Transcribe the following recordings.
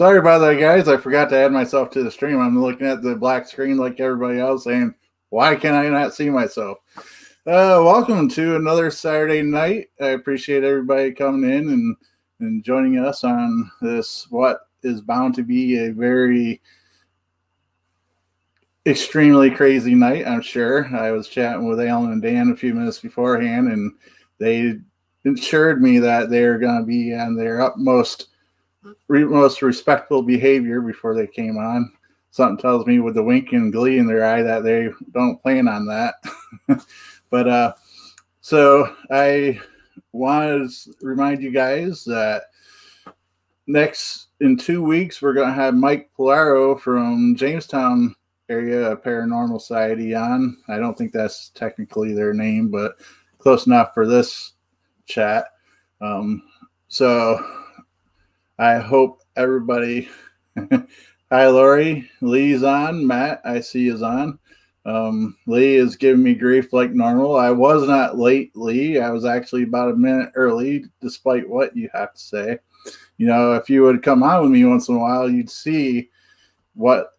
Sorry about that, guys. I forgot to add myself to the stream. I'm looking at the black screen like everybody else, saying, "Why can I not see myself?" Uh, welcome to another Saturday night. I appreciate everybody coming in and and joining us on this what is bound to be a very extremely crazy night. I'm sure. I was chatting with Alan and Dan a few minutes beforehand, and they assured me that they're going to be on their utmost most respectful behavior before they came on. Something tells me with the wink and glee in their eye that they don't plan on that. but uh, so I wanted to remind you guys that next in two weeks we're going to have Mike Polaro from Jamestown area paranormal society on. I don't think that's technically their name, but close enough for this chat. Um, so I hope everybody. Hi, Lori. Lee's on. Matt, I see is on. Um, Lee is giving me grief like normal. I was not late, Lee. I was actually about a minute early, despite what you have to say. You know, if you would come on with me once in a while, you'd see what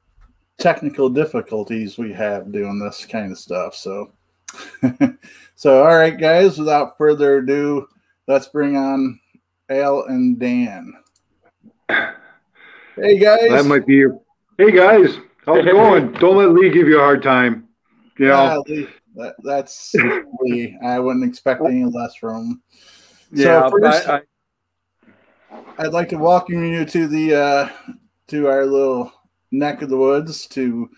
technical difficulties we have doing this kind of stuff. So, so all right, guys. Without further ado, let's bring on Al and Dan. Hey guys. That might be your. Hey guys, how's it going? Don't let Lee give you a hard time. You know. Yeah, Lee, that, that's Lee. I wouldn't expect any less from him. Yeah, so first, I, I, would like to welcome you to the uh, to our little neck of the woods to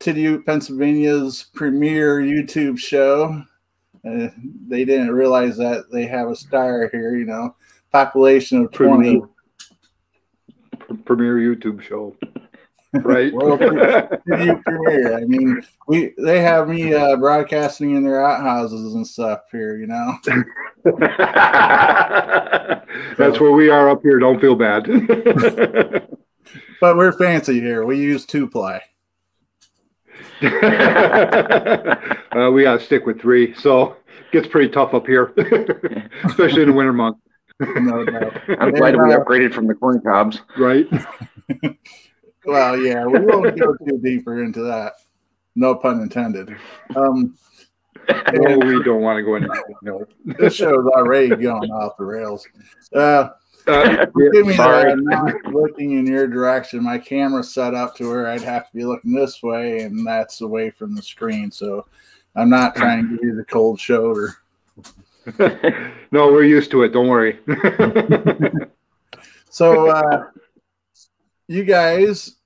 Tidioute, Pennsylvania's premier YouTube show. Uh, they didn't realize that they have a star here. You know, population of twenty premier YouTube show. Right. World premiere. I mean, we they have me uh, broadcasting in their outhouses and stuff here, you know. That's where we are up here. Don't feel bad. but we're fancy here. We use two ply. uh, we got to stick with three, so it gets pretty tough up here, especially in the winter months no doubt. I'm glad we upgraded from the corn cobs. Right. well, yeah, we won't go too deeper into that. No pun intended. Um, no, we don't want to go into no. this show's already going off the rails. Uh, uh, me sorry. I'm not looking in your direction. My camera's set up to where I'd have to be looking this way, and that's away from the screen. So I'm not trying to do the cold shoulder. no, we're used to it. Don't worry. so, uh, you guys,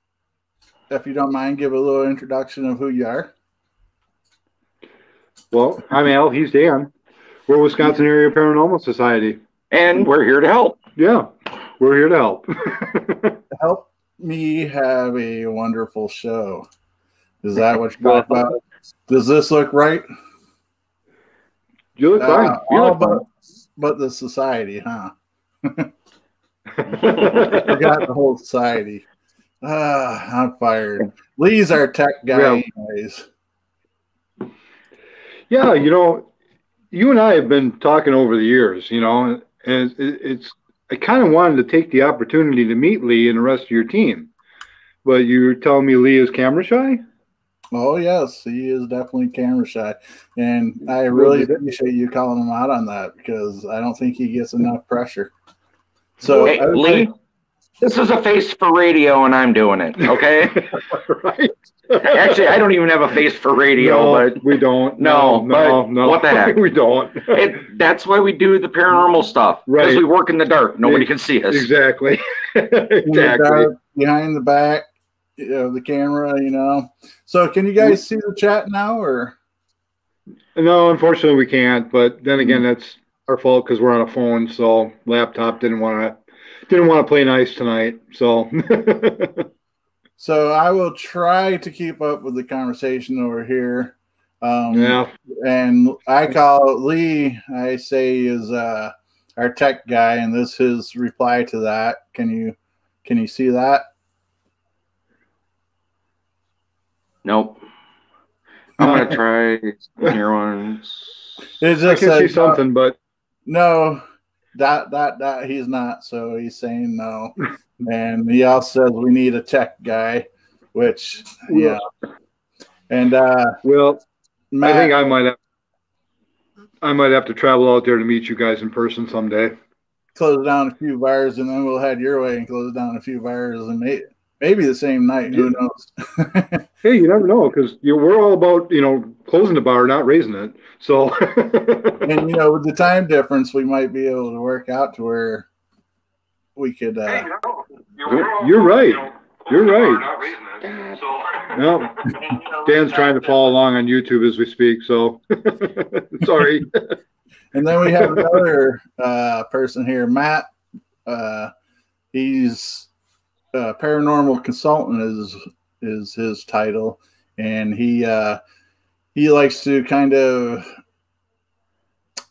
if you don't mind, give a little introduction of who you are. Well, I'm Al. He's Dan. We're Wisconsin Area Paranormal Society, and we're here to help. Yeah, we're here to help. help me have a wonderful show. Is that what you're talking about? Does this look right? You look fine. You look but, fine. but the society, huh? Forgot the whole society. Ah, I'm fired. Lee's our tech guy, yeah. anyways. Yeah, you know, you and I have been talking over the years, you know, and it's I kind of wanted to take the opportunity to meet Lee and the rest of your team, but you're telling me Lee is camera shy. Oh yes, he is definitely camera shy, and I really appreciate you calling him out on that because I don't think he gets enough pressure. So hey, Lee, this is a face for radio, and I'm doing it. Okay. right. Actually, I don't even have a face for radio, no, but we don't. No, no, no, What the heck? we don't. it, that's why we do the paranormal stuff. Right. Because we work in the dark. Nobody can see us. Exactly. exactly. behind the back, of the camera, you know. So can you guys see the chat now or? No, unfortunately we can't. But then again, that's our fault because we're on a phone. So laptop didn't want to didn't want to play nice tonight. So. so I will try to keep up with the conversation over here. Um, yeah. And I call Lee. I say is uh, our tech guy, and this is his reply to that. Can you can you see that? Nope. I'm gonna try here ones. It just I can see something, but no. that that that he's not. So he's saying no, and he also says we need a tech guy, which yeah, and uh, well, Matt, I think I might have. I might have to travel out there to meet you guys in person someday. Close down a few bars, and then we'll head your way and close down a few bars, and maybe maybe the same night. Who knows? hey, you never know because you we're all about you know closing the bar, not raising it. So, and you know, with the time difference, we might be able to work out to where we could. Uh, hey, you're, you're right. You're right. No, Dan's trying to follow along on YouTube as we speak. So, sorry. and then we have another uh, person here, Matt. Uh, he's a paranormal consultant is is his title, and he uh, he likes to kind of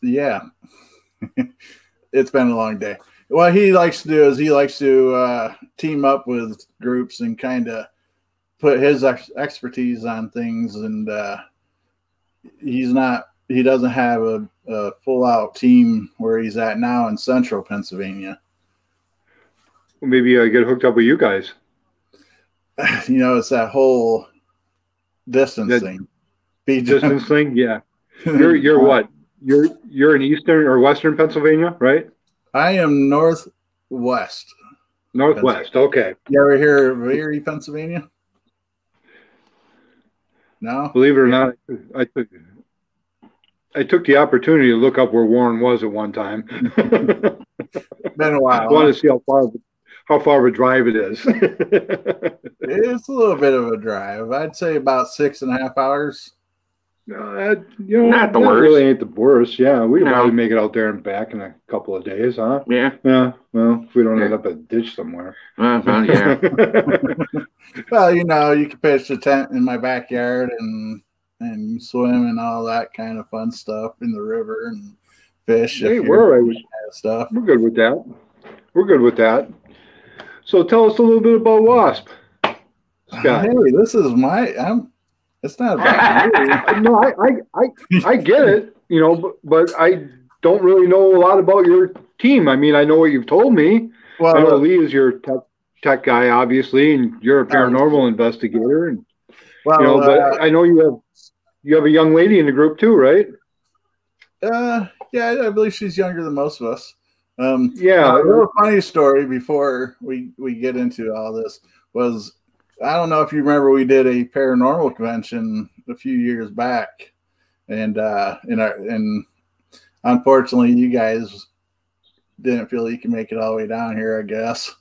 yeah. it's been a long day. What he likes to do is he likes to uh, team up with groups and kind of put his ex- expertise on things, and uh, he's not he doesn't have a, a full out team where he's at now in central Pennsylvania. Maybe I get hooked up with you guys. You know, it's that whole distancing. that thing. Distance yeah. You're you're what? You're you're in eastern or western Pennsylvania, right? I am northwest. Northwest, okay. You ever hear of Erie, Pennsylvania? No. Believe it or not, I took I took the opportunity to look up where Warren was at one time. Been a while. I want to see how far how far of a drive it is. it's a little bit of a drive. I'd say about six and a half hours. Uh, you know, not the worst. Really ain't the worst. Yeah, we could no. probably make it out there and back in a couple of days, huh? Yeah. Yeah. Well, if we don't yeah. end up a ditch somewhere. Uh, well, yeah. well, you know, you can pitch a tent in my backyard and and swim and all that kind of fun stuff in the river and fish. Hey, we're right with stuff. We're good with that. We're good with that. So tell us a little bit about WAPS. Scott. Hey, this is my. I'm. It's not about no, I, I, I, I get it. You know, but, but I don't really know a lot about your team. I mean, I know what you've told me. Well, I know Lee is your tech, tech guy, obviously, and you're a paranormal investigator. And well, you know, but uh, I know you have you have a young lady in the group too, right? Uh, yeah, I believe she's younger than most of us. Um, yeah, a real funny story before we we get into all this was I don't know if you remember we did a paranormal convention a few years back, and uh, in our and unfortunately you guys didn't feel you can make it all the way down here. I guess.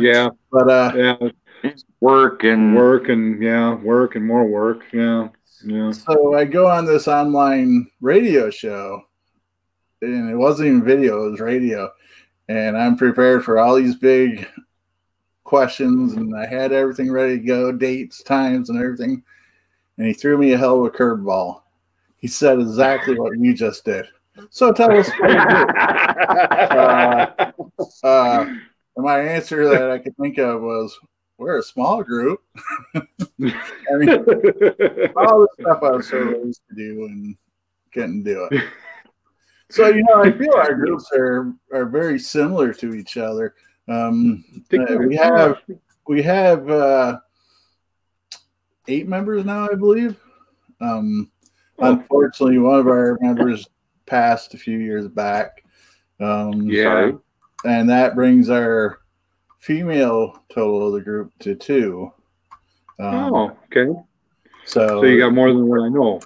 Yeah, but uh, yeah, work and work and yeah, work and more work. Yeah, yeah. So I go on this online radio show and it wasn't even video, it was radio. And I'm prepared for all these big questions, and I had everything ready to go, dates, times, and everything. And he threw me a hell of a curveball. He said exactly what you just did. So tell us. uh, uh, my answer that I could think of was, "We're a small group." I mean, all the stuff I was so used to do and couldn't do it. So you know, I feel our groups are are very similar to each other. Um, uh, we have we have uh, eight members now, I believe. Um, oh. Unfortunately, one of our members passed a few years back. Um, yeah, and that brings our female total of the group to two. Um, oh, okay. So, so you got more than what I know.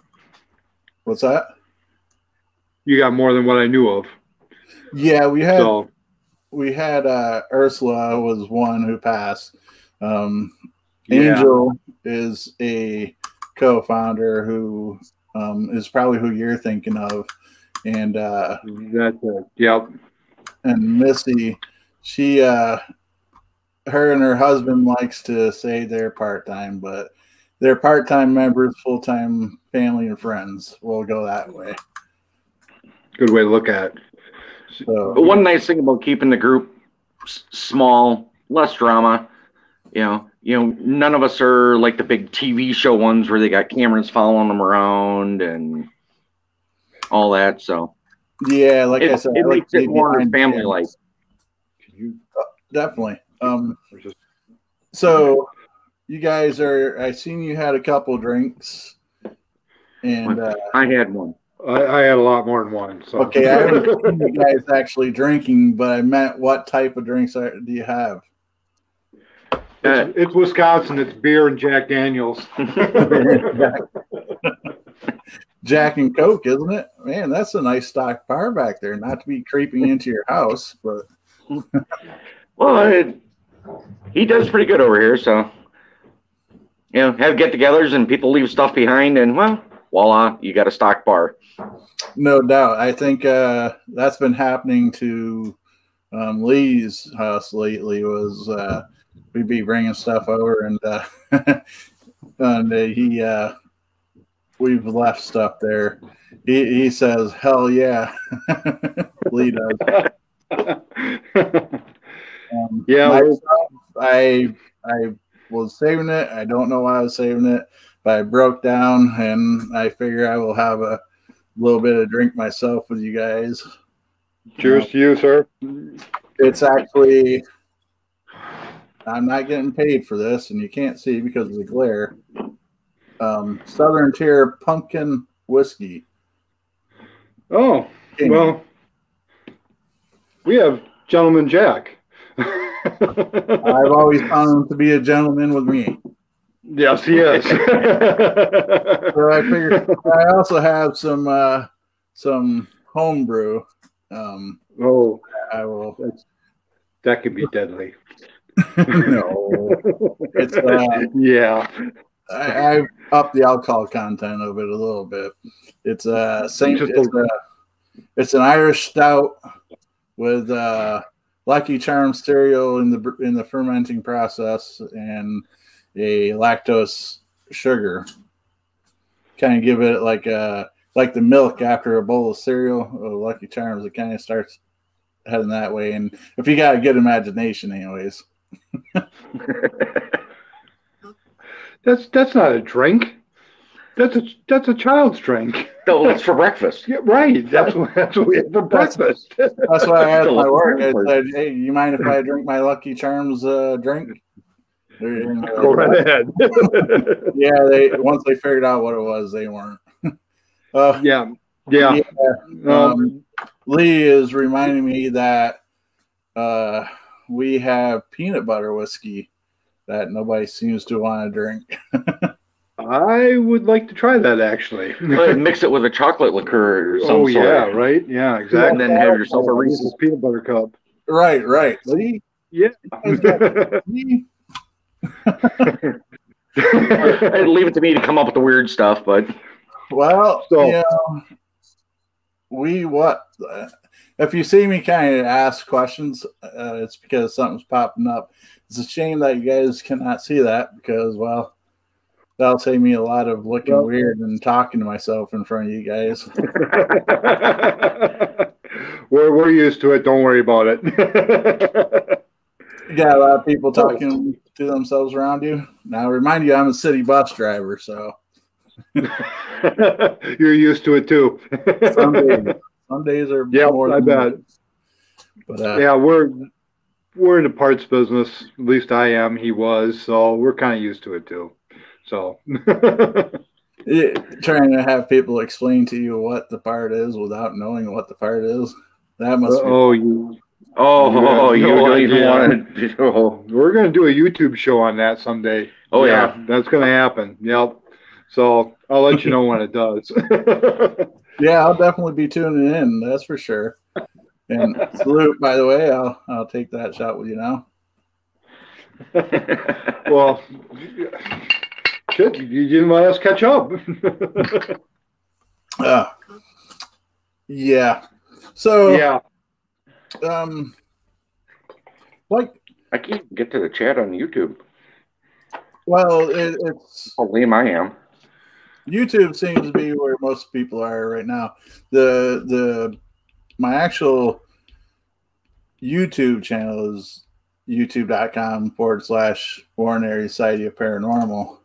What's that? You got more than what I knew of. Yeah, we had so. we had uh, Ursula was one who passed. Um, Angel yeah. is a co-founder who um, is probably who you're thinking of, and uh, that's it. Yep. And Missy, she, uh, her and her husband likes to say they're part time, but they're part time members, full time family and friends. We'll go that way good way to look at it. So, but one nice thing about keeping the group s- small, less drama, you know, you know, none of us are like the big TV show ones where they got cameras following them around and all that. So Yeah, like it, I said, it I like makes it more behind the family scenes. like. Definitely. Um, so you guys are. I seen you had a couple drinks, and uh, I had one. I, I had a lot more than one. So okay, I haven't seen you guys actually drinking, but I meant what type of drinks are, do you have? Uh, it's, it's Wisconsin. It's beer and Jack Daniels. Jack and Coke, isn't it? Man, that's a nice stock bar back there. Not to be creeping into your house, but well, it, he does pretty good over here, so you know, have get-togethers and people leave stuff behind, and well, voila, you got a stock bar. No doubt. I think uh, that's been happening to um, Lee's house lately. Was uh, we'd be bringing stuff over, and uh, and uh, he uh, we've left stuff there. He, he says, "Hell yeah," Lee does. Um, Yeah, my well- stuff, I I was saving it. I don't know why I was saving it, but I broke down, and I figure I will have a little bit of drink myself with you guys. Cheers to you, sir. It's actually I'm not getting paid for this, and you can't see because of the glare. Um, Southern Tier Pumpkin Whiskey. Oh, well, we have Gentleman Jack. I've always found him to be a gentleman with me. Yes, he is. So I figured I also have some uh, some homebrew. Um, oh, I will. that could be deadly. no, it's uh, Yeah. I, I upped the alcohol content of it a little bit. It's uh Saint. It's, a, it's an Irish stout with uh, Lucky Charms cereal in the in the fermenting process and a lactose sugar. Kind of give it like a like the milk after a bowl of cereal. Of Lucky Charms, it kind of starts heading that way. And if you got a good imagination, anyways. That's that's not a drink. That's a that's a child's drink. No, that's for breakfast. Yeah, right. That's what that's what we have for breakfast. That's why I asked my work. I said, "Hey, you mind if I drink my Lucky Charms uh, drink?" They're- they're Go right ahead. Yeah, they once they figured out what it was, they weren't. uh, yeah. Yeah. Um, um, Lee is reminding me that uh, we have peanut butter whiskey that nobody seems to want to drink. I would like to try that actually. Mix it with a chocolate liqueur or some oh sort. yeah, right. Yeah, exactly. And then have yourself a Reese's Reese's. peanut butter cup. right, right. Lee, Yeah. Lee, I'd leave it to me to come up with the weird stuff, but Well, So- you know, we what? Uh, if you see me kind of ask questions, uh, it's because something's popping up. It's a shame that you guys cannot see that because, well, that'll save me a lot of looking Well- weird and talking to myself in front of you guys. we're we're used to it. Don't worry about it. You got a lot of people talking to themselves around you. Now, I remind you, I'm a city bus driver, so You're used to it too. some days, some days are Yeah, more I bet. But uh, yeah, we're we're in the parts business. At least I am. He was, so we're kind of used to it too. So it- trying to have people explain to you what the part is without knowing what the part is that must be oh, you. Oh, You have you no don't even want to. Oh, We're gonna do a YouTube show on that someday. oh yeah. that's gonna happen. Yep. So I'll let you know when it does. yeah i'll definitely be tuning in that's for sure and salute by the way i'll i'll take that shot with you now well, shit, you didn't let us catch up. uh, yeah so yeah. Um like I can't get to the chat on YouTube. well it, it's How lame I am. YouTube seems to be where most people are right now. The the my actual YouTube channel is youtube.com forward slash ordinary society of paranormal.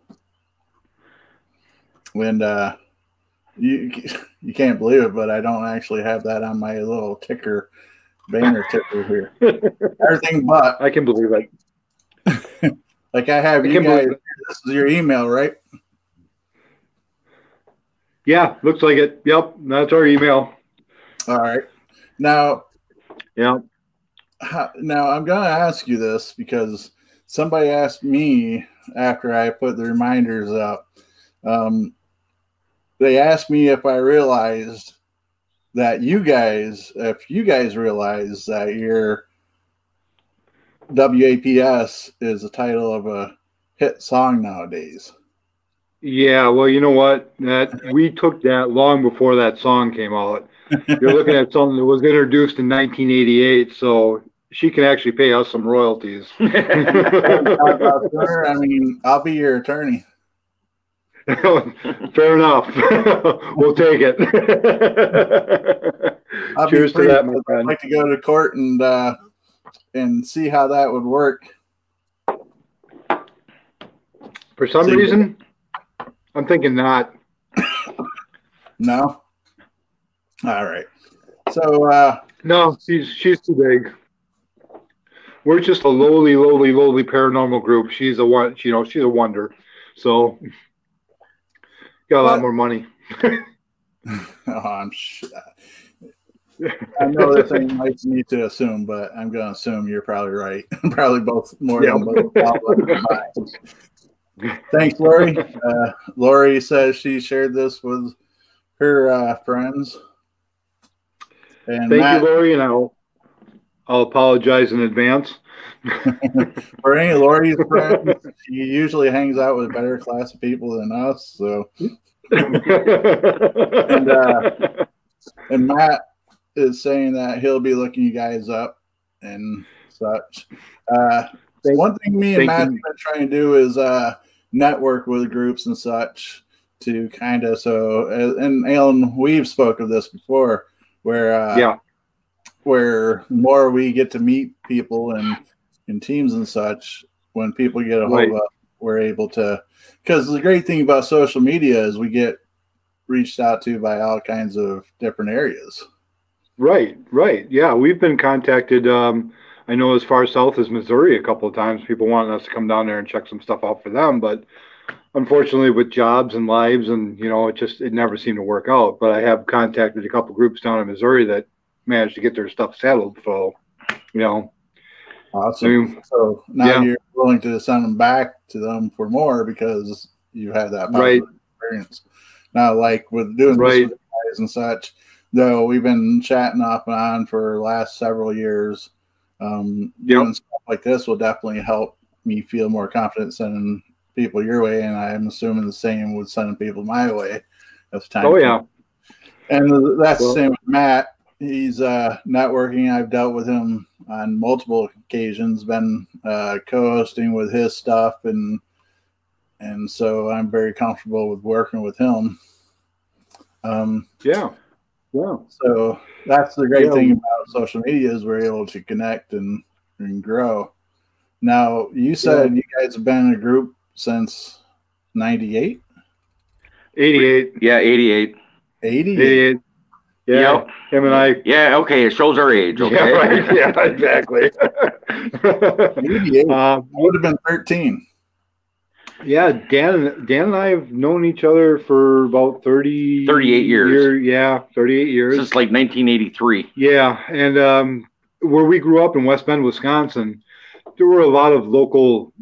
And uh You you can't believe it, but I don't actually have that on my little ticker banner tip over here. Everything but I can believe it. like I have I you guys. This is your email, right? Yeah, looks like it. Yep, that's our email. All right. Now Yeah. Now I'm going to ask you this because somebody asked me after I put the reminders up. Um, they asked me if I realized that you guys, if you guys realize that your WAPS is the title of a hit song nowadays. Yeah, well, you know what? That we took that long before that song came out. You're looking at something that was introduced in 1988, so she can actually pay us some royalties. I mean, I'll be your attorney. Fair enough. we'll take it. Cheers to that, my because I'd friend. like to go to court and uh, and see how that would work. For some See- reason, I'm thinking not. No. All right. So uh, No, she's she's too big. We're just a lowly, lowly, lowly paranormal group. She's a one, you know, she's a wonder. So got a lot What? more money. oh, I'm sh- I know nice of me to assume, but I'm going to assume you're probably right. probably both more Yeah. than both. all of them combined. Thanks, Lori. Uh, Lori says she shared this with her uh, friends. And Thank Matt, you, Lori, and I'll I'll apologize in advance. for any of Lori's friends, she usually hangs out with a better class of people than us. So, and uh, and Matt is saying that he'll be looking you guys up and such. Uh, Thank- one thing me and Matt have you. been trying to do is uh, network with groups and such to kind of so. uh, And Alan, we've spoke of this before, where uh, yeah, where more we get to meet people and in teams and such. When people get a hold Right. of us, we're able to. Because the great thing about social media is we get reached out to by all kinds of different areas. right, right. Yeah, we've been contacted. Um, I know as far south as Missouri a couple of times. People wanting us to come down there and check some stuff out for them, but unfortunately, with jobs and lives, and you know, it just it never seemed to work out. But I have contacted a couple groups down in Missouri that managed to get their stuff settled. So, you know, I Awesome. mean, so now yeah. you're willing to send them back to them for more because you had that Right. experience. Now, like with doing Right. this with guys and such, though we've been chatting off and on for the last several years. Um, Yep. doing stuff like this will definitely help me feel more confident sending people your way, and I'm assuming the same with sending people my way as time. oh yeah, And that's Well- the same with Matt. He's uh, networking. I've dealt with him on multiple occasions, been uh, co-hosting with his stuff, and and so I'm very comfortable with working with him. Um, yeah, yeah. so that's the great Yeah. thing about social media is we're able to connect and, and grow. Now, you said you guys have been in a group since 98, 88, Yeah, 88. 80? 88. Yeah, Yep. him and I. Yeah, okay. It shows our age. Okay. Yeah, right. Yeah, exactly. 88. I um, would have been 13. yeah, Dan, Dan and I have known each other for about 30, 38 years. year- yeah, 38 years. Since like 1983. Yeah, and um, where we grew up in West Bend, Wisconsin, there were a lot of local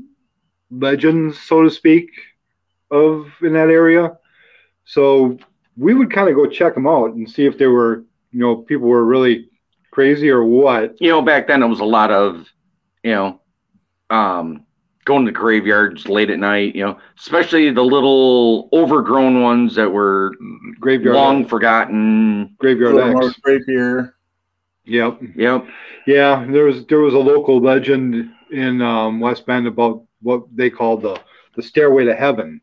legends, so to speak, of in that area. So we would kind of go check them out and see if they were, you know, people were really crazy or what. You know, back then it was a lot of, you know, um, going to graveyards late at night. You know, especially the little overgrown ones that were Graveyard, long forgotten. graveyard little more X. rapier. Yep. Yep. Yeah, there was there was a local legend in um, West Bend about what they called the the stairway to heaven,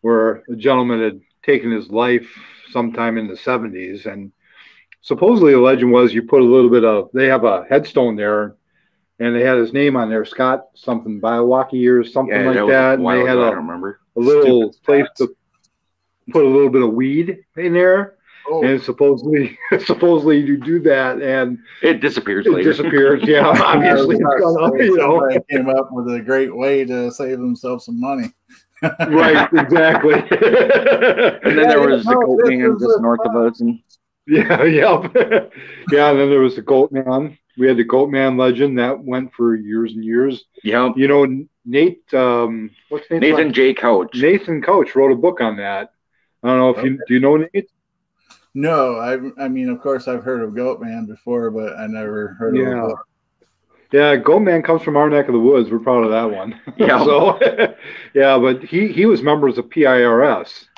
where a gentleman had taken his life sometime in the seventies, and supposedly the legend was you put a little bit of they have a headstone there, and they had his name on there, Scott something Biowaki or something Yeah, like that that, and they had ago, I a, don't remember. a little Stupid place stats. to put a little bit of weed in there, Oh, and supposedly supposedly you do that and It disappears it later. disappears. Yeah, obviously, it's you know. came up with a great way to save themselves some money. Right, exactly. And then there was the No, goat man just a north of us, and yeah, yep. yeah, and then there was the Goat Man. We had the Goat Man legend that went for years and years. yeah, You know, Nate, um, what's Nate's Nathan last- J. Couch. Nathan Couch wrote a book on that. I don't know if you do you know Nate? No, I I mean, of course, I've heard of Goatman before, but I never heard of Yeah. Yeah, Goat Man comes from our neck of the woods. We're proud of that one. Yeah. so, yeah, but he he was members of PIRS,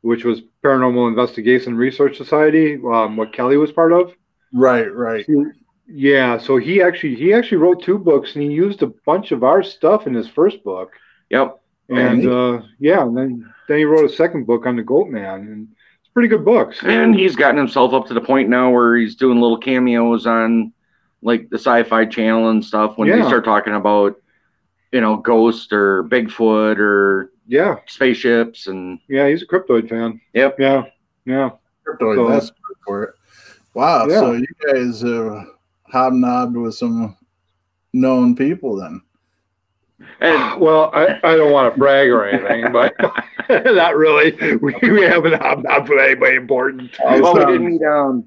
which was Paranormal Investigation Research Society, um, what Kelly was part of. Right, right. Yeah, so he actually he actually wrote two books, and he used a bunch of our stuff in his first book. Yep. And uh, yeah, and then then he wrote a second book on the Goat Man, and it's pretty good books. And he's gotten himself up to the point now where he's doing little cameos on like the sci-fi channel and stuff when they start talking about you know ghost or bigfoot or Yeah, spaceships and yeah, he's a cryptoid fan. Yep. Yeah, yeah. Cryptoid, So- that's good for it. Wow. Yeah. So you guys have hobnobbed with some known people then. and Well, I, I don't want to brag or anything, but not really. We, we haven't hobnobbed with anybody important. well we sounds- did meet um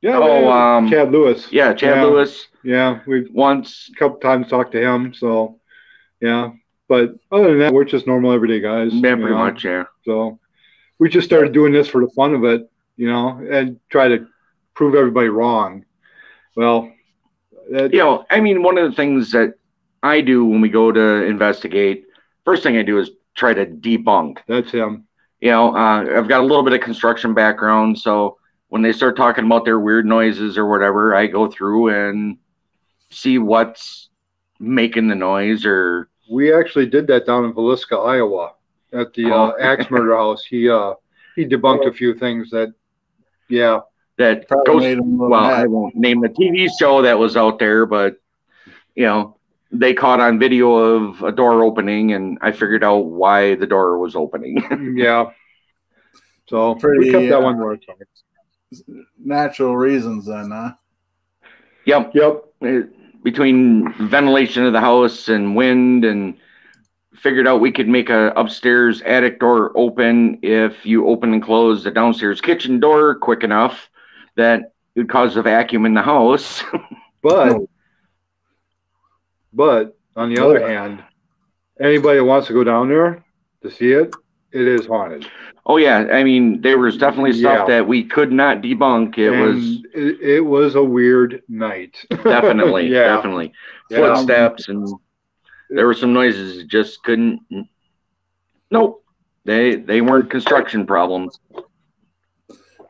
Yeah, Oh, um, Chad Lewis. yeah Chad Yeah. Lewis Yeah, we've once a couple times talked to him. So, yeah. But other than that, we're just normal everyday guys. yeah pretty know. much yeah So, we just started doing this for the fun of it, you know, and try to prove everybody wrong. Well, that, you know I mean one of the things that I do when we go to investigate first thing I do is try to debunk that's him. you know, uh, I've got a little bit of construction background, so when they start talking about their weird noises or whatever, I go through and see what's making the noise or We actually did that down in Villisca, Iowa, at the uh, Oh. Axe Murder House. He uh, he debunked a few things that, yeah, that Probably goes. made them a little Well, mad. I won't name the TV show that was out there, but you know, they caught on video of a door opening, and I figured out why the door was opening. yeah. So Pretty, we kept that uh, one where it's natural reasons then, huh? yep, Yep. uh, between ventilation of the house and wind and figured out we could make a upstairs attic door open if you open and close the downstairs kitchen door quick enough that it would cause a vacuum in the house But but on the other Yeah. hand, anybody that wants to go down there to see it, it is haunted. oh yeah i mean there was definitely stuff Yeah. that we could not debunk it And was it, it was a weird night. definitely yeah. definitely Yeah. footsteps and there were some noises just couldn't nope they they weren't construction problems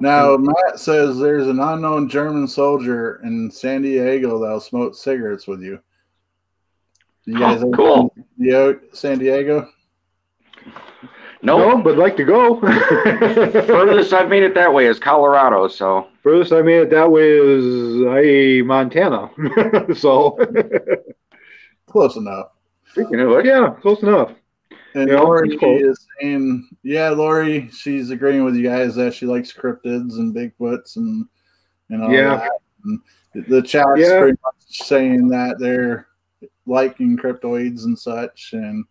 Now Matt says there's an unknown German soldier in San Diego that'll smoke cigarettes with you. You guys Oh, cool. been to San Diego? No No, but like to go. furthest i've made it that way is colorado so Furthest I made it that way is I Montana. so Close enough. speaking of it yeah, close enough. And Yeah, Lori cool. is saying, yeah, Lori, she's agreeing with you guys that she likes cryptids and Bigfoots and and all Yeah. that. And the chat's Yeah. pretty much saying that they're liking cryptoids and such. And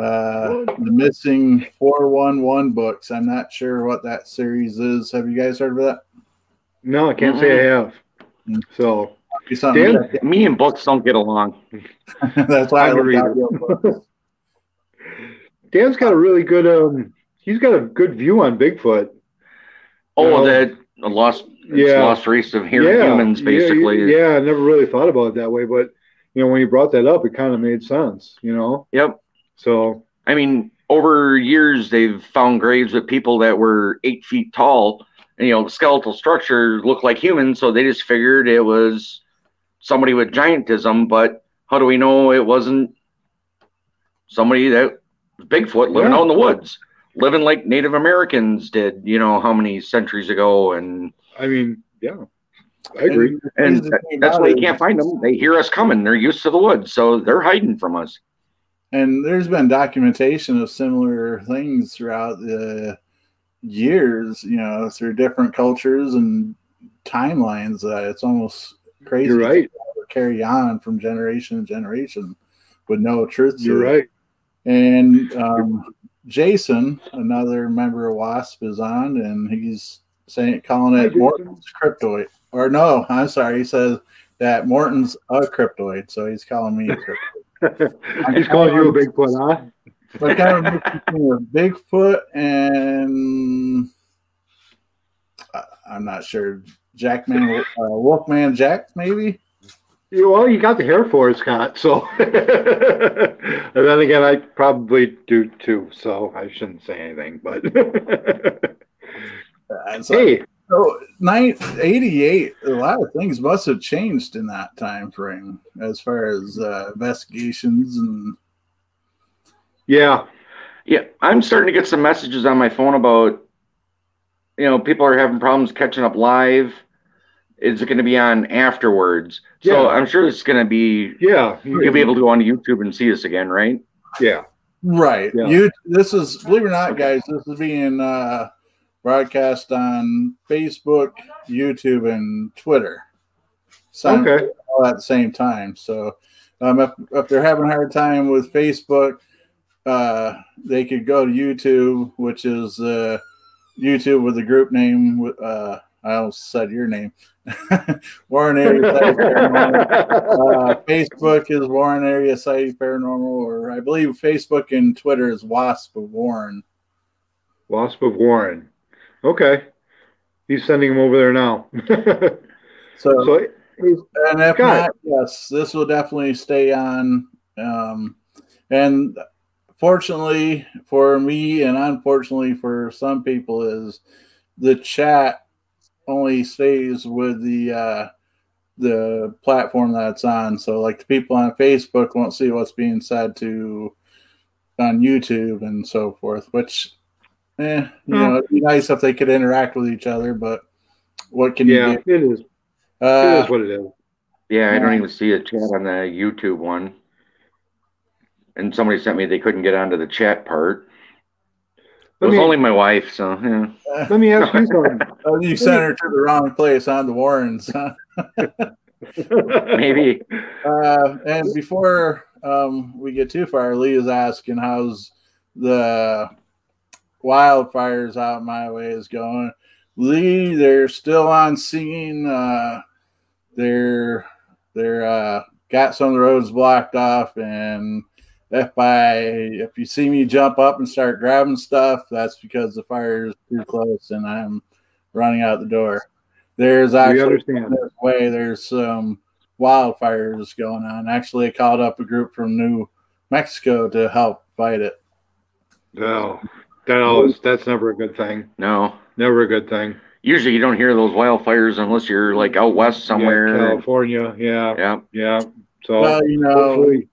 uh, the missing 411 books. I'm not sure what that series is. Have you guys heard of that? No, I can't say I have. So Dan? to me and books don't get along That's why I I'm a looked Dan's got a really good um he's got a good view on Bigfoot. oh No. that a lost Yeah. lost race of here humans yeah, basically Yeah, I never really thought about it that way, but you know, when you brought that up, it kind of made sense, you know. yep So I mean, over years they've found graves with people that were eight feet tall, and you know, the skeletal structure looked like humans, so they just figured it was somebody with giantism. But how do we know it wasn't somebody that was Bigfoot living Yeah. out in the woods, living like Native Americans did, you know, how many centuries ago? And I mean, yeah. I agree. and the thing that's why it you can't find them. They hear us coming. They're used to the woods, so they're hiding from us. And there's been documentation of similar things throughout the years, you know, through different cultures and timelines, uh, it's almost crazy. You're right. to Carry on from generation to generation with no truth. to You're it. right. And um, Jason, another member of WASP, is on, and he's saying calling it. Morton's cryptoid. Or no, I'm sorry, he says that Morton's a cryptoid, so he's calling me a cryptoid. He's calling you a Bigfoot, huh? Of mix Bigfoot and I- I'm not sure. Jackman, uh, Wolfman Jack, maybe. Yeah, Well, you got the hair for it, Scott. So, and then again, I probably do too. So I shouldn't say anything. But Uh, so, hey, 88, a lot of things must have changed in that time frame as far as uh, investigations and yeah, Yeah, I'm starting to get some messages on my phone about, you know, people are having problems catching up live. Is it going to be on afterwards? So I'm sure it's going to be. yeah, You'll be able to go on YouTube and see us again, right? yeah, right. Yeah. You this is believe it or not, guys, this is being uh, broadcast on Facebook, YouTube, and Twitter. Okay, all at the same time. So um, if, if they're having a hard time with Facebook, uh, they could go to YouTube, which is uh, YouTube with the group name. Uh, I almost said your name. Warren Area Site Paranormal. Uh, Facebook is Warren Area Site Paranormal, or I believe Facebook and Twitter is Wasp of Warren. Wasp of Warren. Okay, he's sending him over there now. So, so, and if not, yes, this will definitely stay on. Um, and fortunately for me, and unfortunately for some people, is the chat only stays with the uh, the platform that it's on. So, like the people on Facebook won't see what's being said to on YouTube and so forth. Which, eh, you know, it'd be nice if they could interact with each other, but what can yeah, you it is. do? It Uh, is what it is. Yeah, I don't even see a chat on the YouTube one. And somebody sent me they couldn't get onto the chat part. It was me- only my wife, so yeah. Let me ask you something. Oh, you sent her to the wrong place on the Warrens. Huh? Maybe. Uh, and before um, we get too far, Lee is asking how's the wildfires out my way is going. Lee, they're still on scene. Uh, they're they're uh, got some of the roads blocked off, and if I if you see me jump up and start grabbing stuff, that's because the fire is too close and I'm running out the door. There's we actually understand. this way there's some wildfires going on. Actually, I called up a group from New Mexico to help fight it. No, that always, that's never a good thing. No. Never a good thing. Usually you don't hear those wildfires unless you're like out west Yeah, somewhere. California. Yeah, Yeah. yeah. So Well, you know, hopefully,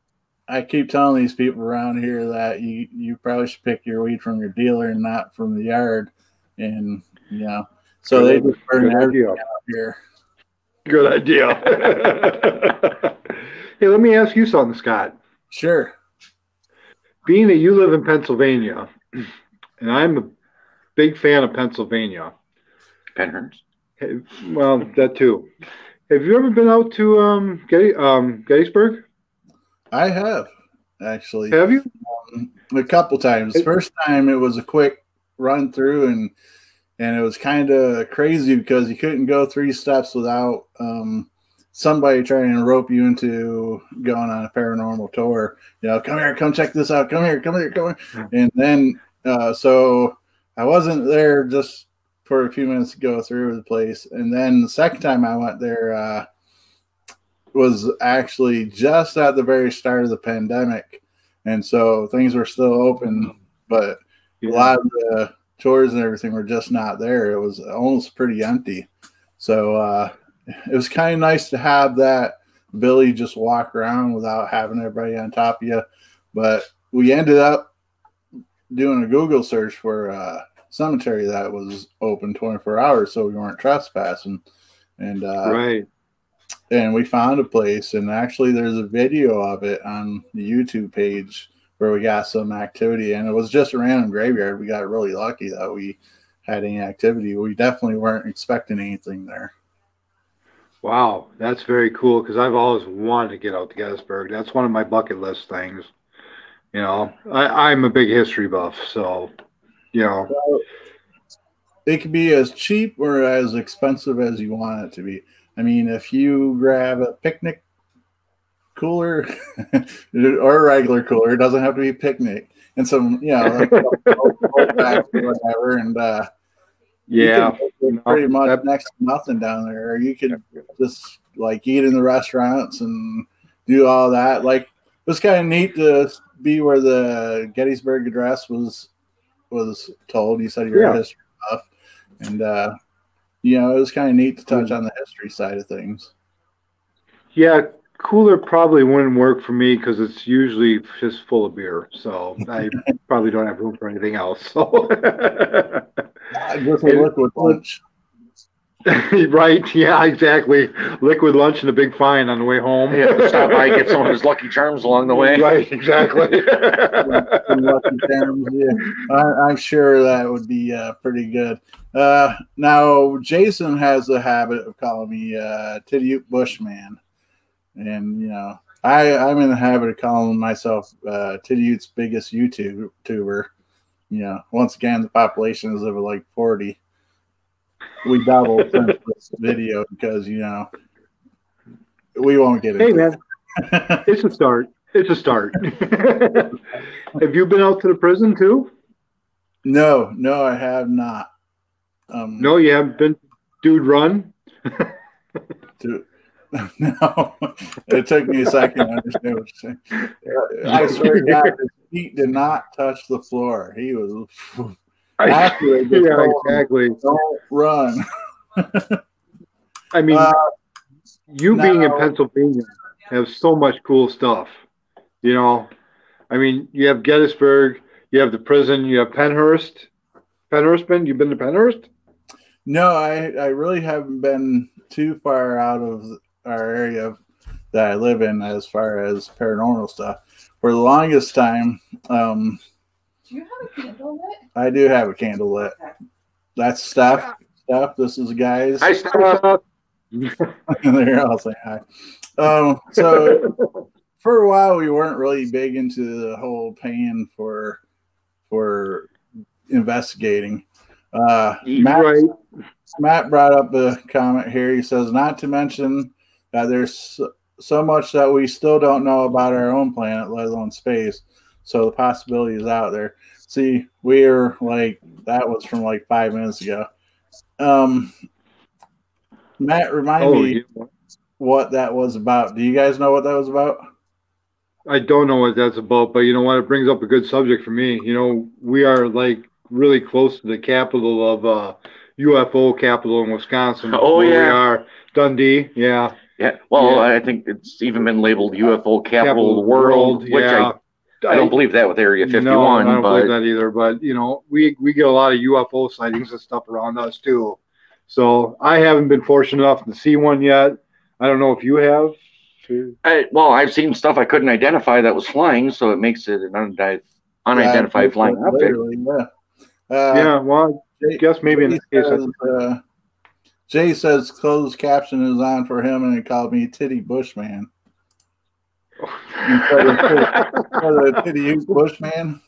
I keep telling these people around here that you you probably should pick your weed from your dealer and not from the yard, and you know, so they just burn good everything idea. out here. Good idea. hey, let me ask you something, Scott. Sure. Being that you live in Pennsylvania, and I'm a big fan of Pennsylvania. Pennhurst. Hey, Well, that too. Have you ever been out to um, Getty, um, Gettysburg? I have actually. Have you? a couple times. It- First time it was a quick run through and and it was kind of crazy because you couldn't go three steps without um, somebody trying to rope you into going on a paranormal tour. You know, come here, come check this out. Come here, come here, come here. And then uh, so I wasn't there just for a few minutes to go through the place. And then the second time I went there uh, was actually just at the very start of the pandemic and so things were still open, but a lot of the tours and everything were just not there. It was almost pretty empty. So uh, it was kind of nice to have that ability to just walk around without having everybody on top of you. But we ended up doing a Google search for a cemetery that was open 24 hours, so we weren't trespassing. And uh, right. and we found a place and actually there's a video of it on the youtube page where we got some activity and it was just a random graveyard we got really lucky that we had any activity. We definitely weren't expecting anything there. Wow, that's very cool because I've always wanted to get out to Gettysburg. That's one of my bucket list things. You know, I, I'm a big history buff, so you know. It could be as cheap or as expensive as you want it to be. I mean, if you grab a picnic cooler or a regular cooler, it doesn't have to be picnic, and some, you know, like, whatever, and uh, yeah, pretty much that, next to nothing down there. Or you could just like eat in the restaurants and do all that. Like it's kind of neat to be where the Gettysburg Address was was told. You said you're yeah. a history buff, and uh, you know it was kind of neat to touch on the history side of things. Yeah, cooler probably wouldn't work for me because it's usually just full of beer. So I probably don't have room for anything else. So I just a with lunch. right? Yeah, exactly. Liquid lunch and a big fine on the way home. Yeah, stop by get some of his Lucky Charms along the way. Right, exactly. lucky Charms. Yeah, I, am sure that would be uh, pretty good. Uh, now, Jason has a habit of calling me uh, Titty Bushman, and you know, I I'm in the habit of calling myself uh, Titty biggest YouTuber. You know, once again, the population is over like 40 we doubled since this video because you know we won't get it. Hey man, it's a start. It's a start. have you been out to the prison too? No, no, I have not. Um, no, you haven't been. Dude, run. to, no, it took me a second to understand what you're saying. I swear to God, his feet did not touch the floor. He was accurate. yeah, exactly. Don't run. I mean, uh, you now, being in Pennsylvania have so much cool stuff. You know, I mean, you have Gettysburg, you have the prison, you have Pennhurst. Pennhurst, been? You've been to Pennhurst? No, I, I really haven't been too far out of our area that I live in as far as paranormal stuff. For the longest time, um, do you have a candle lit? I do have a candle lit. That's stuff. Stuff. This is guys. Hi, stuff. They're all saying hi. Um, so for a while, we weren't really big into the whole paying for for investigating. Uh, Matt, right. Matt brought up a comment here. He says, not to mention that there's so, so much that we still don't know about our own planet, let alone space. So the possibility is out there. See, we're like that was from like five minutes ago. Um, Matt, remind oh, me yeah. what that was about. Do you guys know what that was about? I don't know what that's about, but you know what? It brings up a good subject for me. You know, we are like really close to the capital of uh, UFO capital in Wisconsin. Oh yeah, we are Dundee. Yeah. Yeah. Well, yeah. I think it's even been labeled UFO capital, capital of the world, world which yeah. I I don't believe that with Area 51. No, I don't but... believe that either. But you know, we we get a lot of UFO sightings and stuff around us too. So I haven't been fortunate enough to see one yet. I don't know if you have. I, well, I've seen stuff I couldn't identify that was flying, so it makes it an unidentified, unidentified yeah, flying object. Yeah. Uh, yeah. Well, I guess maybe in this case. Says, uh, Jay says closed caption is on for him, and he called me Titty Bushman. The pity Bushman.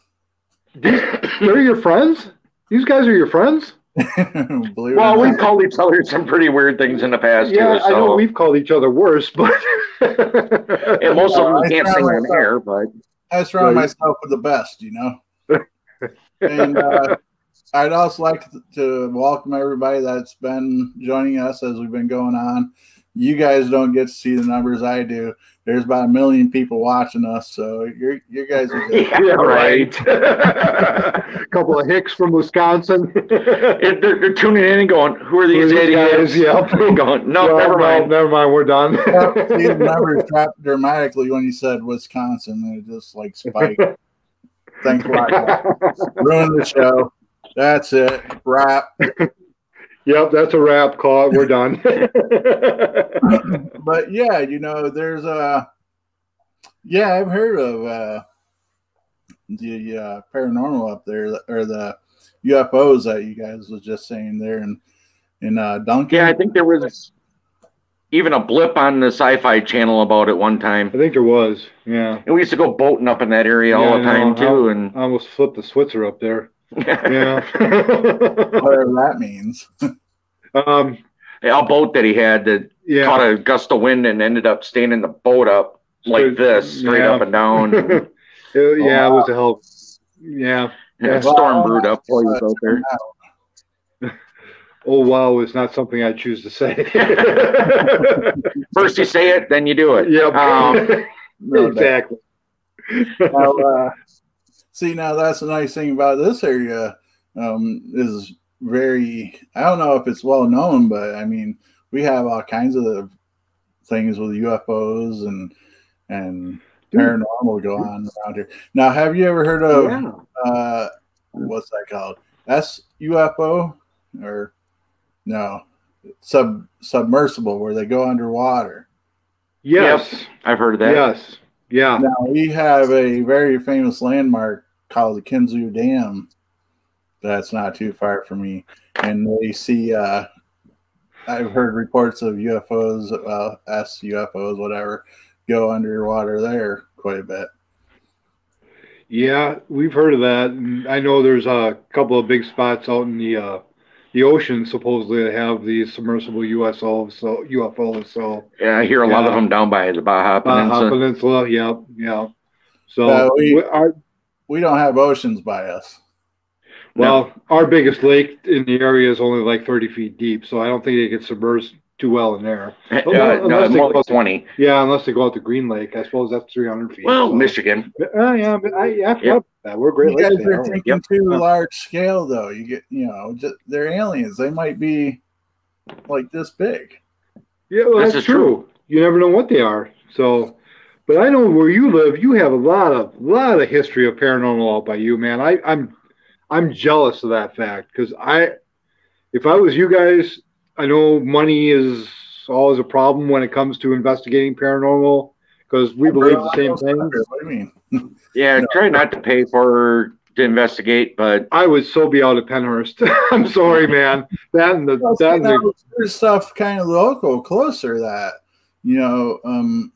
They're your friends? These guys are your friends? well, we've called each other some pretty weird things in the past. Yeah, too, so. I know we've called each other worse, but and most of them can't sing on air. But I surround right. myself with the best, you know. and uh, I'd also like to, to welcome everybody that's been joining us as we've been going on. You guys don't get to see the numbers I do there's about a million people watching us, so you're you guys are good. yeah, right. a couple of hicks from Wisconsin. they're, they're, tuning in and going, "Who are these idiots?" Yep. going, no, never mind. No, never mind. We're done. see, the numbers dropped dramatically when you said Wisconsin. And it just like spiked. Thanks a lot. Ruined the show. That's it. Wrap. Yep, that's a wrap. Call it. We're done. but yeah, you know, there's a yeah, I've heard of uh, the uh, paranormal up there, or the UFOs that you guys was just saying there in in uh, Duncan. Yeah, I think there was even a blip on the Sci-Fi Channel about it one time. I think there was. Yeah. And we used to go boating up in that area Yeah, all the time know. too. And I almost flipped the Switzer up there. Yeah. whatever that means. um. a boat that he had that Yeah. caught a gust of wind and ended up standing the boat up like this, straight yeah. up and down. And, It- yeah, Oh, it was a hell. Yeah. and a Yeah. storm brewed up for you out there. Oh wow, is not something I choose to say. First you say it, then you do it. Yep. Um, No exactly. Now, uh, see, now that's the nice thing about this area um, is very. I don't know if it's well known, but I mean, we have all kinds of things with UFOs and and paranormal go on around here. Now, have you ever heard of yeah. uh, what's that called? S UFO or no sub submersible where they go underwater. Yes. I've heard of that. Yes. Yeah. Now we have a very famous landmark called the Kinzua Dam. That's not too far from me, and they see. Uh, I've heard reports of UFOs, well, S UFOs, whatever, go underwater there quite a bit. Yeah, we've heard of that. And I know there's a couple of big spots out in the uh, the ocean supposedly that have these submersible USOs, so UFOs. So Yeah, I hear a lot of them down by the Baja Baja Peninsula. Peninsula, yeah, yeah. So Uh, we- we- our, We don't have oceans by us. well, our biggest lake in the area is only like 30 feet deep, so I don't think they get submerged too well in there. Uh, Oh, no, no, more go like to- 20. Yeah, unless they go out to Green Lake, I suppose that's 300 feet. Well, so. Michigan. Uh, yeah, but I, I forgot Yeah. that. We're great You guys there, are thinking Yep. too large scale, though. You get, you know, just, they're aliens. They might be like this big. Yeah, well, This that's true. true. You never know what they are. So, but I know where you live. You have a lot of lot of history of paranormal out by you, man. I, I'm I'm jealous of that fact because I, if I was you guys, I know money is always a problem when it comes to investigating paranormal because we believe the same thing. What do you mean? Yeah, No. try not to pay for to investigate, but I would so be out at Pennhurst. I'm sorry, man. That and the Well, that see, and the there's stuff kind of local, closer that you know. Um,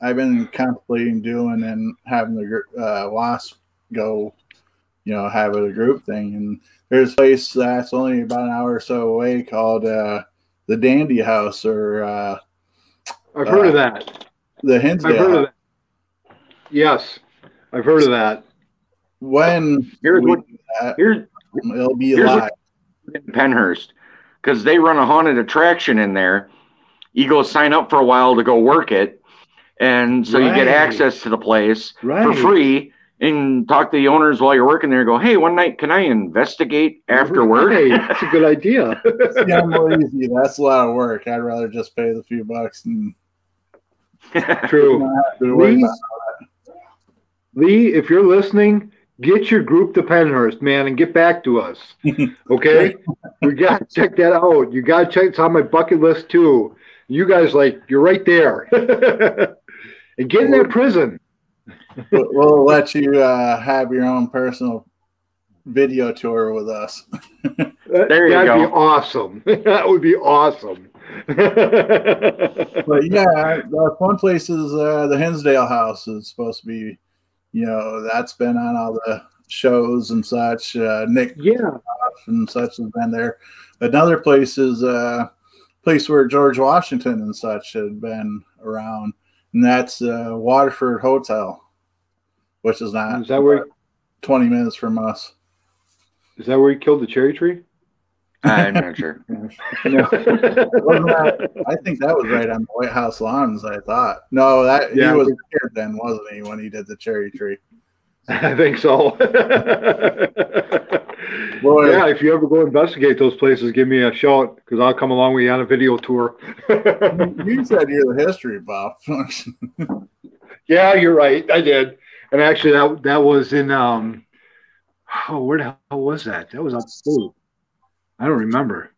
I've been contemplating doing and having the uh, wasp go, you know, have it a group thing. And there's a place that's only about an hour or so away called uh, the Dandy House or uh, I've heard of that. the I've heard Hinsdale. of that. Yes, I've heard of that. When Here's what- that, here's it'll be live. in Pennhurst because they run a haunted attraction in there. You go sign up for a while to go work it, and so you get access to the place Right. for free and talk to the owners while you're working there. Go, hey, one night can I investigate after work? Hey, that's a good idea. Yeah, more easy. That's a lot of work. I'd rather just pay the few bucks and True. not have to worry Lee, Lee, if you're listening, get your group to Pennhurst, man, and get back to us. Okay? we got to check that out. You got to check. It's on my bucket list too. You guys, like, you're right there. and get in that prison. We'll- we'll let you uh, have your own personal video tour with us. There you That'd go. be awesome. that would be awesome. But yeah, the one place is uh, the Hinsdale House is supposed to be, you know, that's been on all the shows and such. Uh, Nick yeah. and such has been there. Another place is a place where George Washington and such had been around, and that's uh, Waterford Hotel, which is not Is that where? 20 minutes from us. Is that where he killed the cherry tree? I'm not sure. Wasn't that- I think that was right on the White House lawns. I thought. No, that Yeah, he was think- here then, wasn't he, when he did the cherry tree? I think so. well, yeah, if you ever go investigate those places, give me a shout because I'll come along with you on a video tour. You said you're the history buff. yeah, you're right. I did. And actually, that that was in um, oh, where the hell was that? That was up. I don't remember.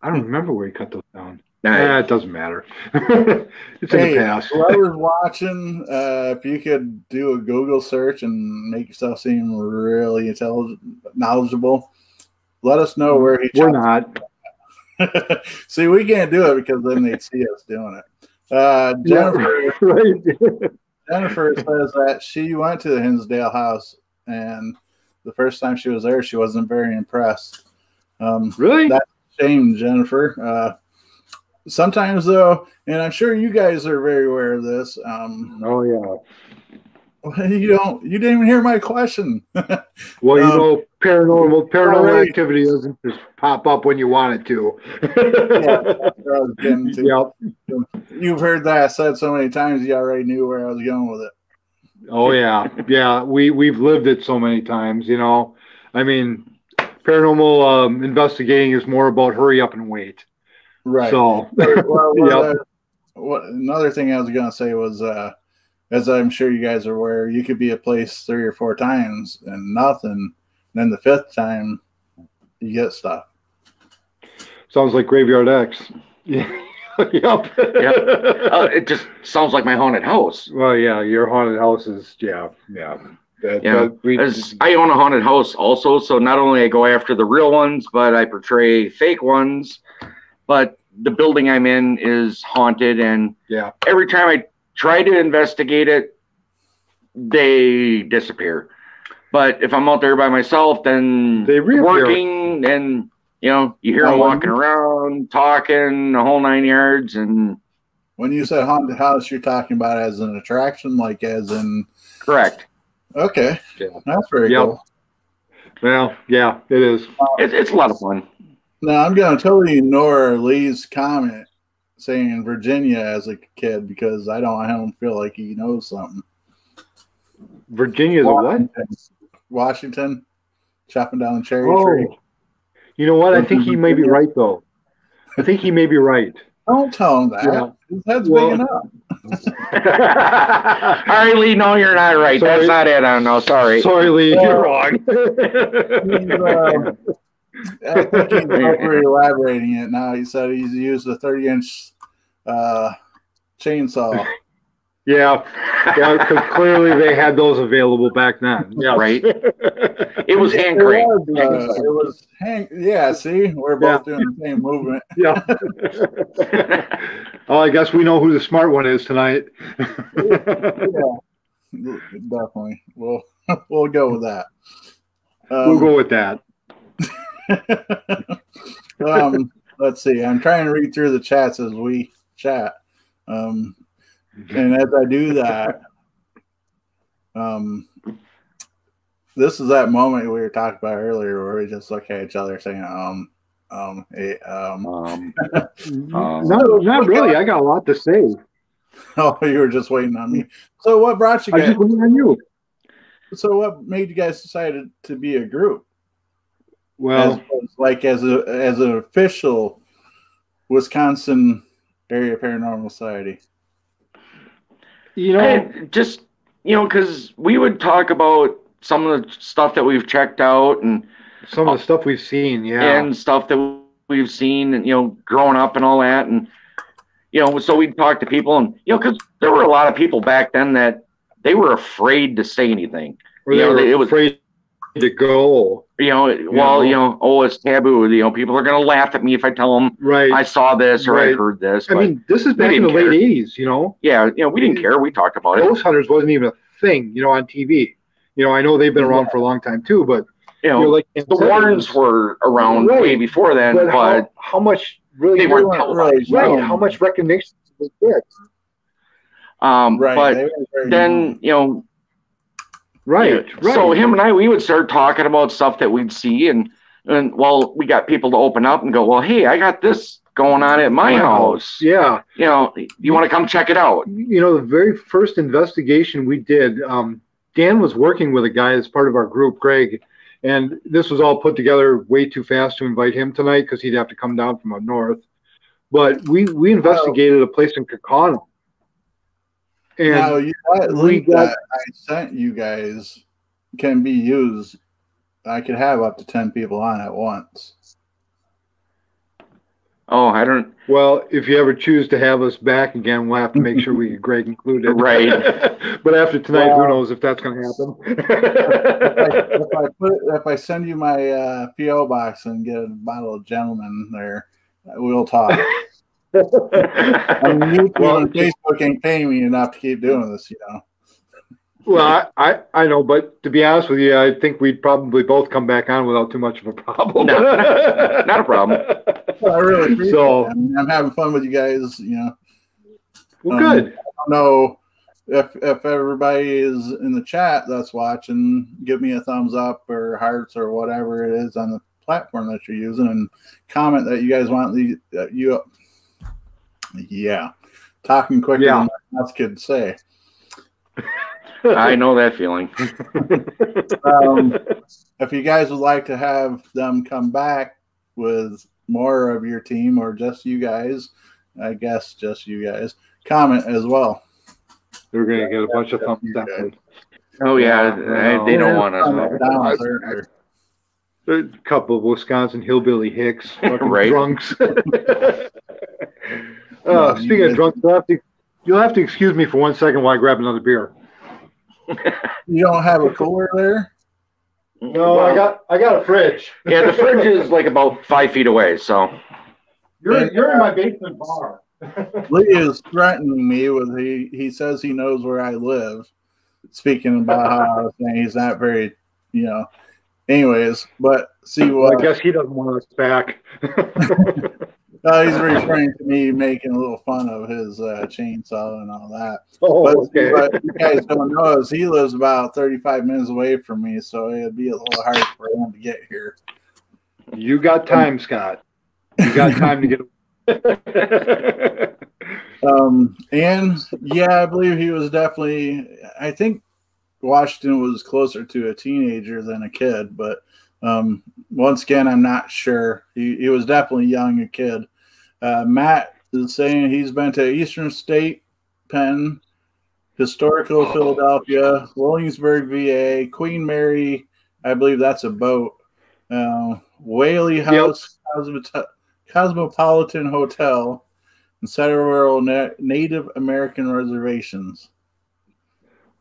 I don't remember where he cut those down. Nah, Nah, it doesn't matter. it's in hey, the past. whoever's watching, uh, if you could do a Google search and make yourself seem really intelligent, knowledgeable, let us know where he. We're not. see, we can't do it because then they'd see us doing it. Uh, Jennifer, right. Jennifer says that she went to the Hinsdale house, and the first time she was there, she wasn't very impressed. Um, really? That- shame, Jennifer. Uh, sometimes, though, and I'm sure you guys are very aware of this. Um, oh yeah. you don't, you didn't even hear my question. Well, you Um, know, paranormal paranormal alright. activity doesn't just pop up when you want it to. Where I was getting to. Yep. You've heard that said so many times, you already knew where I was going with it. Oh yeah, yeah. We we've lived it so many times. You know, I mean, paranormal um, investigating is more about hurry up and wait. Right. So well, Yep. uh, what another thing I was gonna say was, uh, as I'm sure you guys are aware, you could be a place three or four times and nothing. Then the fifth time, you get stuff. sounds like Graveyard X. Yeah. yep. Uh, it just sounds like my haunted house. Well, yeah, your haunted houses. Yeah, yeah. That, Yeah, that- we- As I own a haunted house also, so not only I go after the real ones, but I portray fake ones. But the building I'm in is haunted, and yeah. every time I try to investigate it, they disappear. But if I'm out there by myself, then They reappear. working, and you know, you hear Now, them when- walking around, talking, the whole nine yards, and When you said haunted house, you're talking about as an attraction, like as in correct. okay, Yeah. that's very Yep. cool. Well, yeah, it is. It, it's a lot of fun. Now I'm gonna totally ignore Lee's comment saying Virginia as a kid because I don't I don't feel like he knows something. Virginia's a what? Washington, Washington, chopping down the cherry oh. tree. Oh, you know what? I think he may be right though. I think he may be right. Don't tell him that. Yeah. His head's Well- big enough. All right, Lee, no, you're not right. Sorry. That's not it. I don't know. Sorry. Sorry, Lee, Well, you're wrong. He's, um, I think he's over elaborating it now. He said he's used a 30 inch uh, chainsaw. yeah, yeah, because clearly they had those available back then. Yeah, Right. It was hand It crank. was, uh, it was hang- yeah, see, we're both doing the same movement. yeah. oh, I guess we know who the smart one is tonight. Yeah, definitely. We'll we'll go with that. we'll Um, go with that. um, let's see. I'm trying to read through the chats as we chat. Um, and as I do that, um, this is that moment we were talking about earlier where we just look at each other saying, um, um, eh, um, Um, no, not really. I got a lot to say. oh, you were just waiting on me. So what brought you I guys? just waiting on you. So what made you guys decide to be a group? Well, as, as like as a as an official Wisconsin area paranormal society. you know, I- just you know, because we would talk about some of the stuff that we've checked out and some of the uh, stuff we've seen. Yeah. and stuff that we've seen, and you know, growing up and all that, and you know, so we'd talk to people, and you know, because there were a lot of people back then that they were afraid to say anything. Or you they know, were it was- afraid to goal. You know, well, you know, oh, it's taboo. You know, people are gonna laugh at me if I tell them Right. I saw this or I heard this. I mean, this is back in the didn't late '80s. You know, yeah, you know, we didn't care. We talked about it. ghost hunters wasn't even a thing. You know, on TV. You know, I know they've been around for a long time too, but You you know, know, like the Warrens were around Right. way before then, But but, how, how much really they weren't weren't televised. really right? known. How much recognition did they get? Um, Right. but they were very then you know, Right. Yeah. Right. So him and I, we would start talking about stuff that we'd see, and and well, we got people to open up and go, well, hey, I got this going on at my house. Yeah. You know, you want to come check it out? You know, the very first investigation we did, um, Dan was working with a guy as part of our group, Greg, and this was all put together way too fast to invite him tonight because he'd have to come down from up north. But we we investigated a place in Kaukauna. And now you, that link got- that I sent you guys can be used. I could have up to ten people on at once. Oh, I don't. Well, if you ever choose to have us back again, we'll have to make sure we get Greg included. Right. but after tonight, who knows if that's going to if, I, happen? if I put if I send you my uh, PO box and get a bottle of gentleman there, we'll talk. I mean, YouTube Well, and Facebook ain't paying me enough to keep doing this, you know. well, I, I, I know, but to be honest with you, I think we'd probably both come back on without too much of a problem. No, not- not a problem. Well, I really appreciate So- it. I mean, I'm having fun with you guys, you know. Well, Um, good. I don't know if if everybody is in the chat that's watching, give me a thumbs up or hearts or whatever it is on the platform that you're using, and comment that you guys want the uh, you. Yeah, talking quicker Yeah. than my mouth could say. I know that feeling. Um, if you guys would like to have them come back with more of your team or just you guys, I guess just you guys, comment as well. We're going to get a bunch of thumbs down. Oh yeah, Yeah, I- they don't want Comment us. down, I- certainly. A couple of Wisconsin hillbilly hicks, fucking Right. drunks. Uh, Yeah, speaking of drunks, you'll have, to, you'll have to excuse me for one second while I grab another beer. You don't have a cooler there? No, I got I got a fridge. Yeah, the fridge is like about five feet away. So You're you're in my basement bar. Lee is threatening me with he he says he knows where I live. Speaking about how I was saying he's not very, you know. Anyways, but see Well, I guess he doesn't want us back. uh, he's referring to me making a little fun of his uh, chainsaw and all that. oh, But okay. what you guys don't know is he lives about 35 minutes away from me, so it'd be a little hard for him to get here. You got time, Scott. You got time to get. Um, and yeah, I believe he was definitely. I think Washington was closer to a teenager than a kid, but um, once again, I'm not sure. He, he was definitely young, a kid. Uh, Matt is saying he's been to Eastern State, Penn, Historical Philadelphia, Williamsburg, VA, Queen Mary. I believe that's a boat. Uh, Whaley House, Cosmo- Cosmopolitan Hotel, and several na- Native American reservations.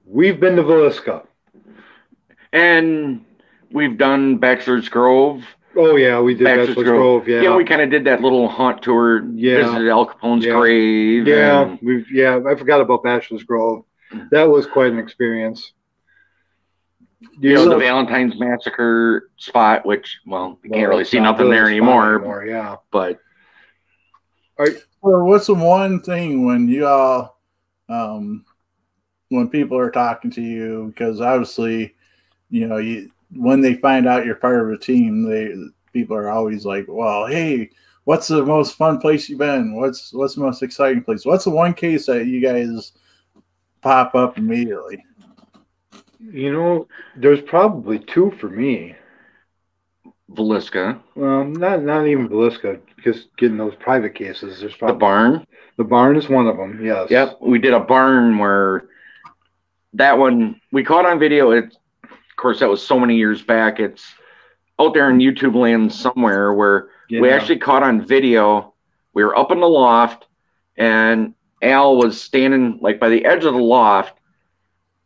We've been to Villisca. and we've done Bachelor's Grove. Oh yeah, we did Bachelor's Bachelor's Grove. Grove. Yeah, Yeah, we kind of did that little haunt tour. Yeah. visited Al Capone's Yeah. grave. yeah, and- we yeah. I forgot about Bachelor's Grove. That was quite an experience. you know, You- the Valentine's Massacre spot, which, well, you well, can't really see nothing there really a spot anymore, anymore, Yeah. but Well, what's the one thing when you all, um, when people are talking to you, because obviously, you know, you when they find out you're part of a team, they people are always like, "Well, hey, what's the most fun place you've been? What's what's the most exciting place? What's the one case that you guys pop up immediately?" You know, there's probably two for me. Villisca, Well, not not even Villisca, because getting those private cases. There's the barn. the barn is one of them. Yes. Yep, we did a barn where that one we caught on video. It, of course, that was so many years back. It's out there in YouTube land somewhere where we actually caught on video. We were up in the loft, and Al was standing like by the edge of the loft,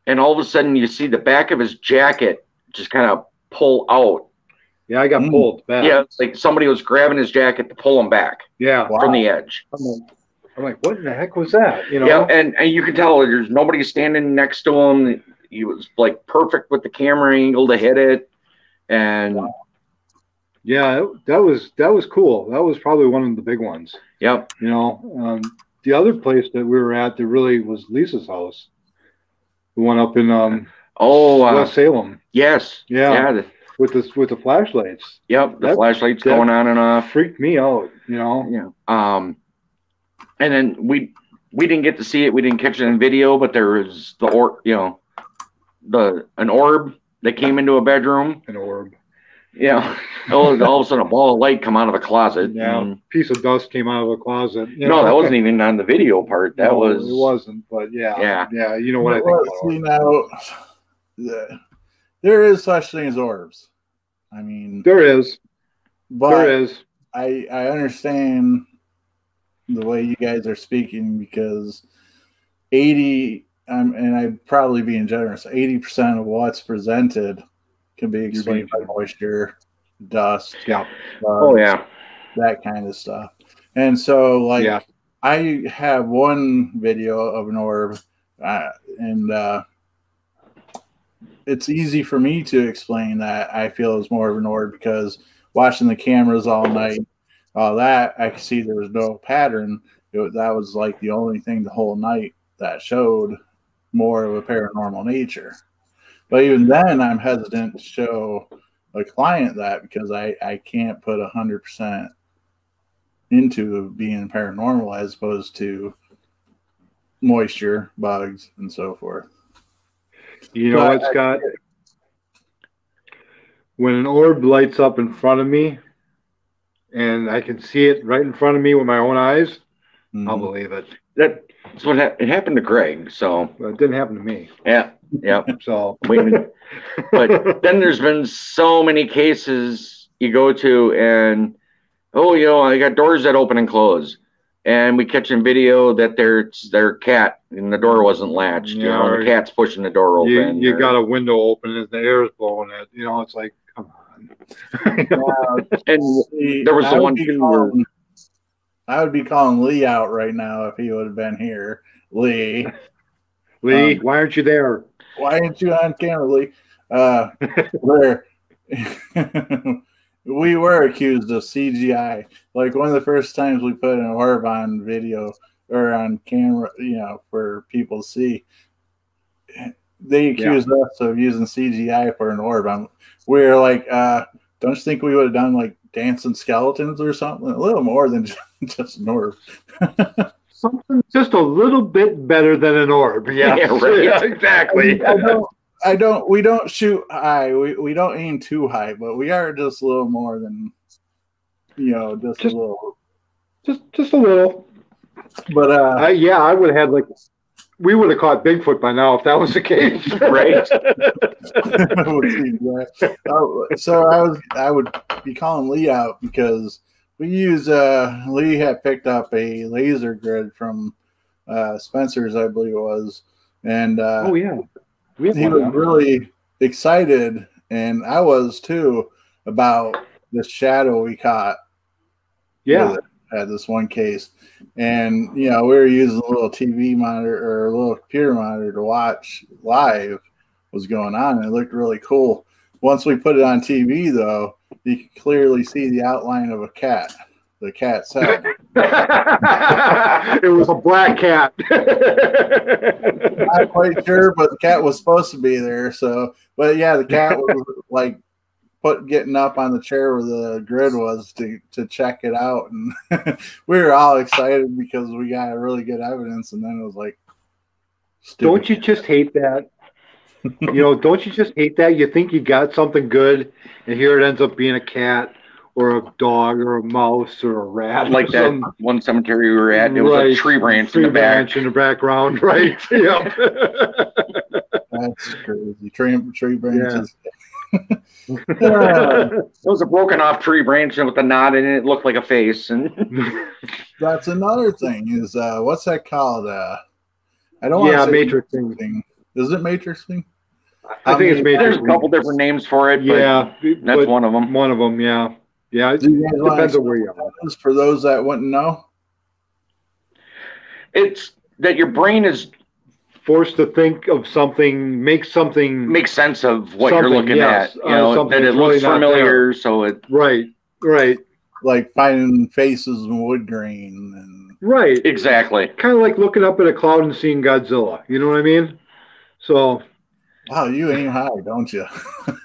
and all of a sudden you see the back of his jacket just kind of pull out. Yeah, I got Mm. pulled back. Yeah, it's like somebody was grabbing his jacket to pull him back Yeah. Wow. from the edge. I'm like, I'm like, what in the heck was that? You know? Yeah, and, and you can tell there's nobody standing next to him. He was like perfect with the camera angle to hit it. And Yeah, that was that was cool. That was probably one of the big ones. yep, You know, um, the other place that we were at that really was Lisa's house, the one up in um, oh uh, West Salem. yes, Yeah. yeah, the, with the with the flashlights. yep. The That- flashlights that- going on and off. Freaked me out. You know. Yeah. Um, and then we we didn't get to see it. We didn't catch it in video, but there was the or you know the an orb that came into a bedroom. An orb. Yeah, all, all of a sudden a ball of light come out of a closet. Yeah. Mm-hmm. And- Piece of dust came out of a closet. you no, know? that wasn't even on the video part. That No, was It wasn't. But yeah. Yeah. Yeah. You know what I think. Well, about see it. the- there is such thing as orbs. I mean, There is. but there is. I I understand the way you guys are speaking because 80 um, and I'd probably being generous 80% of what's presented can be explained by moisture, dust, Yeah. Oh yeah. that kind of stuff. And so like Yeah. I have one video of an orb uh, and uh, it's easy for me to explain that I feel is more of an orb because watching the cameras all night, all that, I could see there was no pattern. It, that was like the only thing the whole night that showed more of a paranormal nature. But even then, I'm hesitant to show a client that because I, I can't put a hundred percent into being paranormal as opposed to moisture, bugs, and so forth. You know But what, Scott? When an orb lights up in front of me and I can see it right in front of me with my own eyes, I'll Mhm. believe it. That's what ha- it happened to Greg. So But it didn't happen to me. yeah, yeah. So, Wait, but then there's been so many cases you go to and oh you know i got doors that open and close and we catch in video that their their cat and the door wasn't latched you know the cat's pushing the door open you or- got a window open and the air's blowing it. You know, it's like, come on. and See, There was I the one be too where- calling- I would be calling Lee out right now if he would have been here. Lee, Lee, Um, why aren't you there? why aren't you on camera, Lee? Uh, where we were accused of CGI. Like one of the first times we put an orb on video or on camera, you know, for people to see, they accused us of using CGI for an orb. I'm, We're like, uh, don't you think we would have done like dancing skeletons or something? A little more than just an orb. Something just a little bit better than an orb. Yeah, Yeah, right. Yeah, exactly. I don't, I don't, we don't shoot high. We, we don't aim too high, but we are just a little more than, you know, just, Just- a little. just, just a little. But, uh, I, yeah, I would have had like, we would have caught Bigfoot by now if that was the case. Right. Oh, so I was I would be calling Lee out because we use uh Lee had picked up a laser grid from uh Spencer's I believe it was and uh oh yeah, we he was really excited and I was too about the shadow we caught yeah. at this one case. And you know, we were using a little TV monitor or a little computer monitor to watch live was going on. And it looked really cool. Once we put it on TV though, you could clearly see the outline of a cat. The cat's head. it was a black cat. Not quite sure, but the cat was supposed to be there. So but yeah, the cat was like put getting up on the chair where the grid was to to check it out and we were all excited because we got really good evidence and then it was like stupid don't you just hate that? You know, don't you just hate that? You think you got something good, and here it ends up being a cat or a dog or a mouse or a rat. like that some- one cemetery we were at it was Right. a tree branch tree in the back branch in the background, right? yeah. That's crazy. Tree, tree branches. it was a broken off tree branch with a knot in it. It looked like a face and That's another thing. Is uh, what's that called? Uh, I don't. yeah, want to matrix thing. thing. Is it matrix thing? I think it's mean, matrix. there's a couple different names for it but Yeah, that's but one of them one of them. Yeah, yeah. It Do you guys want depends on where you are. for those that wouldn't know? it's that your brain is Forced to think of something, make something make sense of what you're looking yes. at. You Uh, know something that it that's really looks familiar, so it right, right, Like finding faces in wood grain and right. exactly. kind of like looking up at a cloud and seeing Godzilla. You know what I mean? So wow, you aim high, don't you?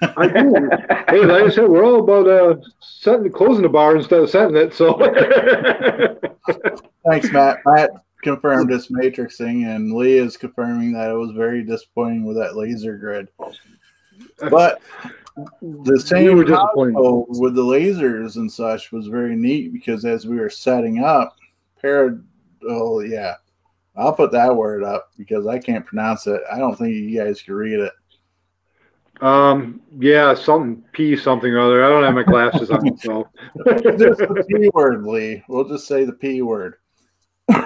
I do. hey, like I said, we're all about uh, setting, closing the bar instead of setting it. So Thanks, Matt. Matt confirmed this matrixing, and Lee is confirming that it was very disappointing with that laser grid. But the same were disappointed. with the lasers and such was very neat because as we were setting up, parad oh yeah, I'll put that word up because I can't pronounce it. I don't think you guys can read it. Um, yeah, something P something or other. I don't have my glasses on, so Just the P word, Lee. We'll just say the P word.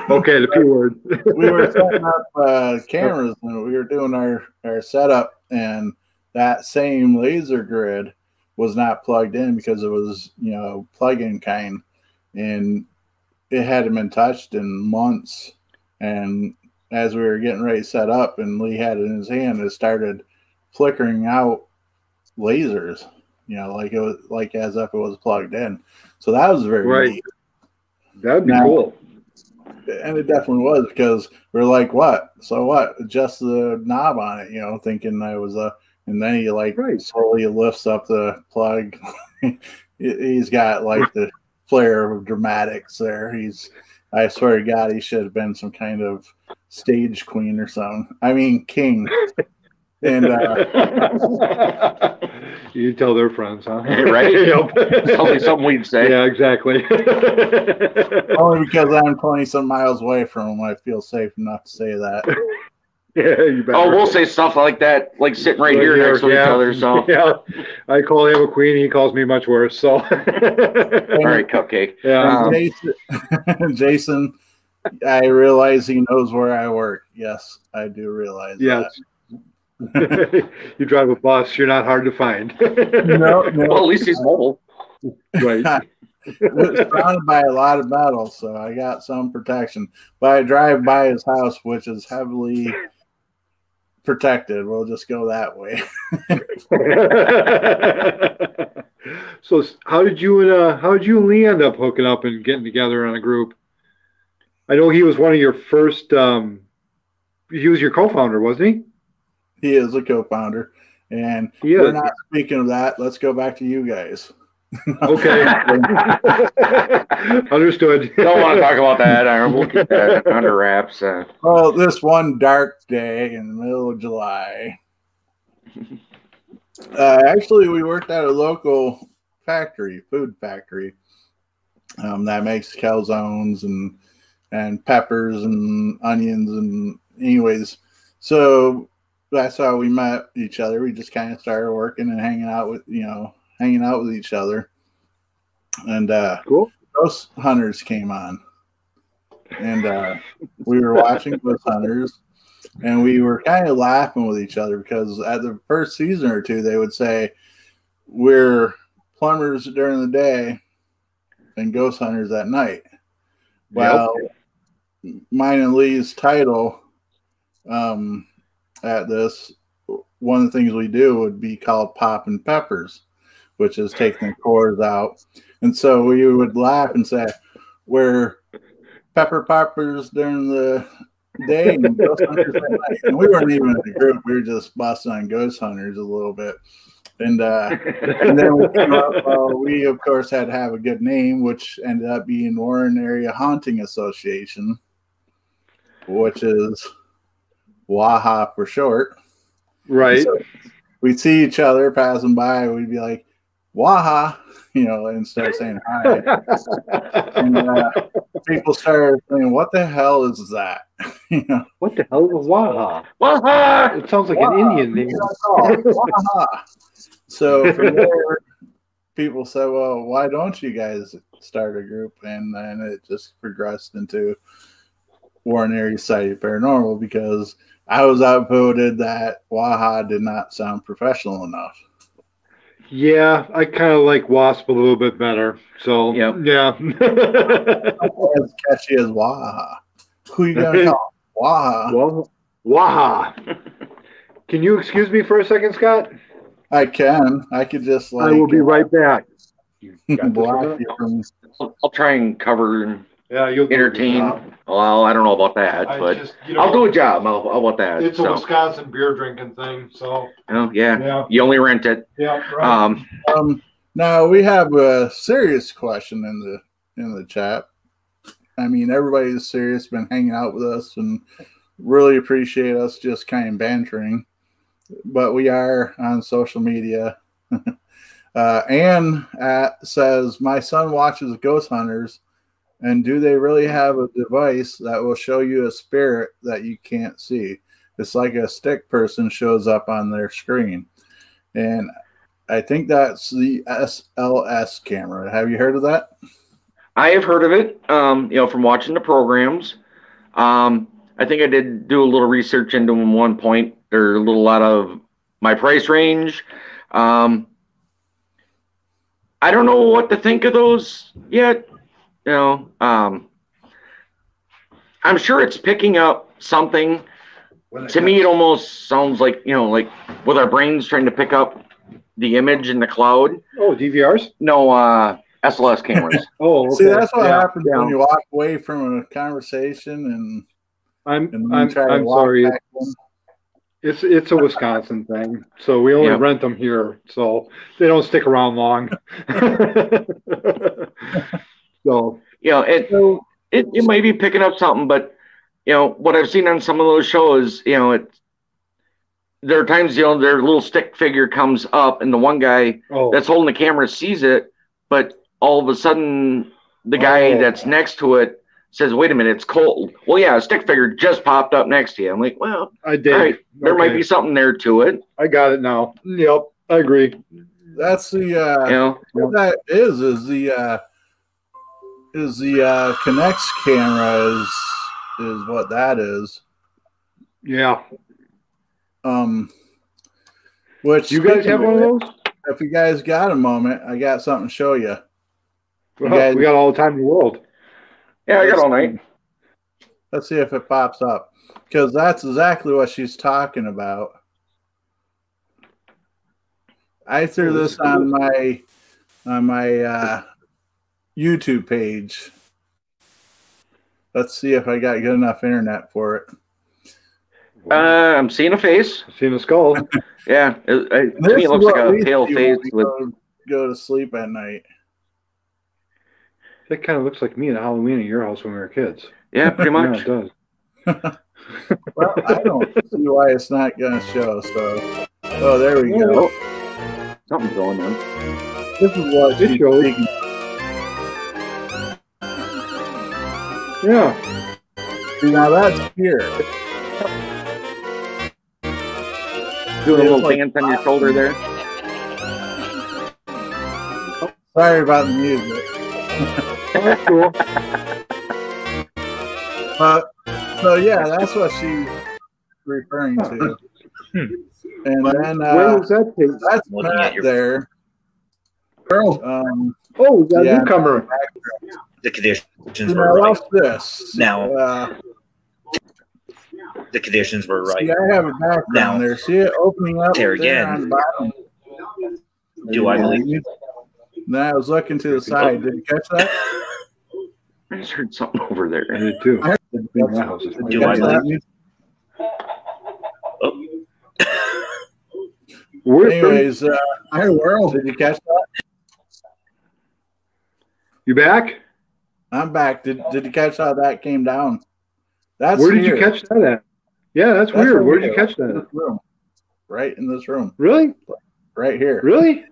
okay, the P word. we were setting up uh, cameras and we were doing our, our setup, and that same laser grid was not plugged in because it was, you know, plug in kind, and it hadn't been touched in months. And as we were getting ready to set up, and Lee had it in his hand, it started flickering out lasers, you know, like it was like as if it was plugged in. So that was very Right. neat That'd be Now- cool. and it definitely was because we're like, what? So what? Just the knob on it, you know, thinking I was a, and then he like Right. slowly lifts up the plug. He- He's got like the flair of dramatics there. He's, I swear to God, he should have been some kind of stage queen or something. I mean, king. And uh, you tell their friends, huh? Right? Yep. Probably something we'd say. Yeah, exactly. only because I'm 20 some miles away from him, I feel safe enough to say that. yeah, you better. Oh, we'll say stuff like that, like sitting right, here next to each other. So, yeah, I call him a queen. He calls me much worse. So, all right, cupcake. yeah, Um, Jason, Jason, I realize he knows where I work. Yes, I do realize yes. you drive a bus. You're not hard to find. that. No, Well, at least he's mobile. right. It's surrounded by a lot of metal, so I got some protection. But I drive by his house, which is heavily protected. We'll just go that way. so, how did you and uh, how did you and Lee end up hooking up and getting together on a group? I know he was one of your first. Um, he was your co-founder, wasn't he? He is a co-founder, and He we're not speaking of that. Let's go back to you guys. Okay. Understood. Don't want to talk about that. I we'll keep that under wraps. Uh, Well, this one dark day in the middle of July, uh, actually, we worked at a local factory, food factory, um, that makes calzones and and peppers and onions and anyways. So that's how we met each other. We just kind of started working and hanging out with you know hanging out with each other, and uh, Cool. Ghost Hunters came on, and uh, we were watching Ghost Hunters, and we were kind of laughing with each other because at the first season or two, they would say we're plumbers during the day and ghost hunters at night. Well, mine and Lee's title um, at this, one of the things we do would be called pop and peppers, which is taking the cores out. And so we would laugh and say, we're pepper poppers during the day and ghost hunters at night. And we weren't even in the group, we were just busting on ghost hunters a little bit. And uh, and then we came up, well, we of course had to have a good name, which ended up being Warren Area Haunting Association, which is WAHA for short. Right. So we'd see each other passing by, we'd be like, Waha, you know, instead of saying hi. And uh, people started saying, What the hell is that? you know, what the hell is Waha? Waha! It sounds like Waha. an Indian name. Waha. So from there, people said, Well, why don't you guys start a group? And then it just progressed into Warren Area Society Paranormal because I was outvoted that Waha did not sound professional enough. Yeah, I kind of like Wasp a little bit better. So Yep. yeah. as catchy as Waha. Who you gonna call? Waha. Waha. Can you excuse me for a second, Scott? I can. I could just like I will be right back. You got this block one? you from. I'll, I'll try and cover and Yeah, you'll do a good entertain. Well, I don't know about that, I but just, you know, I'll do a job. How, how about that? It's a Wisconsin beer drinking thing, so oh, yeah. yeah, You only rent it. yeah, right. Um, Um, now we have a serious question in the in the chat. I mean, everybody's serious, been hanging out with us, and really appreciate us just kind of bantering. But we are on social media. uh, Anne at says, "My son watches Ghost Hunters, and do they really have a device that will show you a spirit that you can't see? It's like a stick person shows up on their screen." and I think that's the SLS camera. Have you heard of that? I have heard of it, um, you know, from watching the programs. Um, I think I did do a little research into them one point. They're a little out of my price range. Um, I don't know what to think of those yet. You know, um, I'm sure it's picking up something. To me, it almost sounds like you know, like with our brains trying to pick up the image in the cloud. Oh, DVRs? No, uh, SLS cameras. Oh, okay. See, that's what Yeah, happens yeah. when you walk away from a conversation and, I'm and I'm, try to I'm sorry. It's it's a Wisconsin thing, so we only Yeah. rent them here, so they don't stick around long. so you know, it, it it might be picking up something, but you know what I've seen on some of those shows, you know, it there are times you know their little stick figure comes up and the one guy oh that's holding the camera sees it, but all of a sudden the guy Oh. that's next to it says, "Wait a minute, it's cold." Well, yeah, a stick figure just popped up next to you. I'm like, well, I did. right, there might be something there to it, I got it now. Yep, I agree. That's the uh, you know. what that is is the uh, is the uh, Kinect camera is is what that is. Yeah. Um, which You guys have one of those? If you guys got a moment, I got something to show you. You guys- we got all the time in the world. Yeah, I got all night. Let's see if it pops up because that's exactly what she's talking about. I threw this this on my on my uh, YouTube page. Let's see if I got good enough internet for it. Uh, I'm seeing a face. Seen a skull. Yeah, it, it, to me it is looks like a pale face with go, go to sleep at night. that kind of looks like me at Halloween at your house when we were kids. yeah, pretty Yeah, much. it does. Well, I don't see why it's not going to show. So, oh, there we go. Something's going on. This is what It shows. speaking Yeah. See, now that's here. Doing a little like- dance on your shoulder there. Sorry about the music. Oh, that's cool. But so yeah, that's what she's referring to. And then Where uh, was that take? that's Matt your- there. Um, Oh, we got Yeah. a newcomer. The conditions now were right. what's this? Now- uh, The conditions were see, right. I have a background Now- there. See it opening up There again. on the bottom. Do I believe? you? No, I was looking to the side. Did you catch that? I just heard something over there. I did too. I- In my house. You Do I that? Oh, Where, Anyways, uh, hi world. Did you catch that? you back? I'm back. Did Did you catch how that came down? That's Where did you catch that at? Yeah, that's, That's weird. Where did you catch that In this room. Right in this room. Really? Right here. Really?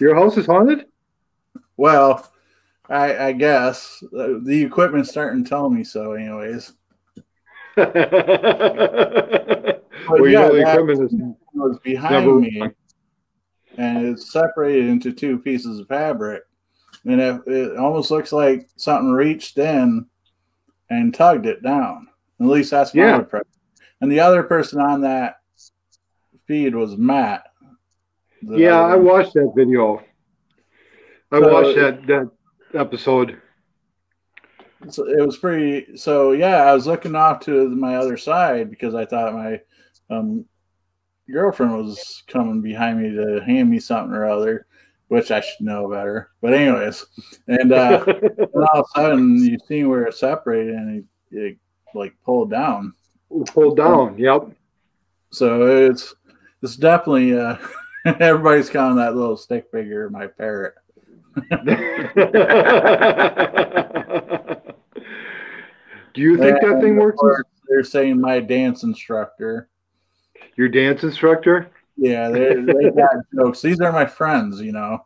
Your house is haunted? Well, I, I guess uh, the equipment's starting to tell me so. Anyways, well, you yeah, know the equipment is was behind me, and it's separated into two pieces of fabric, and it, it almost looks like something reached in and tugged it down. At least that's my Yeah. impression. And the other person on that feed was Matt. Yeah, I watched that video. I So- watched that that episode. So it was pretty. So yeah, I was looking off to my other side because I thought my um, girlfriend was coming behind me to hand me something or other, which I should know better. But anyways, and uh, all of a sudden you see where it separated and it, it like pulled down. Pulled down. Yep. So it's it's definitely uh, everybody's calling that little stick figure my parrot. Do you think that thing works? They're saying my dance instructor. Your dance instructor? Yeah, they they got jokes. These are my friends, you know.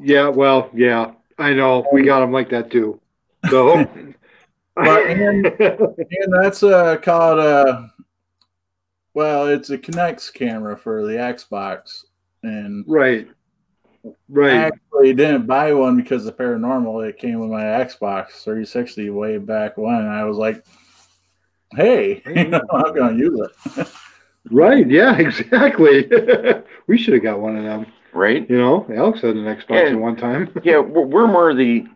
Yeah. Well, yeah. I know. We got them like that too. So. But and, and that's uh called uh well, it's a Kinect camera for the Xbox. And Right. I Right. actually didn't buy one because the paranormal. It came with my Xbox 360 way back when. I was like, hey, you know, I'm going to use it. Right. Yeah, exactly. we should have got one of them. right? You know, Alex had an Xbox Yeah. at one time. Yeah, we're, we're more the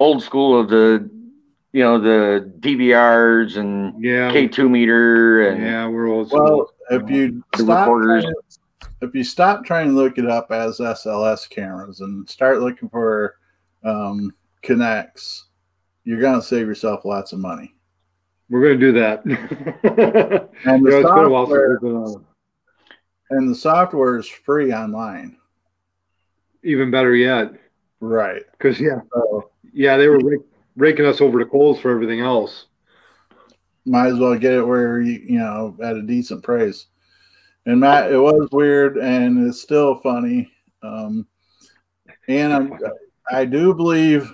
old school of the, you know, the DVRs and Yeah. K2 meter and Yeah, we're old Well, if you stop recorders. trying to- if you stop trying to look it up as SLS cameras and start looking for um, Kinects, you're going to save yourself lots of money. We're gonna do that. And the Yeah, it's been a while software we've been on. and the software is free online. Even better yet, Right. because yeah, So yeah, they were rake, raking us over the coals for everything else. might as well get it where you you know at a decent price. And Matt, it was weird and it's still funny. Um, and I'm, I do believe,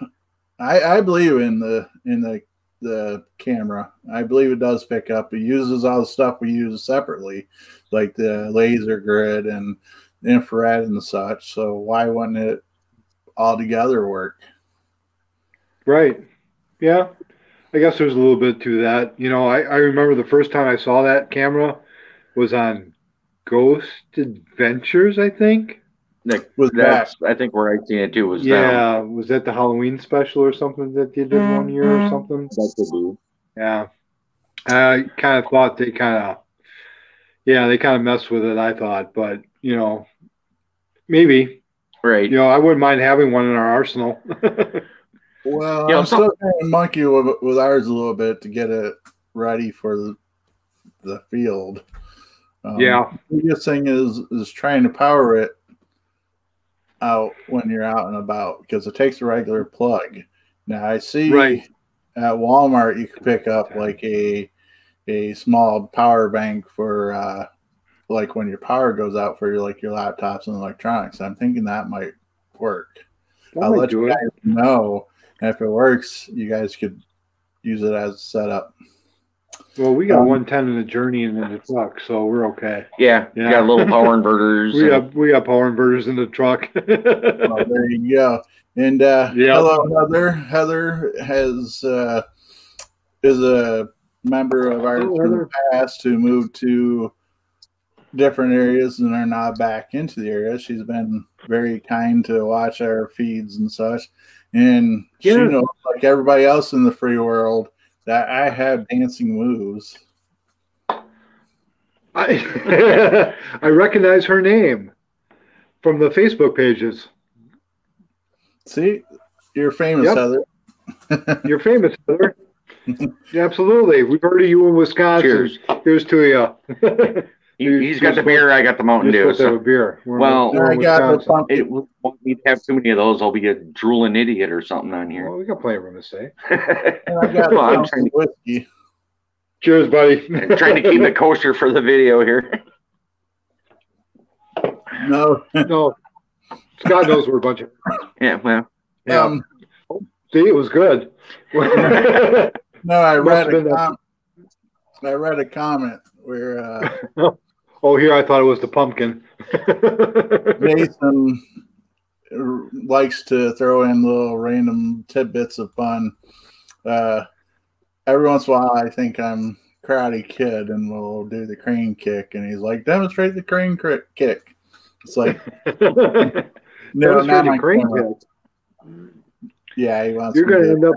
I, I believe in the in the the camera. I believe it does pick up. It uses all the stuff we use separately, like the laser grid and infrared and such. So why wouldn't it all together work? Right. Yeah. I guess there's a little bit to that. You know, I, I remember the first time I saw that camera was on Ghost Adventures, I think. Like, Was that's, I think where I seen it too was them. yeah. Was that the Halloween special or something that they did one year or something? That could be. Yeah. I kind of thought they kind of, yeah, they kind of messed with it, I thought. But, you know, maybe. Right. You know, I wouldn't mind having one in our arsenal. Well, Yeah, I'm some- still trying to monkey with, with ours a little bit to get it ready for the, the field. Um, yeah. The biggest thing is is trying to power it out when you're out and about because it takes a regular plug. Now I see Right. at Walmart you can pick up like a a small power bank for uh, like when your power goes out for your like your laptops and electronics. I'm thinking that might work. That I'll might let you it. guys know. And if it works, you guys could use it as a setup. Well, we got Um, 110 in the journey and in the truck, so we're okay. Yeah. Yeah. You got little power inverters. We and- got we got power inverters in the truck. Oh, there you go. And uh, Yeah. hello, Heather. Heather has uh, is a member of our Hello, from Heather. the past who moved to different areas and are now back into the area. She's been very kind to watch our feeds and such. And she Yeah. knows, like everybody else in the free world, that I have dancing moves. I I recognize her name from the Facebook pages. See, you're famous, Yep. Heather. You're famous, Heather. Absolutely. We've heard of you in Wisconsin. Cheers. Here's to you. He, You- he's you're got the beer. I got the Mountain You're Dew. supposed to have So a beer. We're in- Well- we're I in got the Wisconsin. pumpkin. it won't need to have too many of those. I'll be a drooling idiot or something on here. Well, we got plenty of room to stay. And I got Well, I'm the trying whiskey. Cheers, buddy. trying to keep it kosher for the video here. No, no, Scott knows we're a bunch of. Yeah, well, Yeah. um, See, it was good. No, I Must read have a been that- com- I read a comment where uh, oh, here I thought it was the pumpkin. Jason likes to throw in little random tidbits of fun. Uh, every once in a while, I think I'm Karate Kid, and we'll do the crane kick, and he's like, "Demonstrate the crane cri- kick." It's like, no, Demonstrate not the my crane kick. Yeah, he wants. You're gonna to- end up.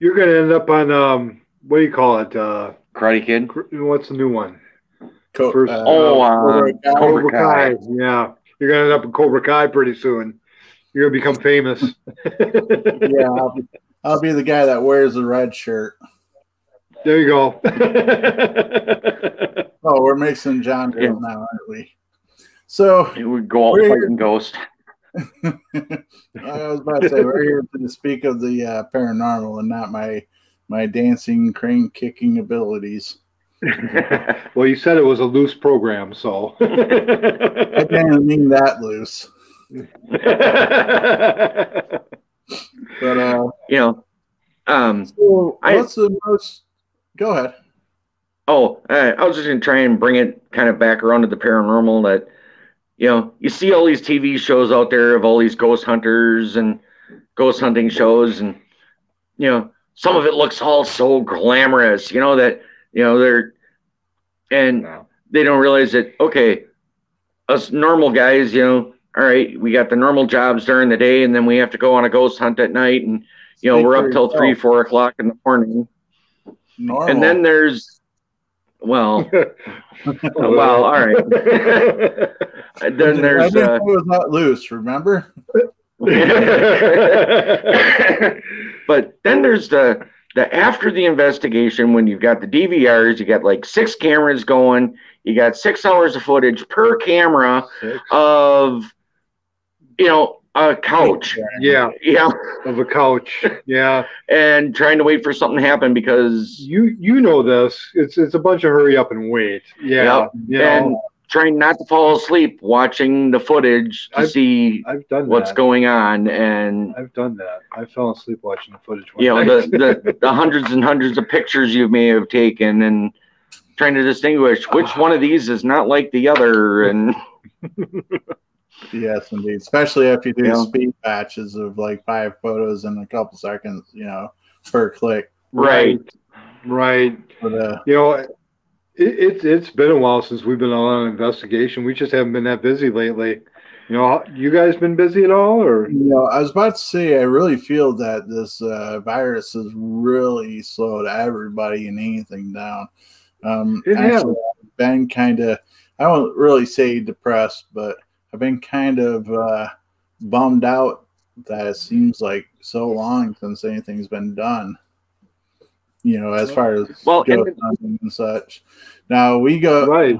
You're gonna end up on um. What do you call it? Uh, Karate Kid. what's the new one? Co- first- uh, Oh, uh, Cobra Kai. Cobra Kai. Yeah, you're gonna end up in Cobra Kai pretty soon. You're gonna become famous. yeah, I'll be, I'll be the guy that wears the red shirt. There you go. Oh, we're mixing genre Yeah. now, aren't we? So It would go out We're- fighting Ghost. I was about to say we're here to speak of the uh, paranormal and not my my dancing crane kicking abilities. Well, you said it was a loose program, so. I didn't mean that loose, but uh, you know, um, so I- what's the most? Go ahead. Oh, uh, I was just gonna try and bring it kind of back around to the paranormal. That you know, you see all these TV shows out there of all these ghost hunters and ghost hunting shows, and you know, some of it looks all so glamorous, you know, that you know they're and No. they don't realize that okay, us normal guys, you know, all right, we got the normal jobs during the day, and then we have to go on a ghost hunt at night, and you know, Speak we're up till three, four o'clock in the morning, Normal. and then there's well, well, all right. And then there's didn't uh, it was not loose. Remember? but then there's the the after the investigation when you've got the DVRs, you got like six cameras going, you got six hours of footage per camera of you know a couch, yeah, yeah, of a couch. Yeah, and trying to wait for something to happen because you you know this. It's it's a bunch of hurry up and wait. Yeah, Yep. you know, and trying not to fall asleep watching the footage to I've- see I've done what's that. going on and I've done that. I fell asleep watching the footage. One you know the, the the hundreds and hundreds of pictures you may have taken and trying to distinguish which one of these is not like the other and Yes, indeed. Especially if you do Yeah. speed batches of like five photos in a couple seconds, you know, per click. right right. But uh, You know, it, it's it's been a while since we've been on an investigation. We just haven't been that busy lately. You know, you guys been busy at all, or you know, I was about to say, I really feel that this uh, virus has really slowed everybody and anything down. Um, It has. I've been kind of, I won't really say depressed, but I've been kind of uh, bummed out that it seems like so long since anything's been done. You know, as far as Well, and- ghost and such. Now we go. right?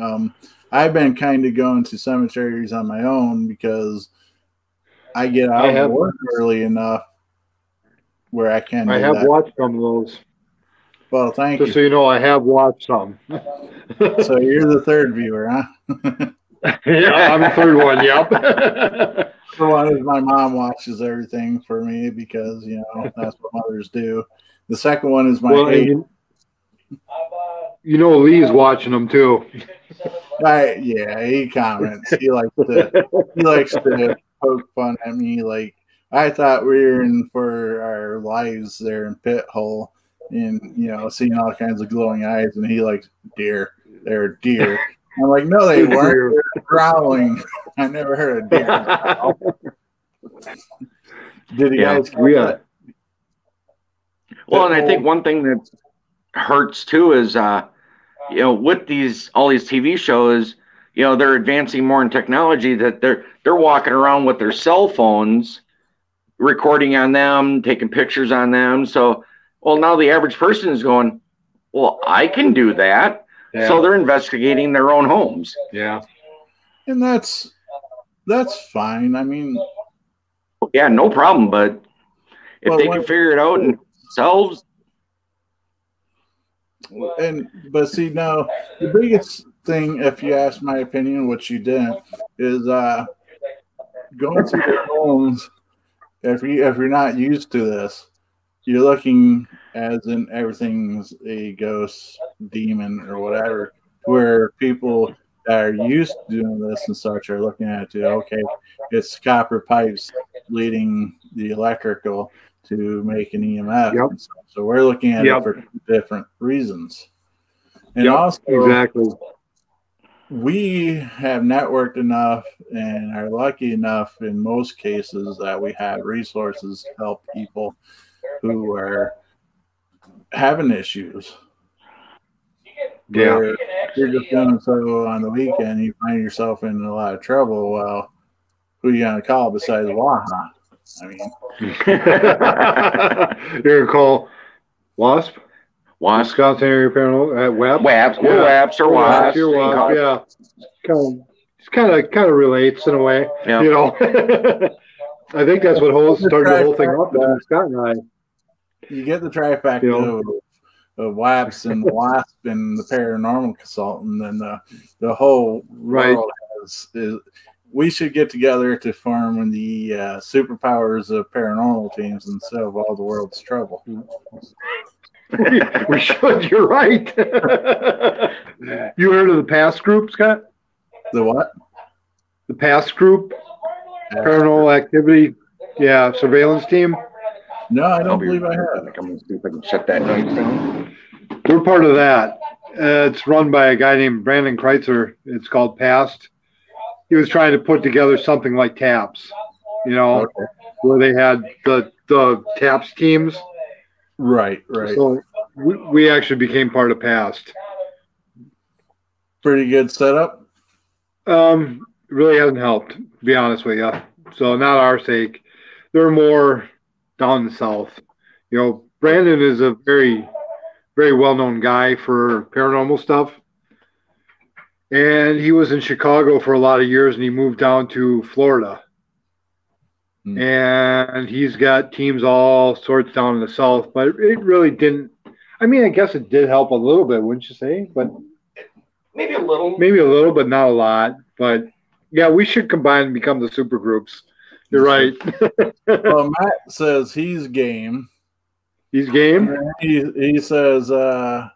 Um, I've been kind of going to cemeteries on my own because I get out I of have- work early enough where I can. I have that. watched some of those. Well, thank Just you. so you know, I have watched some. So you're the third viewer, huh? yeah, I'm the third one. Yep. The one is my mom watches everything for me because you know that's what mothers do. The second one is my well, eight. you, you know, Lee's watching them too. I, yeah, he comments. He likes to he likes to poke fun at me. Like I thought we were in for our lives there in Pithole, and you know, seeing all kinds of glowing eyes, and he like deer. They're deer. I'm like, no, they weren't. They're growling. I never heard a deer. Did you Yeah, guys? we, uh? Well and i think one thing that hurts too is uh you know with these all these tv shows you know they're advancing more in technology that they're they're walking around with their cell phones recording on them taking pictures on them. So well now the average person is going well i can do that. Yeah, so they're investigating their own homes. Yeah. And that's that's fine. I mean, yeah no problem but if Well, they what- can figure it out themselves and but see now the biggest thing, if you ask my opinion, which you didn't, is uh going to your homes. If you if you're not used to this, you're looking as in everything's a ghost, demon, or whatever. Where people that are used to doing this and such are looking at it. Okay, it's copper pipes leading the electrical to make an EMF. Yep. stuff. So we're looking at Yep. it for different reasons. And Yep, also, Exactly. we have networked enough and are lucky enough in most cases that we have resources to help people who are having issues. Yeah. If you're just doing so on the weekend, you find yourself in a lot of trouble. Well, who you gonna call besides Waha? I mean, You're gonna call Wasp, wasp Wisconsin Area Paranormal, uh, WAP. waps Yeah. or waps or wasps You're Wasp, yeah. Kind of, kind of, kind of relates in a way. Yeah. You know. I think that's what holds, started the whole thing up between Scott and I. you get the trifecta You know? of, of WAPS and WASP and the paranormal consultant, and the the whole Right. world has is. We should get together to form the uh, superpowers of paranormal teams instead of all the world's trouble. we, we should. You're right. you heard of the past group, Scott? The what? the past group, paranormal activity, yeah, surveillance team. No, I don't be believe I right have. back. I'm gonna see if I can shut that noise down. We're part of that. Uh, it's run by a guy named Brandon Kreitzer. It's called Past. He was trying to put together something like TAPS, you know, Okay. where they had the the TAPS teams. Right, right. So we, we actually became part of Past. Pretty good setup. Um, really hasn't helped, to be honest with you. So not our sake. They're more down the south. You know, Brandon is a very, very well-known guy for paranormal stuff. And he was in Chicago for a lot of years and he moved down to Florida. Hmm. And he's got teams all sorts down in the south, but it really didn't I mean, I guess it did help a little bit, wouldn't you say? But Maybe a little. maybe a little, but not a lot. But yeah, we should combine and become the super groups. You're right. Well, Matt says he's game. He's game. He he says uh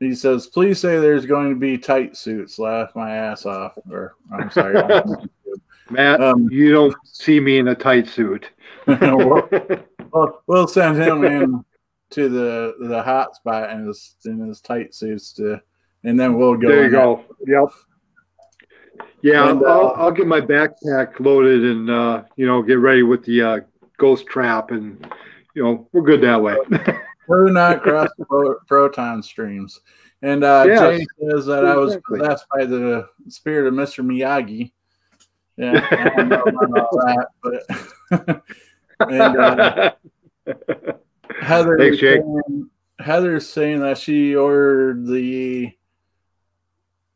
he says please say there's going to be tight suits. Laugh my ass off. Or I'm sorry. Matt, um, you don't see me in a tight suit. we'll, we'll- we'll send him in to the the hot spot in his in his tight suits to, and then we'll go. there you go. Yep. Yeah, And, uh, I'll, I'll get my backpack loaded and uh, you know get ready with the uh, ghost trap, and you know we're good that way. Do not cross the pro- proton streams. And uh, Yes. Jay says that I was Exactly. possessed by the spirit of Mr. Miyagi. Yeah, I don't know about all that, but and uh, Heather, Thanks, Jake. saying- Heather's saying that she ordered the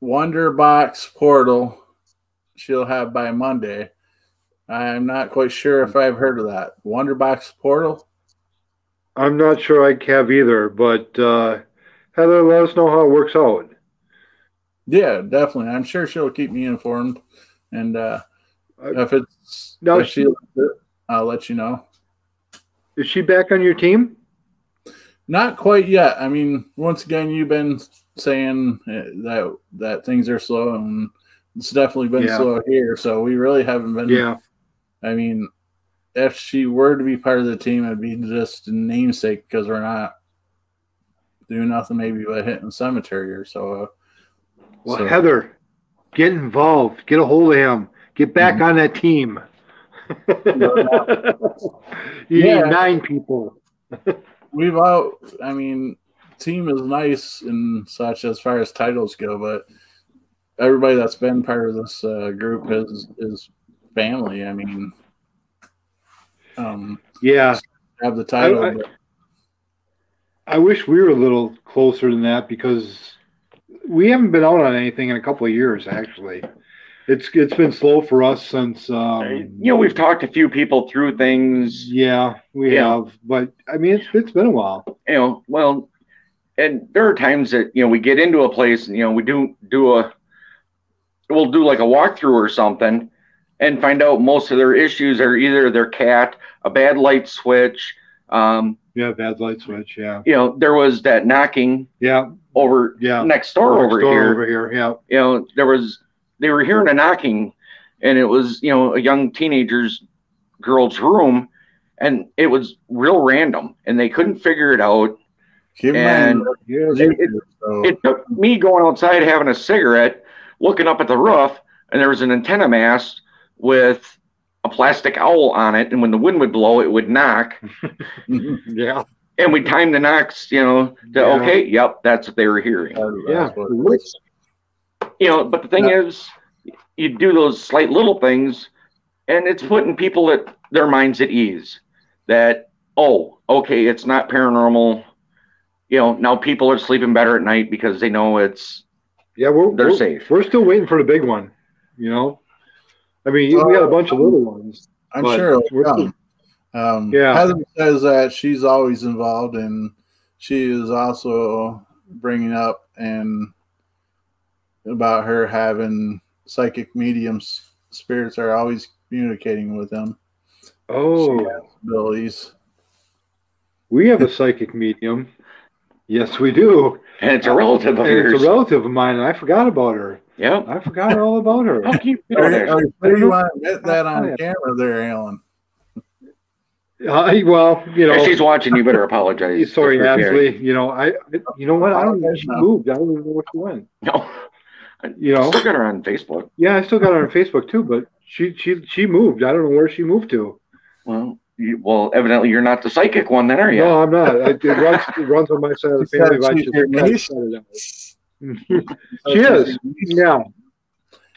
Wonder Box portal. She'll have by Monday. I'm not quite sure if I've heard of that Wonder Box portal. I'm not sure I have either, but uh, Heather, let us know how it works out. Yeah, definitely. I'm sure she'll keep me informed, and uh, Uh, if it's no, if she, I'll let you know. Is she back on your team? Not quite yet. I mean, once again, you've been saying uh, that that things are slow, and it's definitely been Yeah. slow here. So we really haven't been. Yeah. I mean, if she were to be part of the team, it'd be just a namesake because we're not doing nothing maybe but hitting cemetery or so. uh, Well, so- Heather, get involved. Get a hold of him. Get back Mm-hmm. on that team. you Yeah. need nine people. we've all i mean team is nice and such as far as titles go but everybody that's been part of this uh, group is is family i mean um Yeah. have the title I- I- but I wish we were a little closer than that because we haven't been out on anything in a couple of years, actually. It's it's been slow for us since um, You know, we've talked a few people through things. yeah, we Yeah. have. But I mean it's it's been a while. You know, well, and there are times that you know we get into a place and you know we do do a we'll do like a walkthrough or something and find out most of their issues are either their cat, a bad light switch. Um, Yeah, bad light switch, yeah. you know, there was that knocking Yeah, over yeah. next door Next over door here. over here, yeah. you know, there was they were hearing a knocking, and it was you know a young teenager's girl's room, and it was real random, and they couldn't figure it out. keep and Yeah, It, it, so it took me going outside having a cigarette, looking up at the roof, and there was an antenna mast with a plastic owl on it, and when the wind would blow, it would knock, yeah. and we timed the knocks, you know, to Yeah. okay, yep, that's what they were hearing. Yeah. That's you know, but the thing Yeah. is, you do those slight little things, and it's putting people at their minds at ease that, oh, okay, it's not paranormal. You know, now people are sleeping better at night because they know it's Yeah, we're They're we're, safe. We're still waiting for the big one, you know. I mean, we got a bunch of little ones. i'm sure it'll we're come. um Yeah. heather says that she's always involved and she is also bringing up and about her having psychic mediums spirits are always communicating with them Oh, abilities we have a psychic medium. Yes, we do. and it's a relative of And yours. it's a relative of mine, and I forgot about her. Yep. I forgot all about her. How can you Are, forget are, that? are you want to admit that on camera there, Alan? Uh, well, you know, If she's watching, you better apologize. sorry, to her, Gary. Ashley. You know, I, I- you know what? I don't know. She moved. I don't even know where she went. No. You know, Still got her on Facebook. yeah, I still got her on Facebook too, but she, she, she moved. I don't know where she moved to. Well, you, well, evidently you're not the psychic one, then, are you? No, I'm not. I, it runs, it runs on my side of the She family. Said but I she's just your kinda niece? shut it out. She is. Yeah.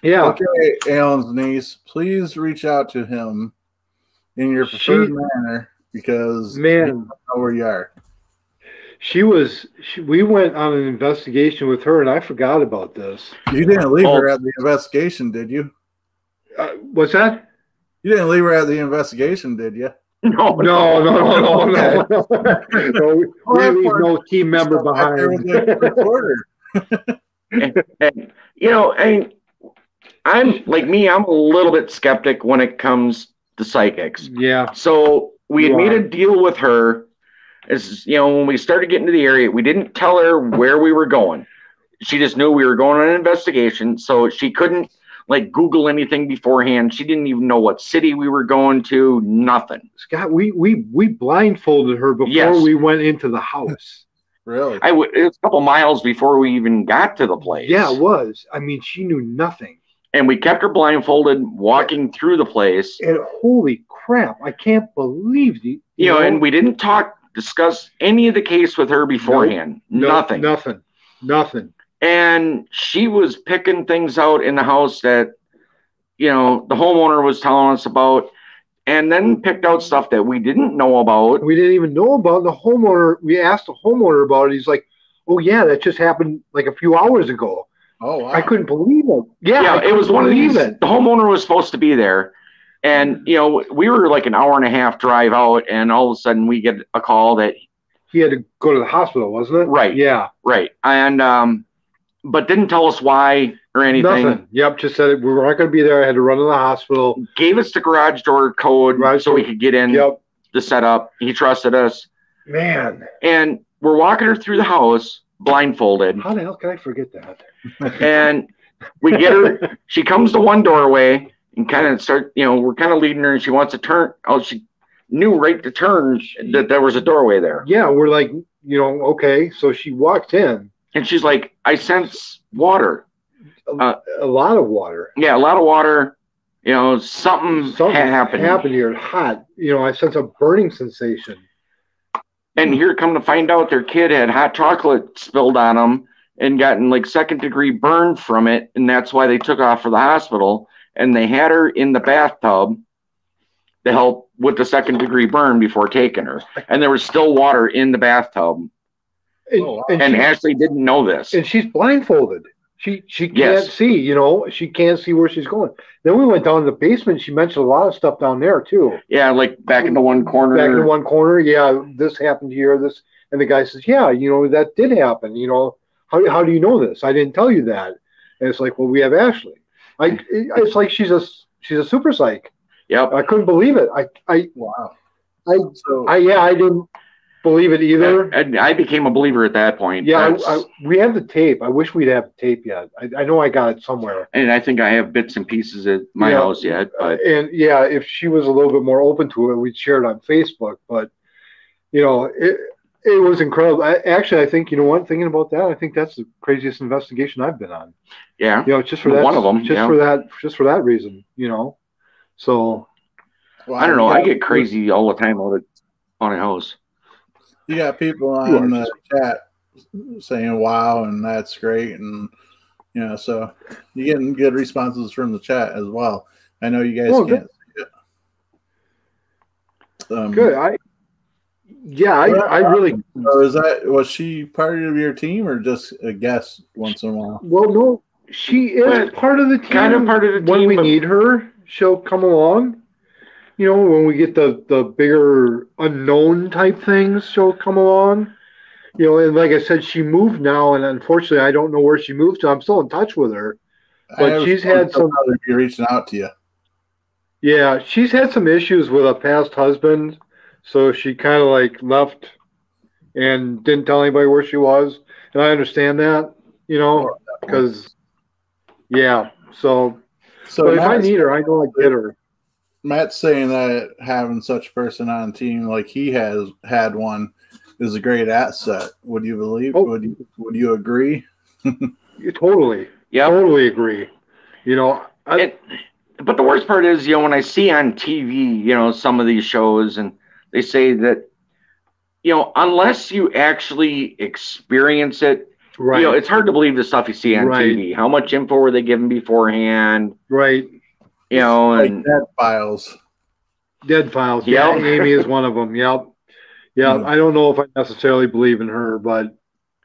Yeah. Okay, Alan's niece, please reach out to him in your preferred She- manner because Man. he doesn't know where you are. She was. She, we went on an investigation with her, and I forgot about this. You didn't leave Oh. her at the investigation, did you? Uh, what's that? You didn't leave her at the investigation, did you? No, No, no, no, no, no. no we, we leave no team member Stuff there with the behind. recorder. And you know, I, I'm like me. I'm a little bit skeptic when it comes to psychics. yeah. So we had made a deal with her. As you know, when we started getting to the area, we didn't tell her where we were going. She just knew we were going on an investigation, so she couldn't like Google anything beforehand. She didn't even know what city we were going to. Nothing. Scott, we we we blindfolded her before Yes. we went into the house. Really? I w- it was a couple miles before we even got to the place. Yeah, it was. I mean, she knew nothing. and we kept her blindfolded, walking through the place. And holy crap, I can't believe the You know, and we didn't talk, discuss any of the case with her beforehand. no- Nothing. nothing, nothing. and she was picking things out in the house that you know the homeowner was telling us about and then picked out stuff that we didn't know about We didn't even know about the homeowner. We asked the homeowner about it. He's like, "Oh yeah, that just happened like a few hours ago." Oh, wow. I couldn't believe it. Yeah, yeah it was one of these it. the homeowner was supposed to be there and you know we were like an hour and a half drive out and all of a sudden we get a call that He had to go to the hospital, wasn't it? Right. Yeah. right and um but didn't tell us why or anything Nothing. Yep. Just said we were not going to be there. I had to run to the hospital. gave us the garage door code Garage so we could get in Yep. the setup he trusted us Man, and we're walking her through the house blindfolded how the hell can I forget that? and we get her she comes to one doorway and kind of start you know we're kind of leading her and she wants to turn oh she knew right to turn that there was a doorway there Yeah, we're like, you know, okay. So she walked in. And she's like i sense water uh, A lot of water. yeah a lot of water you know something, Something happened happened here. Hot. You know, I sense a burning sensation. and here come to find out their kid had hot chocolate spilled on him and gotten like second degree burn from it and that's why they took off for the hospital and they had her in the bathtub to help with the second degree burn before taking her and there was still water in the bathtub And, Oh, wow. and, and she- ashley didn't know this and she's blindfolded. She she can't Yes. see. You know, she can't see where she's going. Then we went down to the basement. She mentioned a lot of stuff down there too. yeah like back in the one corner Back in one corner, yeah, this happened here. This, and the guy says, yeah, you know, that did happen. You know, how how do you know this? I didn't tell you that. And it's like, well, we have Ashley. I it- it's like she's a she's a super psych. yep I couldn't believe it. I I Wow. I- so, I yeah, I didn't believe it either. and i became a believer at that point Yeah, That's- I, I, we have the tape. I wish we'd have the tape yet. I, I know I got it somewhere. and i think i have bits and pieces at my Yeah. house yet but uh, and yeah, if she was a little bit more open to it, we'd share it on Facebook. But you know, it it was incredible. I, actually, I think you know what. Thinking about that, I think that's the craziest investigation I've been on. yeah You know, just for that One of 'em, just yeah. for that, just for that reason. You know, so wow, i don't know you i get crazy all the time out at haunted house You got people on the chat saying wow and that's great and you know so you're getting good responses from the chat as well i know you guys Oh, can't see it um, good. I yeah, I, I really was that was she part of your team or just a guest once in a while well no, she is Well, part of the team. kind of part of the team when we but- need her, she'll come along. You know, when we get the the bigger unknown type things, she'll come along. You know, and like I said, she moved now, and unfortunately, I don't know where she moved to. I'm still in touch with her. But she's had some- people reaching out to you Yeah, she's had some issues with a past husband, so she kind of like left, and didn't tell anybody where she was. And I understand that, you know, oh, because yeah. So, So but if I need her, I go and get her. Matt's saying that having such a person on a team like he has had one is a great asset. Would you believe? Oh. Would you would you agree? You totally, Yeah. totally agree. You know, I, It, but the worst part is, you know, when I see on TV, you know, some of these shows and they say that, you know, unless you actually experience it, right, you know, it's hard to believe the stuff you see on Right. TV. How much info were they given beforehand? right. You know, Like and that files. Dead files. Yeah, Yep. Amy is one of them. Yep. Yeah, Hmm. I don't know if I necessarily believe in her, but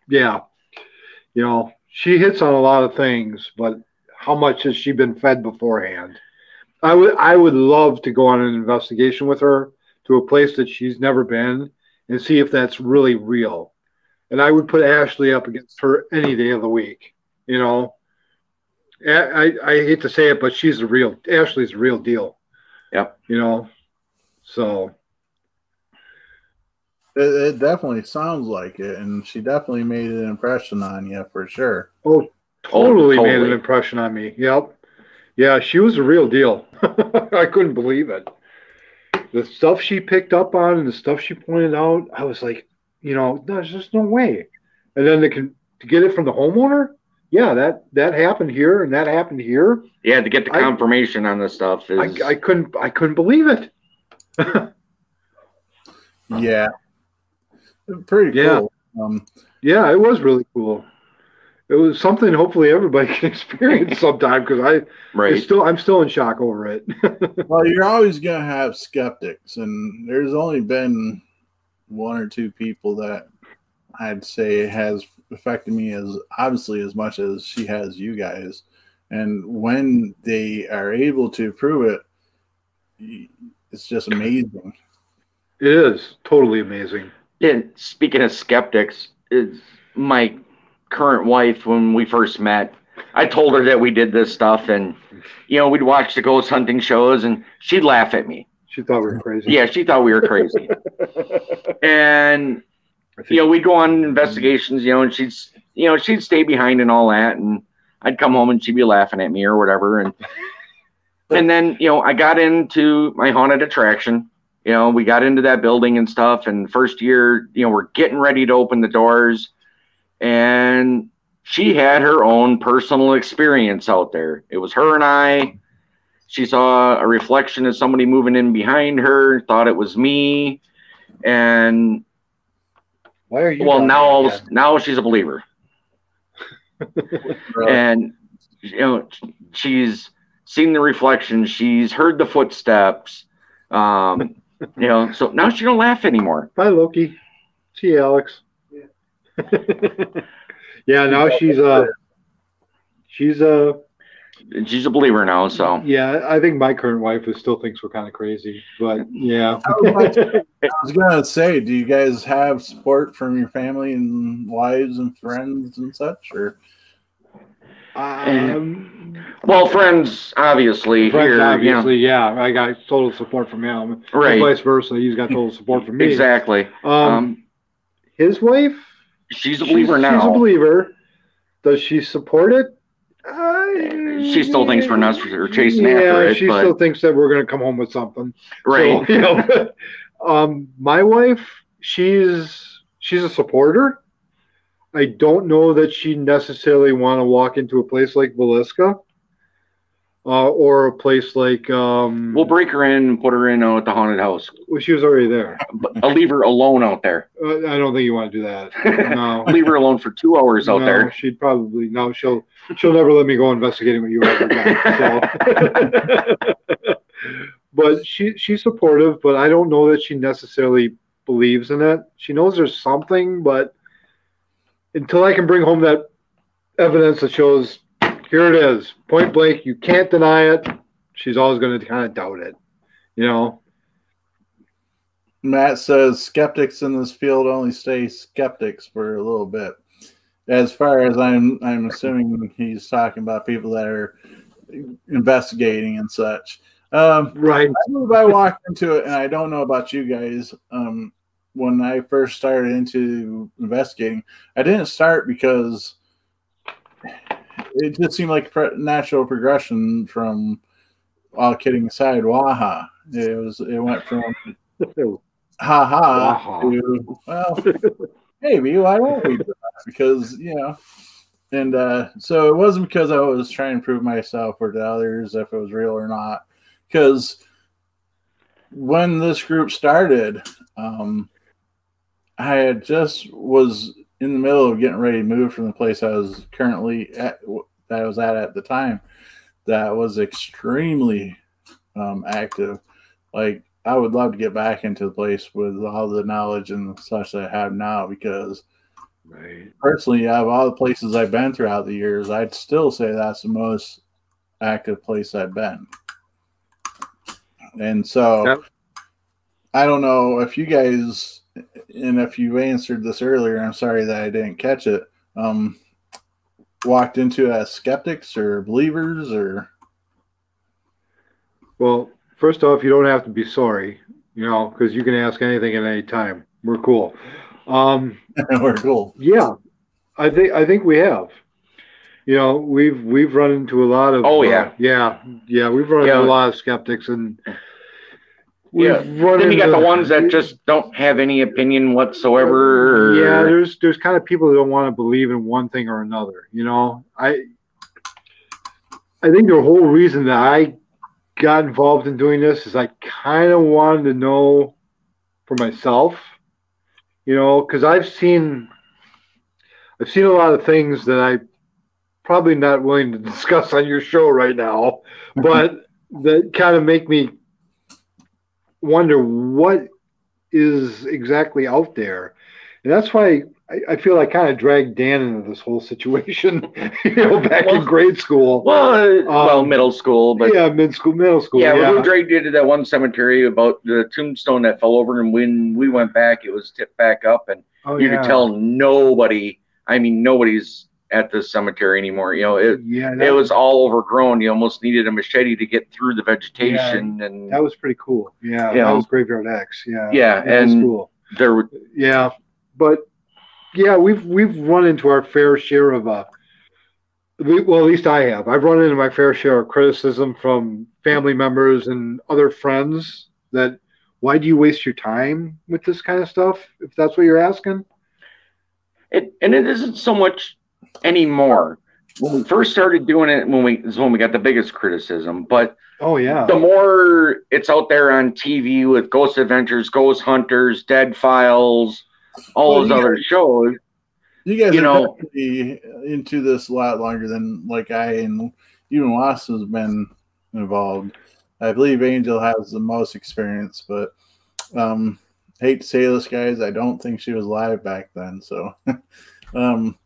yeah, you know, she hits on a lot of things, but how much has she been fed beforehand? I would I would love to go on an investigation with her to a place that she's never been and see if that's really real. And I would put Ashley up against her any day of the week. You know, A- I, I hate to say it, but she's the real Ashley's the real deal. Yep. You know, so It, it definitely sounds like it, and she definitely made an impression on you for sure. Oh, totally, made an impression on me. Yep. Yeah, she was the real deal. I couldn't believe it. The stuff she picked up on and the stuff she pointed out, I was like, you know, there's just no way. And then to, con- to get it from the homeowner, yeah, that that happened here and that happened here. yeah, to get the I- confirmation on this stuff is I, I couldn't I couldn't believe it. Yeah, pretty Yeah. cool. Um, Yeah, it was really cool. It was something hopefully everybody can experience sometime because I right. still I'm still in shock over it. well, you're always gonna have skeptics, and there's only been one or two people that I'd say has affected me as obviously as much as she has you guys. And when they are able to prove it, it's just amazing. It is totally amazing. Yeah, speaking of skeptics, is my current wife when we first met. I told her that we did this stuff, and you know we'd watch the ghost hunting shows, and she'd laugh at me. She thought we were crazy. Yeah, she thought we were crazy, and I think you know we'd go on investigations, you know, and she'd you know she'd stay behind and all that, and I'd come home and she'd be laughing at me or whatever, and and then you know I got into my haunted attraction. You know, we got into that building and stuff, and first year, you know, we're getting ready to open the doors, and she had her own personal experience out there. It was her and I. She saw a reflection of somebody moving in behind her, thought it was me, and Why are you? well, now all again? now she's a believer, and you know she's seen the reflection, she's heard the footsteps, um, you know. So now she don't laugh anymore. Bye, Loki. See you, Alex. yeah, now she's uh she's uh She's a believer now. So yeah. I think my current wife is still thinks we're kind of crazy, but yeah. I was gonna say, do you guys have support from your family and wives and friends and such, or um, well, friends, obviously friends, here, you know, obviously, yeah. I got total support from him. And right? Vice versa, he's got total support from me. Exactly. Um, Um, his wife, she's a believer she's, now. She's a believer. Does she support it? Uh, She still thinks we're nuts for chasing yeah, after it, she but still thinks that we're going to come home with something. right. So, you know, um, my wife, she's she's a supporter. I don't know that she necessarily want to walk into a place like Villisca, uh, or a place like um. We'll break her in and put her in uh, at the haunted house. well, she was already there. But I'll leave her alone out there. Uh, I don't think you want to do that. No. leave her alone for two hours out no, there. She'd probably no. She'll she'll never let me go investigating what you ever got. So. but she she's supportive, but I don't know that she necessarily believes in it. She knows there's something, but until I can bring home that evidence that shows here it is, point blank, you can't deny it. She's always going to kind of doubt it, you know. Matt says skeptics in this field only stay skeptics for a little bit. As far as I'm, I'm assuming he's talking about people that are investigating and such. Um, Right. I believe I walked into it, and I don't know about you guys. Um, when I first started into investigating, I didn't start because it just seemed like pre- natural progression from all kidding aside, Waha. It was it went from ha ha to well maybe why won't we do? Because you know and uh so it wasn't because I was trying to prove myself or to others if it was real or not. Because when this group started, um I had just was in the middle of getting ready to move from the place I was currently at that I was at at the time that was extremely um, active. Like I would love to get back into the place with all the knowledge and such that I have now because Right. personally, out of all the places I've been throughout the years, I'd still say that's the most active place I've been. And so Yep. I don't know if you guys, and if you answered this earlier, I'm sorry that I didn't catch it. Um, walked into as skeptics or believers or Well, first off, you don't have to be sorry, you know, because you can ask anything at any time. We're cool. Um, we're cool. yeah, I think I think we have. You know, we've we've run into a lot of. Oh, uh, yeah. yeah, yeah. We've run Yeah. into a lot of skeptics, and we've Yeah. run Then you got into- the ones that just don't have any opinion whatsoever. Or, Yeah, there's there's kind of people that don't want to believe in one thing or another. You know, I I think the whole reason that I got involved in doing this is I kind of wanted to know for myself. You know, because I've seen I've seen a lot of things that I probably not willing to discuss on your show right now, but that kind of make me wonder what is exactly out there. And that's why I, I feel I kind of dragged Dan into this whole situation, you know, back in grade school. well, uh, well, Um, middle school, but yeah, mid school, middle school. yeah, Yeah, we dragged you to that one cemetery about the tombstone that fell over, and when we went back, it was tipped back up, and Oh, you yeah. could tell nobody. I mean, nobody's at the cemetery anymore. You know, it Yeah, it that, was all overgrown. You almost needed a machete to get through the vegetation, and that was pretty cool. Yeah, Yeah. that was Graveyard X. Yeah, Yeah, was and- cool. there were Yeah, but yeah, we've we've run into our fair share of uh, we, well, at least I have. I've run into my fair share of criticism from family members and other friends that why do you waste your time with this kind of stuff if that's what you're asking? it, and it isn't so much anymore. When we first started doing it, when we is when we got the biggest criticism, but Oh yeah, the more it's out there on TV with Ghost Adventures, Ghost Hunters, Dead Files, all Well, those you other shows. You guys You know- definitely into this a lot longer than like I and even WAPS has been involved. I believe Angel has the most experience, but um hate to say this guys, I don't think she was live back then. So um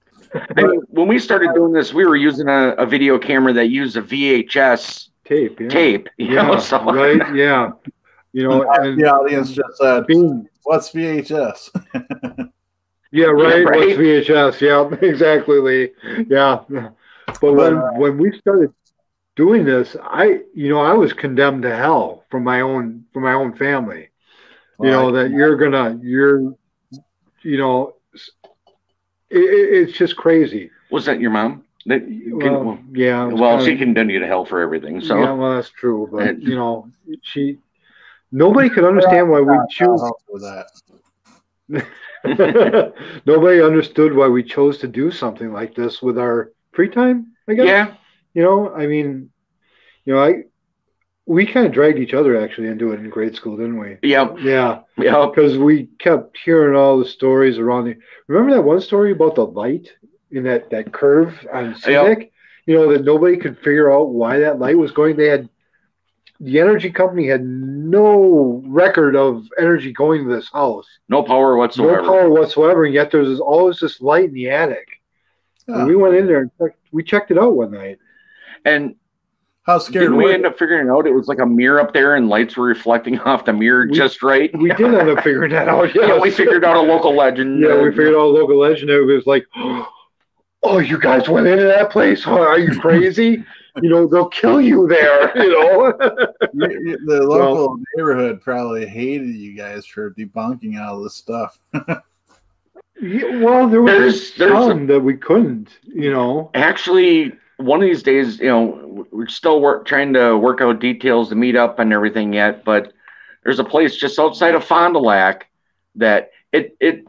And when we started doing this, we were using a, a video camera that used a VHS tape. Yeah. tape. You Yeah, know, so right. Yeah, you know, and the audience just said, being What's VHS? Yeah, right. right. What's VHS? Yeah, exactly, Lee. Yeah, but when uh, when we started doing this, I you know I was condemned to hell from my own from my own family. You know that you're gonna you're you know it, it- it's just crazy. was that your mom? That, Well, yeah. well, kinda- she condemned you to hell for everything. So yeah, well, that's true, but you know she nobody could understand why we choose. I'll help with that. nobody understood why we chose to do something like this with our free time. I guess. yeah, You know, I mean, you know, I we kind of dragged each other actually into it in grade school, didn't we? yeah, Yeah, yeah. because we kept hearing all the stories around the. Remember that one story about the light in that that curve on Scenic? You know that nobody could figure out why that light was going. They had the energy company had no record of energy going to this house, No power whatsoever. no power whatsoever, and yet there was always this light in the attic. Yeah. And we went in there and checked, we checked it out one night. And How scared didn't we you? end up figuring out it was like a mirror up there and lights were reflecting off the mirror We- just right? We did end up figuring that out. Yeah, we figured out a local legend. Yeah, we figured out a local legend. It was like, oh, you guys went into that place? Huh? Are you crazy? you know, they'll kill you there. You know. You- you- the local neighborhood probably hated you guys for debunking all this stuff. Yeah, well, there was There's- there's some that we couldn't. You know. Actually, one of these days, you know, we're still work, trying to work out details to meet up and everything yet, but there's a place just outside of Fond du Lac that it it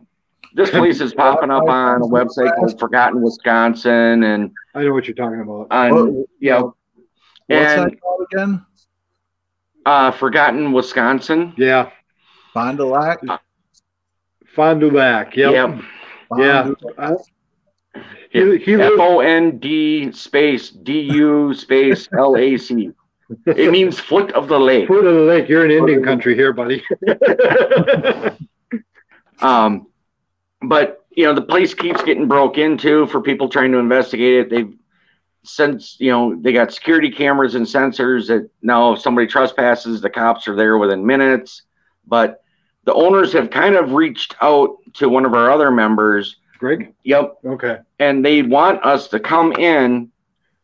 this place is popping up on a website called Forgotten Wisconsin and I know what you're talking about. on What- yeah What's and that called again? uh Forgotten Wisconsin. Yeah. Fond du Lac? Fond du Lac. Yep. Yep. Yeah. I- he, he F lived, O N D space D U space L A C. It means foot of the lake. foot of the lake. You're in Indian country here, buddy. Um, but you know, the place keeps getting broke into for people trying to investigate it. They've since you know they got security cameras and sensors that now if somebody trespasses, the cops are there within minutes. But the owners have kind of reached out to one of our other members. Greg. Yep, Okay. and they want us to come in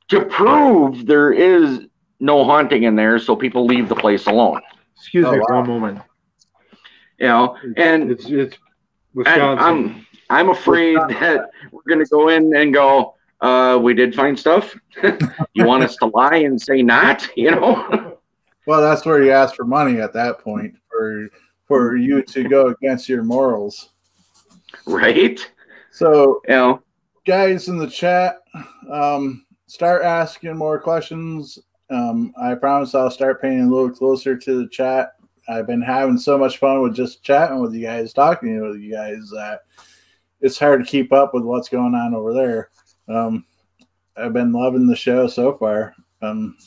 to prove there is no haunting in there, so people leave the place alone. Excuse Oh, me for wow. one moment. You know, and It's it's And Wisconsin. I'm afraid that we're gonna go in and go. Uh, we did find stuff. you want us to lie and say not? You know? Well, that's where you ask for money at that point for for you to go against your morals. right? So, You know? guys in the chat, um, start asking more questions. Um, I promise I'll start paying a little closer to the chat. I've been having so much fun with just chatting with you guys, talking with you guys that it's hard to keep up with what's going on over there. Um, I've been loving the show so far. Um,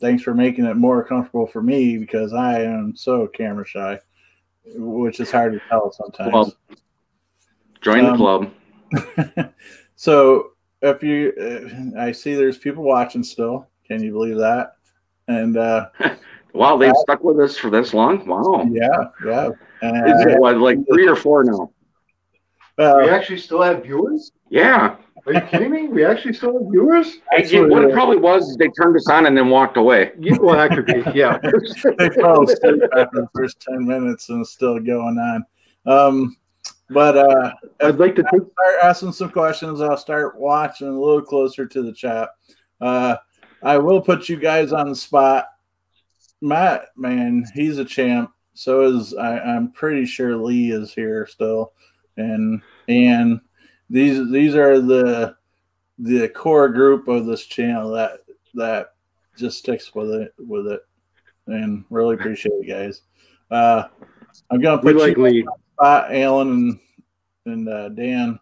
thanks for making it more comfortable for me because I am so camera shy, which is hard to tell sometimes. Well, join the Um, club. so if you, uh, I see there's people watching still. Can you believe that? And uh, Wow, they've stuck with us for this long. Wow. yeah, yeah. Is And, it what, like three or four now? Uh, we actually still have viewers? Yeah. Are you kidding me? We actually still have viewers? It- what it probably was is they turned us on and then walked away. Yeah, well, that could be. Yeah. they fell asleep after the first ten minutes and it's still going on. Um, but uh, I'd like to take. start asking some questions. I'll start watching a little closer to the chat. Uh, I will put you guys on the spot. Matt, man, he's a champ. So is I, I'm pretty sure Lee is here still, and and these these are the the core group of this channel that that just sticks with it with it, and really appreciate it, guys. Uh, I'm gonna put like you Lee. spot, Alan and and uh, Dan.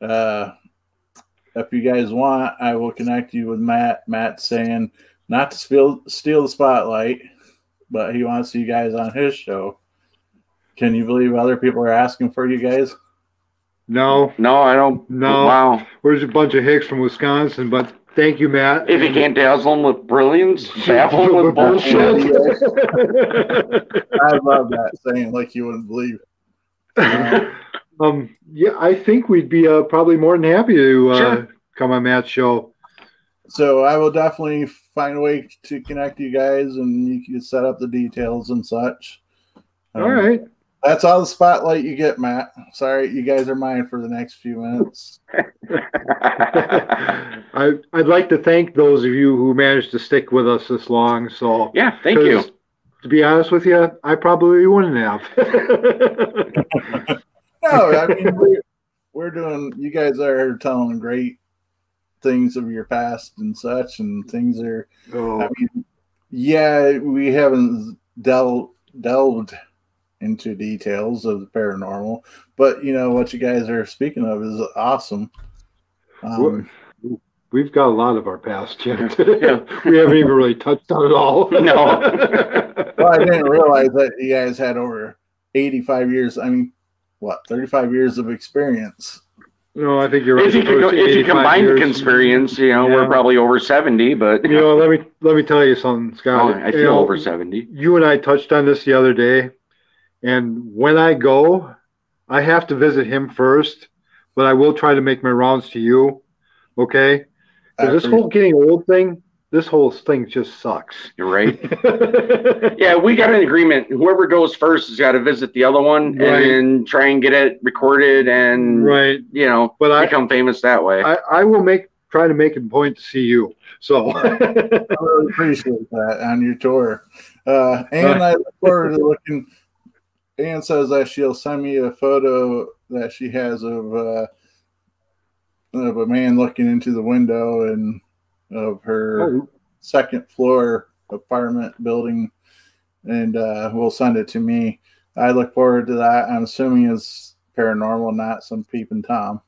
Uh, if you guys want, I will connect you with Matt. Matt saying not to steal steal the spotlight, but he wants to see you guys on his show. Can you believe other people are asking for you guys? No, No, I don't. No. Wow. we're just a bunch of hicks from Wisconsin, but thank you, Matt. If you can't dazzle them with brilliance, baffle them with bullshit. I love that saying like you wouldn't believe. um, yeah, I think we'd be uh, probably more than happy to uh, Sure. come on Matt's show. So I will definitely find a way to connect you guys, and you can set up the details and such. All Um, right. That's all the spotlight you get, Matt. Sorry, you guys are mine for the next few minutes. I, I'd like to thank those of you who managed to stick with us this long. So, yeah, thank you. To be honest with you, I probably wouldn't have. No, I mean we're, we're doing. You guys are telling great things of your past and such, and things are. Oh, I mean, yeah, we haven't delved delved into details of the paranormal, but you know what you guys are speaking of is awesome. Um, we've got a lot of our past yet. Yeah. we haven't even really touched on it all. No. well, I didn't realize that you guys had over eighty-five years. I mean, what thirty-five years of experience. no, I think you're right. If you, The could, first if you combine the years- conspiracy, you know, Yeah. we're probably over 70, but You know, let me let me tell you something, oh, Scott. I You feel know, over 70. you and I touched on this the other day, and when I go, I have to visit him first, but I will try to make my rounds to you. Okay? 'Cause this whole getting old thing, this whole thing just sucks. You're right. Yeah, we got an agreement. Whoever goes first has got to visit the other one Right. and try and get it recorded and right. you know But I, become famous that way. I, I will make try to make a point to see you. So I really appreciate that on your tour. Uh, and I look forward to looking. Ann says that she'll send me a photo that she has of uh, of a man looking into the window and of her Oh, second floor apartment building, and uh, will send it to me. I look forward to that. I'm assuming it's paranormal, not some peeping tom.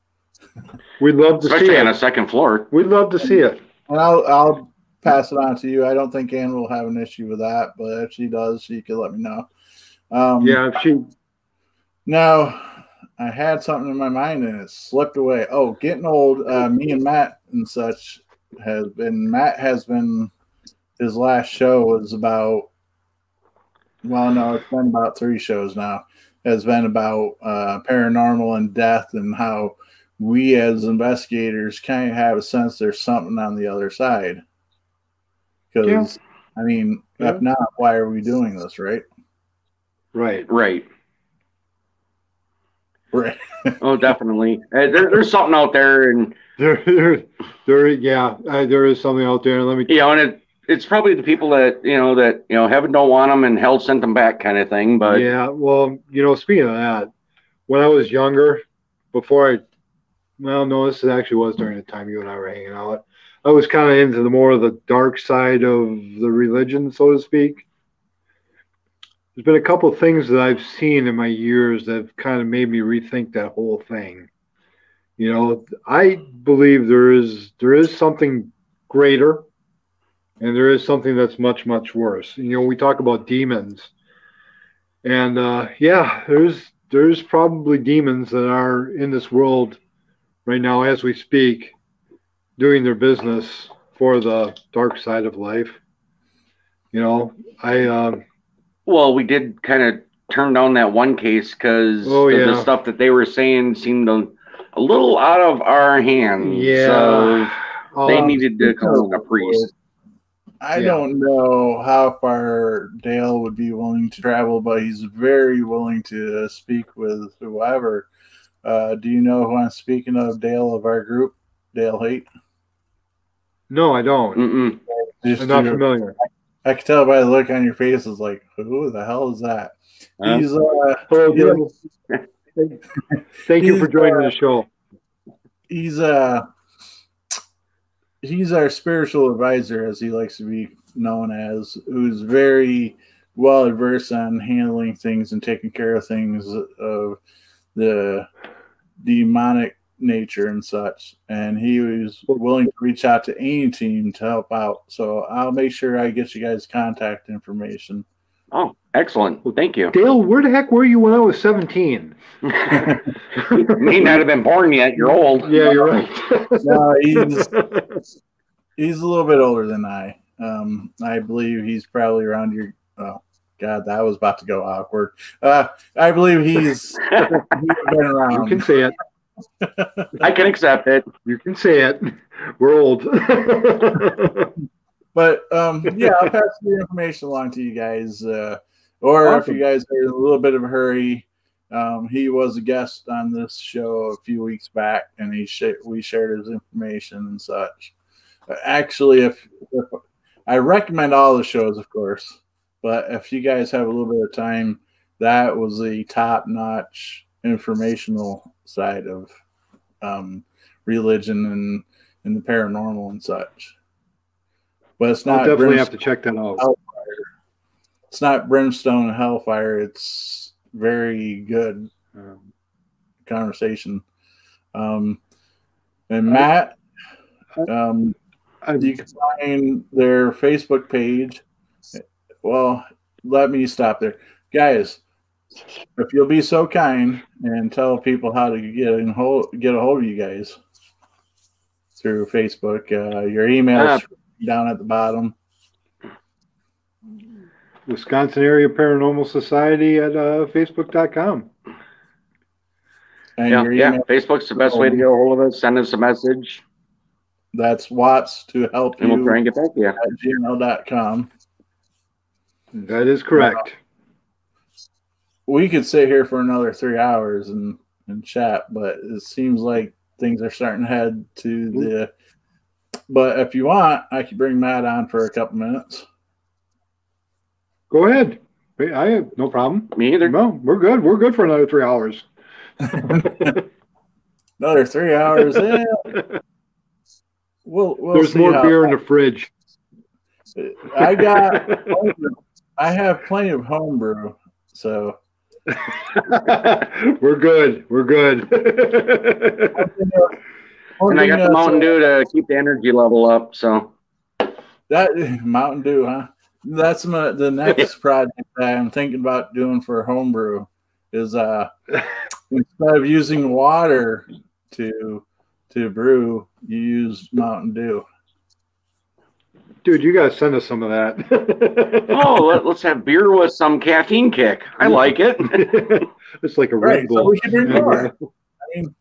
we'd love to see it on a second floor. We'd love to see it. And I'll I'll pass it on to you. I don't think Anne will have an issue with that, but if she does, she can let me know. Um, Yeah, she No, I had something in my mind and it slipped away. Oh, getting old. Uh, me and Matt and such has been. Matt has been. His last show was about. Well, no, it's been about three shows now. Has been about uh, paranormal and death and how we as investigators kind of have a sense there's something on the other side. Because I mean, Yeah. if not, why are we doing this, right? Right. Right. Right. Oh, definitely. Uh, there, there's something out there, and There, there, there. Yeah, uh, there is something out there. Let me. you know, and it, it's probably the people that you know that you know heaven don't want them and hell sent them back kind of thing. But yeah, well, you know, speaking of that, when I was younger, before I, well, no, this actually was during the time you and I were hanging out. I was kind of into the more of the dark side of the religion, so to speak. There's been a couple of things that I've seen in my years that have kind of made me rethink that whole thing. You know, I believe there is there is something greater, and there is something that's much much worse. You know, we talk about demons, and uh, yeah, there's there's probably demons that are in this world right now as we speak, doing their business for the dark side of life. You know, I um, well, we did kind of turn down that one case because Oh, the, yeah. the stuff that they were saying seemed a, a little out of our hands. yeah, So they um, needed to call a priest. I Yeah. don't know how far Dale would be willing to travel, but he's very willing to speak with whoever. Uh, do you know who I'm speaking of, Dale of our group, Dale Haight? no, I don't. Mm-mm. Just I'm not to- familiar. I can tell by the look on your face. Is like, who the hell is that? Huh? He's uh, Oh, Yeah. Thank you for joining uh, the show. he's uh, he's our spiritual advisor, as he likes to be known as, who's very well adversed on handling things and taking care of things of the demonic nature and such. And he was willing to reach out to any team to help out. So I'll make sure I get you guys contact information. Oh, excellent. Well, thank you. Dale, where the heck were you when I was 17? you may not have been born yet. You're old. Yeah, you're right. No, he's he's a little bit older than I. Um, I believe he's probably around your. Oh God, that was about to go awkward. Uh, I believe he's, he's been around. you can say it. I can accept it. You can say it. We're old. But um, yeah, I'll pass the information along to you guys. Uh, or if you guys are in a little bit of a hurry, um, he was a guest on this show a few weeks back, and he sh- we shared his information and such. Uh, Actually, if, if I recommend all the shows, of course, but if you guys have a little bit of time, that was the top-notch informational side of um, religion and and the paranormal and such. But it's not. I'll definitely brimstone, have to check that out. it's not brimstone and hellfire. It's very good Um, conversation. Um, and Matt, um, I, you can find their Facebook page. Well, let me stop there, guys. If you'll be so kind and tell people how to get in hold, get a hold of you guys through Facebook, uh, your email down at the bottom. Wisconsin Area Paranormal Society at uh, Facebook.com. And Yeah, your yeah. Facebook's the best way to get a hold of us. Send us a message. That's WAPS to help And we'll try you and get back to you. at gmail.com. That is correct. We could sit here for another three hours and, and chat, but it seems like things are starting to head to the. But if you want, I could bring Matt on for a couple minutes. Go ahead. I have no problem. Me either. No, we're good. We're good for another three hours. Another three hours. Yeah, we'll, we'll There's more how- beer in the fridge. I got. I have plenty of homebrew, so we're good. We're good. And I got the Mountain Dew to keep the energy level up. So That Mountain Dew, huh? That's my, the next project that I'm thinking about doing for homebrew is uh instead of using water to to brew, you use Mountain Dew. Dude, you gotta send us some of that. oh, let, let's have beer with some caffeine kick. I like it. it's like a Right, Red so we can drink more. mean,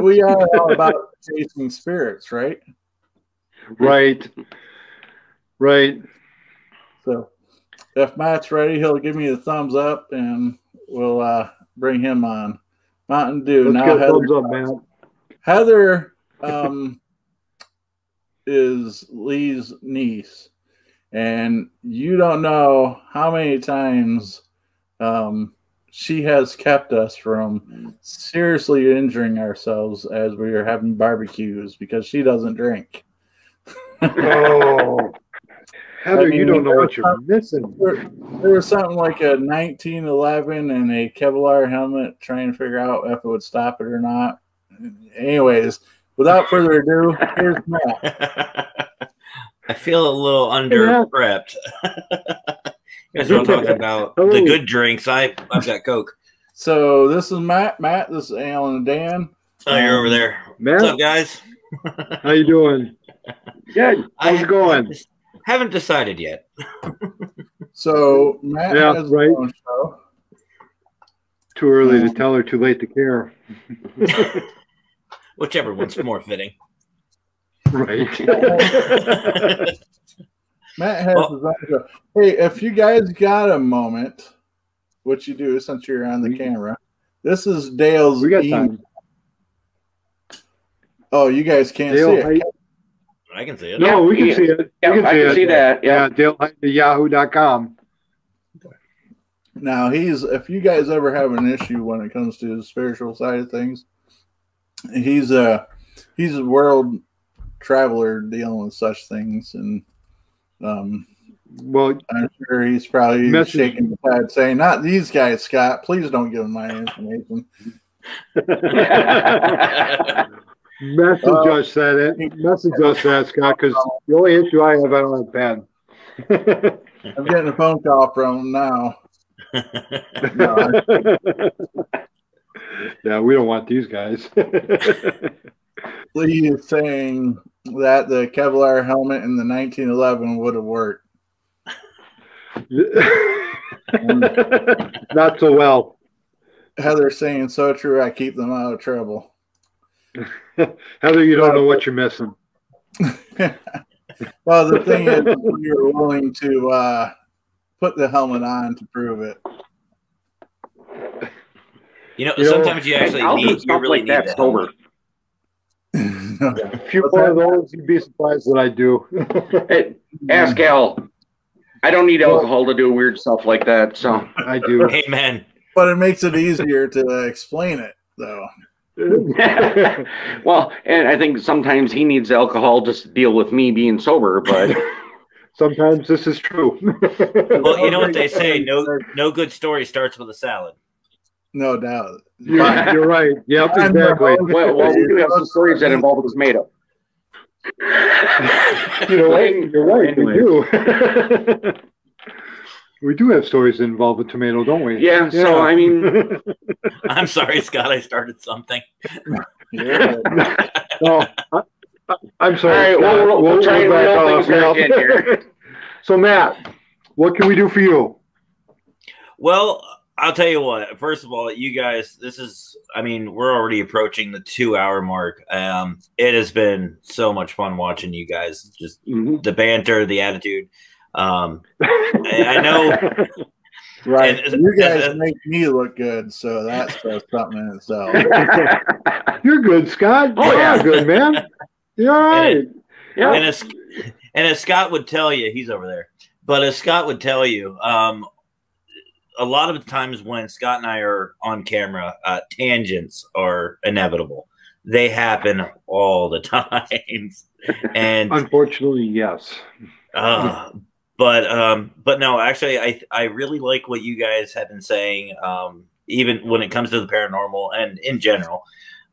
We are all about tasting spirits, right? right. Right. So if Matt's ready, he'll give me the thumbs up and we'll uh bring him on. Mountain Dew. Let's now get Heather, thumbs up, man. Heather um, is Lee's niece, and you don't know how many times um, she has kept us from seriously injuring ourselves as we are having barbecues because she doesn't drink. Oh. Heather, I mean, you don't know what you're missing. There, there was something like a 1911 and a Kevlar helmet trying to figure out if it would stop it or not. Anyways, without further ado, here's Matt. I feel a little under Yeah. prepped. you guys are all talking about the good drinks. I I've got Coke. So this is Matt. Matt, this is Alan and Dan. Oh, you're over there. What's up, guys? how you doing? Good. I How's it going? Haven't decided yet. So Matt Yeah, has right. his own show. Too early to um, tell or too late to care. Whichever one's more fitting. Right. Matt has Well- his own show. Hey, if you guys got a moment, what you do since you're on the camera, this is Dale's we got email. time. Oh, you guys can't Dale, see how it. I can see it. no, Yeah, we can yeah. see it. Yeah, we I can it. see that. Yeah. Yeah, Dale at yahoo.com. Now he's if you guys ever have an issue when it comes to the spiritual side of things, he's a he's a world traveler dealing with such things and um Well, I'm sure he's probably Message- shaking his head saying, Not these guys, Scott, please don't give them my information. message Uh, us that it. Message us that, Scott, because the only issue I have, I don't have a pen. I'm getting a phone call from him now. No, I- yeah, we don't want these guys. Lee is saying that the Kevlar helmet in the 1911 would have worked. Not so well. Heather's saying so true. I keep them out of trouble. Heather, you don't know what you're missing. Well, the thing is, you're willing to uh, put the helmet on to prove it. You know, You know, sometimes you actually I'll need you stuff really like need that sober. helmet. If you one of those, you'd be surprised what I do. Hey, ask Al. I don't need alcohol to do weird stuff like that. So I do. Amen. but it makes it easier to explain it, though. well, and I think sometimes he needs alcohol just to deal with me being sober, but Sometimes this is true. Well, you know what they say: no, no good story starts with a salad. No doubt. You're, you're right. Yep, I'm exactly. well, well, we do have some stories that involve a tomato. You know what? You're right. We do. we do have stories that involve a tomato, don't we? Yeah, so I mean, I'm sorry, Scott. I started something. Yeah. no, I, I'm sorry. right, Scott. we'll, we'll, try and back reel off. things back here. So, Matt, what can we do for you? Well, I'll tell you what. First of all, you guys, this is. I mean, we're already approaching the two-hour mark. Um, it has been so much fun watching you guys. Just Mhm. the banter, the attitude. Um, I, I know. Right. And- you guys and- make me look good, so that's something in itself. You're good, Scott. Oh, yeah, yeah. good man. You're all And it- yeah. And as and as Scott would tell you, he's over there. But as Scott would tell you, um, a lot of times when Scott and I are on camera, uh, tangents are inevitable. They happen all the times, and Unfortunately, yes. uh, but um, but no, actually, I I really like what you guys have been saying. Um, even when it comes to the paranormal and in general.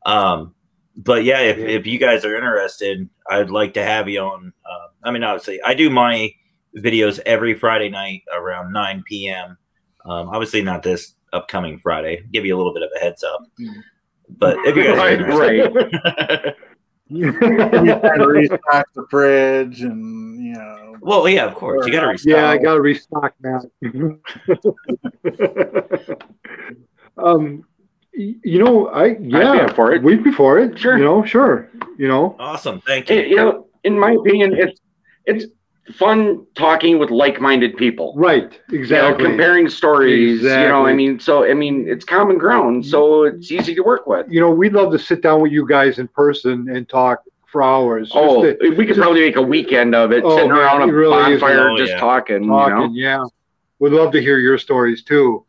Um, but yeah, if, if you guys are interested, I'd like to have you on. Uh, I mean, obviously, I do my videos every Friday night around 9 p.m. Um, obviously, not this upcoming Friday. Give you a little bit of a heads up. But if you guys are Right, you kind of restock the fridge, and you know, well, yeah, of course, you got to restock. Yeah, I got to restock Matt. um, you know, I yeah, I'd be for it. We'd be for it. Sure. You know, sure. You know, Awesome, thank you. It- you know, in my opinion, it's it's fun talking with like-minded people. right? You know, Exactly. comparing stories. You know, I mean, so I mean, it's common ground, so it's easy to work with. you know, we'd love to sit down with you guys in person and talk for hours. just Oh, to- we could probably make a weekend of it, Oh, sitting man, around a it really is. bonfire, Oh, just yeah. talking. You talking. know, Yeah, we'd love to hear your stories too.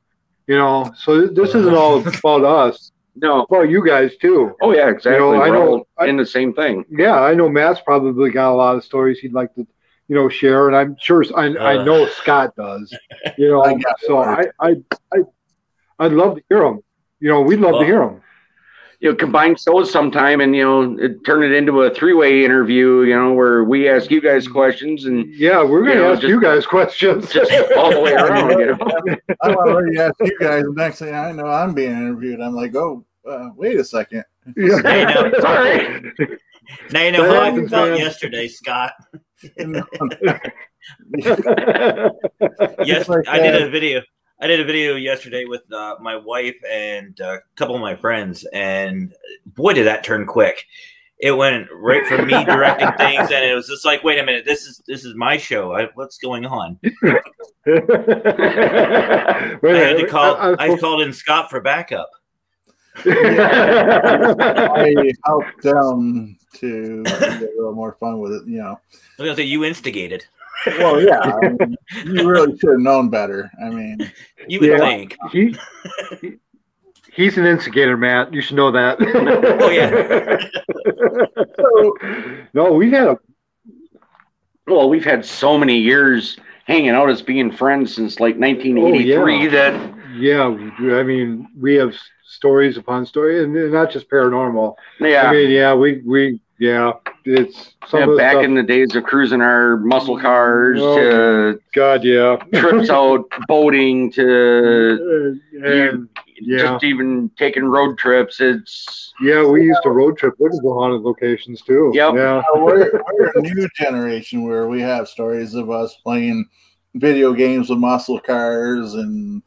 You know, so this isn't all about us, no. it's about you guys too. Oh yeah, exactly. You know, I know- all in the same thing. Yeah, I know Matt's probably got a lot of stories he'd like to, you know, share, and I'm sure I, I Uh. know Scott does. You know, I so I, I, I, I'd love to hear them. You know, we'd love Well- to hear them. You know, combine shows sometime, and you know, turn it into a three-way interview. You know, where we ask you guys questions and Yeah, we're gonna You know, ask just- you guys questions. just all the way around. You know, I'm already asked you guys. The next thing I know, I'm being interviewed. I'm like, oh, uh, wait a second. Yeah. Hey, now- it's all right. Now you know how I happens, felt yesterday, Scott. Yes, I did a video. I did a video yesterday with uh, my wife and uh, a couple of my friends, and boy, did that turn quick! It went right from me directing things, and it was just like, wait a minute, this is this is my show. I, what's going on? I had to call. I- I I called in Scott for backup. I helped them to get a little more fun with it. You know, I was gonna say you instigated. well, yeah, I mean, you really should have known better. I mean, You would Yeah. think. he, he- he's an instigator, Matt. You should know that. Oh, yeah. no, we had a Well, we've had so many years hanging out as being friends since like 1983 Oh, yeah. that yeah. I mean, we have stories upon stories, and not just paranormal. yeah, I mean, yeah, we we yeah, it's some yeah, of back stuff, in the days of cruising our muscle cars Oh. to God, yeah, trips out boating to uh, and yeah, just even taking road trips. It's yeah, we used to road trip. Look at the haunted locations too. Yep. Yeah. Uh, we're, we're a new generation where we have stories of us playing video games with muscle cars and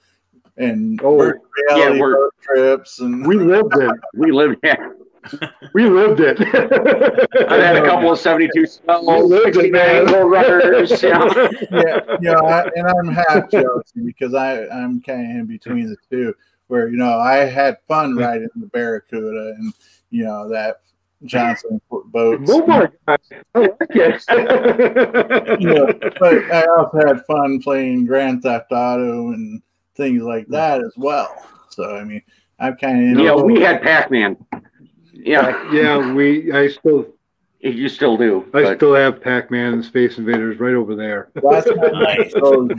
and Oh, reality yeah, we're- road trips and We lived it. we live. Yeah, We lived it. I've had a couple of 72 We smells, 69 runners. Yeah. yeah, you know, I, and I'm half jealous because I I'm kind of in between the two. Where you know I had fun mm-hmm. riding the Barracuda and you know that Johnson boats. Oh my God. I like it. you know, but I also had fun playing Grand Theft Auto and things like that as well. So I mean, I'm kind of Yeah, we had Pac-Man. Yeah, yeah, we. I still, you still do. I but- still have Pac-Man and Space Invaders right over there. last time I Nice.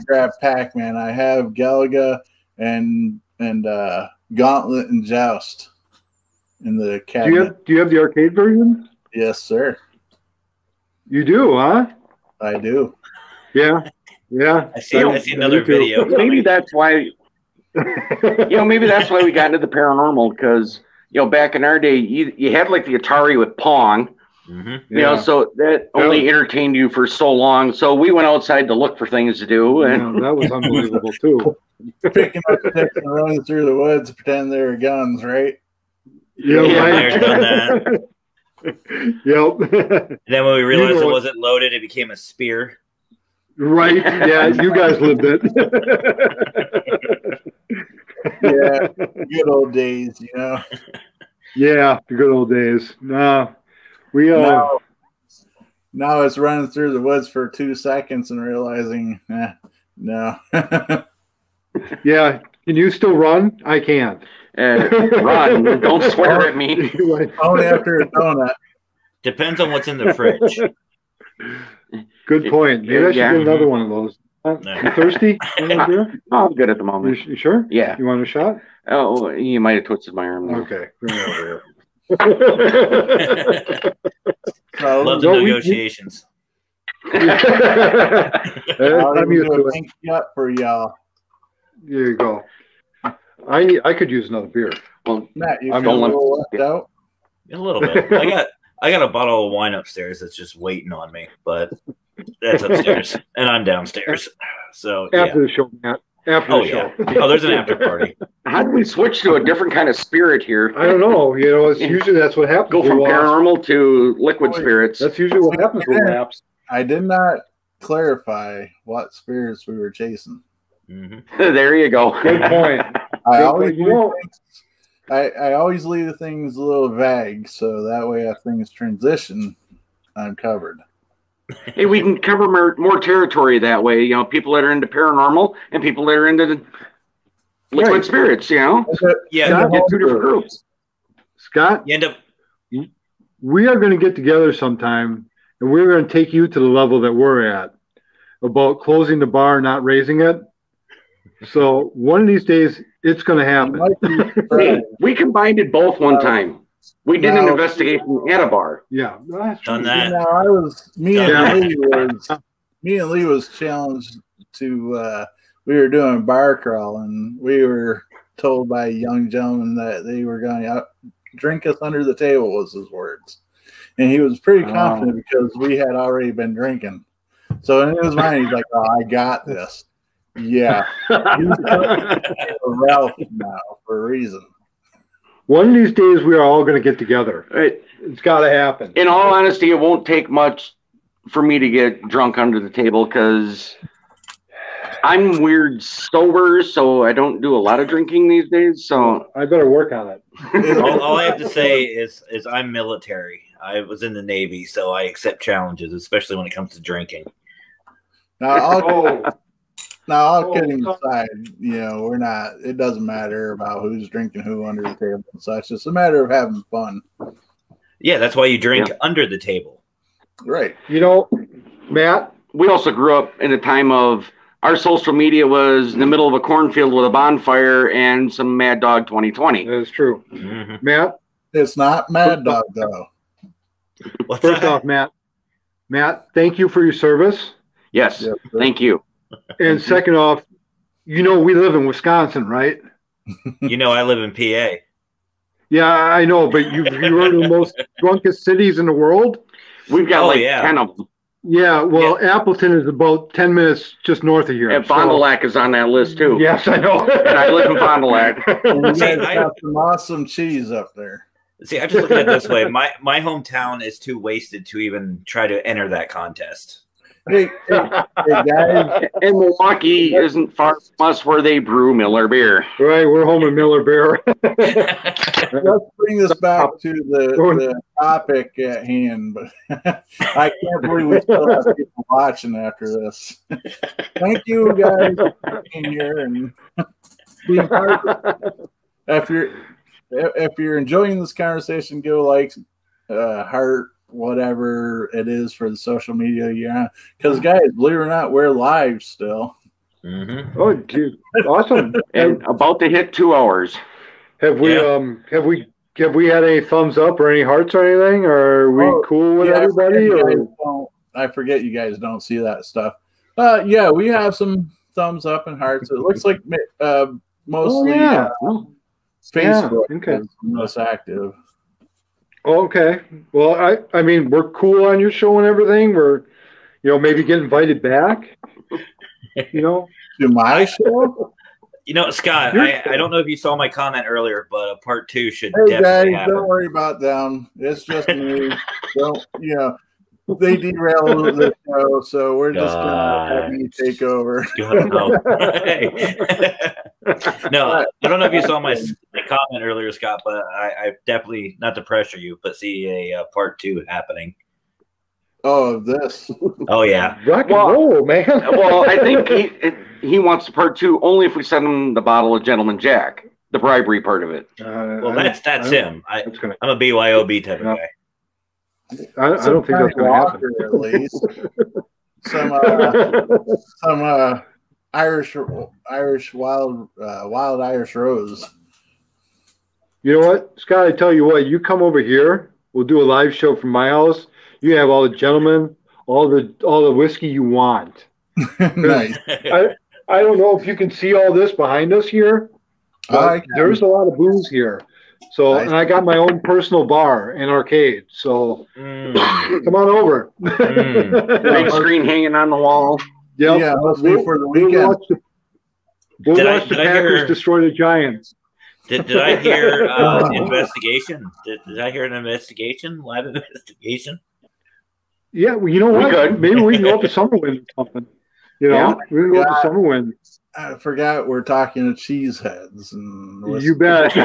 grab Pac-Man, I have Galaga and and uh, Gauntlet and Joust in the cabinet. Do you cabinet. have Do you have the arcade version? Yes, sir. You do, huh? I do. Yeah, yeah. I see. I see another too. video. maybe that's why you know maybe that's why we got into the paranormal because you know back in our day you, you had like the atari with pong hmm You know, so that only entertained you for so long. So we went outside to look for things to do, and Yeah, that was unbelievable too. Picking up sticks and running through the woods, pretend they were guns, right? Yeah, Yeah, right. done that. yep. And then when we realized know it wasn't loaded, it became a spear. Right. Yeah, you guys lived it. Yeah, good old days, you know. yeah, the good old days. Nah, we uh, Now, now it's running through the woods for two seconds and realizing, eh, no. yeah. Can you still run? I can't. uh, run. Don't swear at me. Only after a donut. Depends on what's in the fridge. Good point. Maybe I should Yeah. get another one of those. Uh, No. You thirsty? Want a beer? No, I'm good at the moment. you sure? Yeah. You want a shot? Oh, you might have twisted my arm. there. Okay. Bring it over here. So, Love the No, we- negotiations. I'll I'm even used to a it. up for y'all. There you go. I I could use another beer. Well, Matt, you I'm feel a going- little left out? A little bit. I got I got a bottle of wine upstairs that's just waiting on me, but that's upstairs and I'm downstairs. So yeah. After the show, Matt. After Oh the yeah. show. Oh, there's an after party. how did we switch to a different kind of spirit here? I don't know. You know, it's usually that's what happens. Go from lost. paranormal to liquid spirits. That's usually what happens with laps. I did not clarify what spirits we were chasing. hmm there you go. Good point. I Good always point. You leave know- things, I, I always leave things a little vague, so that way if things transition, I'm covered. Hey, we can cover more, more territory that way. You know, people that are into paranormal and people that are into the liquid Right. spirits. You know, Yeah. Scott, get two different groups. Scott, You end up we are going to get together sometime and we're going to take you to the level that we're at about closing the bar, not raising it. So one of these days, it's going to happen. might be Hey, we combined it both one time. We did an investigation at a bar. Yeah, that's Done true. that. Now I was me and Yeah. Lee was me and Lee was challenged to uh we were doing bar crawl and we were told by a young gentleman that they were going to drink us under the table was his words. And he was pretty Oh. confident because we had already been drinking. So in his mind he's like, Oh, I got this. Yeah. He's Ralph now for a reason. One of these days, we are all going to get together. Right. It's got to happen. In all honesty, it won't take much for me to get drunk under the table because I'm weird sober, so I don't do a lot of drinking these days. So I better work on it. all, all I have to say is is I'm military. I was in the Navy, so I accept challenges, especially when it comes to drinking. Now I'll oh. Oh, Now, all Oh, kidding aside, you know, we're not, it doesn't matter about who's drinking who under the table and such. It's a matter of having fun. Yeah, that's why you drink under the table. Right. you know, Matt, we also grew up in a time of our social media was in the middle of a cornfield with a bonfire and some Mad Dog 2020. that is true. Mhm. Matt, It's not Mad Dog, though. What's first that? off, Matt, Matt, thank you for your service. Yes, Yes, thank you. And second off, you know we live in Wisconsin, right? You know, I live in PA. Yeah, I know, but you you are the most drunkest cities in the world. We've got Oh, like yeah. 10 of them. Yeah, well, Appleton is about ten minutes just north of here. And Fond du Lac is on that list too. Yes, I know. And I live in Fond du Lac. And See, I- got some awesome cheese up there. See, I just look at it this way: my my hometown is too wasted to even try to enter that contest. Hey, hey, hey guys, And Milwaukee isn't far from us where they brew Miller beer. right, we're home in Miller beer. let's bring this back to the, the topic at hand. But I can't believe we still have people watching after this. Thank you guys for being here and being part of it. if you're if you're enjoying this conversation, give a like, uh, heart, whatever it is for the social media. Yeah, because guys, believe it or not, we're live still. Mhm. oh, dude, awesome. And about to hit two hours. Have we Yeah. um have we have we had any thumbs up or any hearts or anything? Or are we Oh, cool with Yeah, I everybody? forget Or I forget you guys don't see that stuff. Uh, yeah, we have some thumbs up and hearts. It looks like uh, oh mostly yeah, uh, Facebook Yeah, okay. is most active. Oh, okay. Well, I, I mean, we're cool on your show and everything. We're, you know, maybe get invited back. You know, To my show? You know, Scott, I, I don't know if you saw my comment earlier, but a part two should Hey guys, happen. don't worry about them. It's just me. don't you know? They derail the show, so we're just gonna have me take over. no. no, I don't know if you saw my, my comment earlier, Scott, but I, I definitely not to pressure you, but see a uh, part two happening. Oh, this. Oh yeah, rock and Well- roll, man. well, I think he it, he wants part two only if we send him the bottle of Gentleman Jack, the bribery part of it. Uh, well I- that's that's I- him. I, That's gonna. I'm a BYOB type of Yeah. guy. I, I don't think that's Some gonna happen. At least. Some uh, some uh, Irish Irish wild uh, wild Irish rose. You know what, Scott? I tell you what, you come over here. We'll do a live show from my house. You have all the gentlemen, all the all the whiskey you want. nice. I I don't know if you can see all this behind us here. I there's a lot of booze here. So, Nice. and I got my own personal bar and arcade. So, Mm. come on over. Mm. Big screen hanging on the wall. Yep. Yeah, must be for the We'll weekend. watch the, we'll Did I- the did I Packers hear- destroy the Giants. Did, did I hear uh, investigation? Did, did I hear an investigation? Live investigation? Yeah, well, you know We what? could. Maybe we can go up to Summerwind or something. You know, Yeah. we can go Yeah. up to Summerwind. I forgot we're talking to cheeseheads and You bet.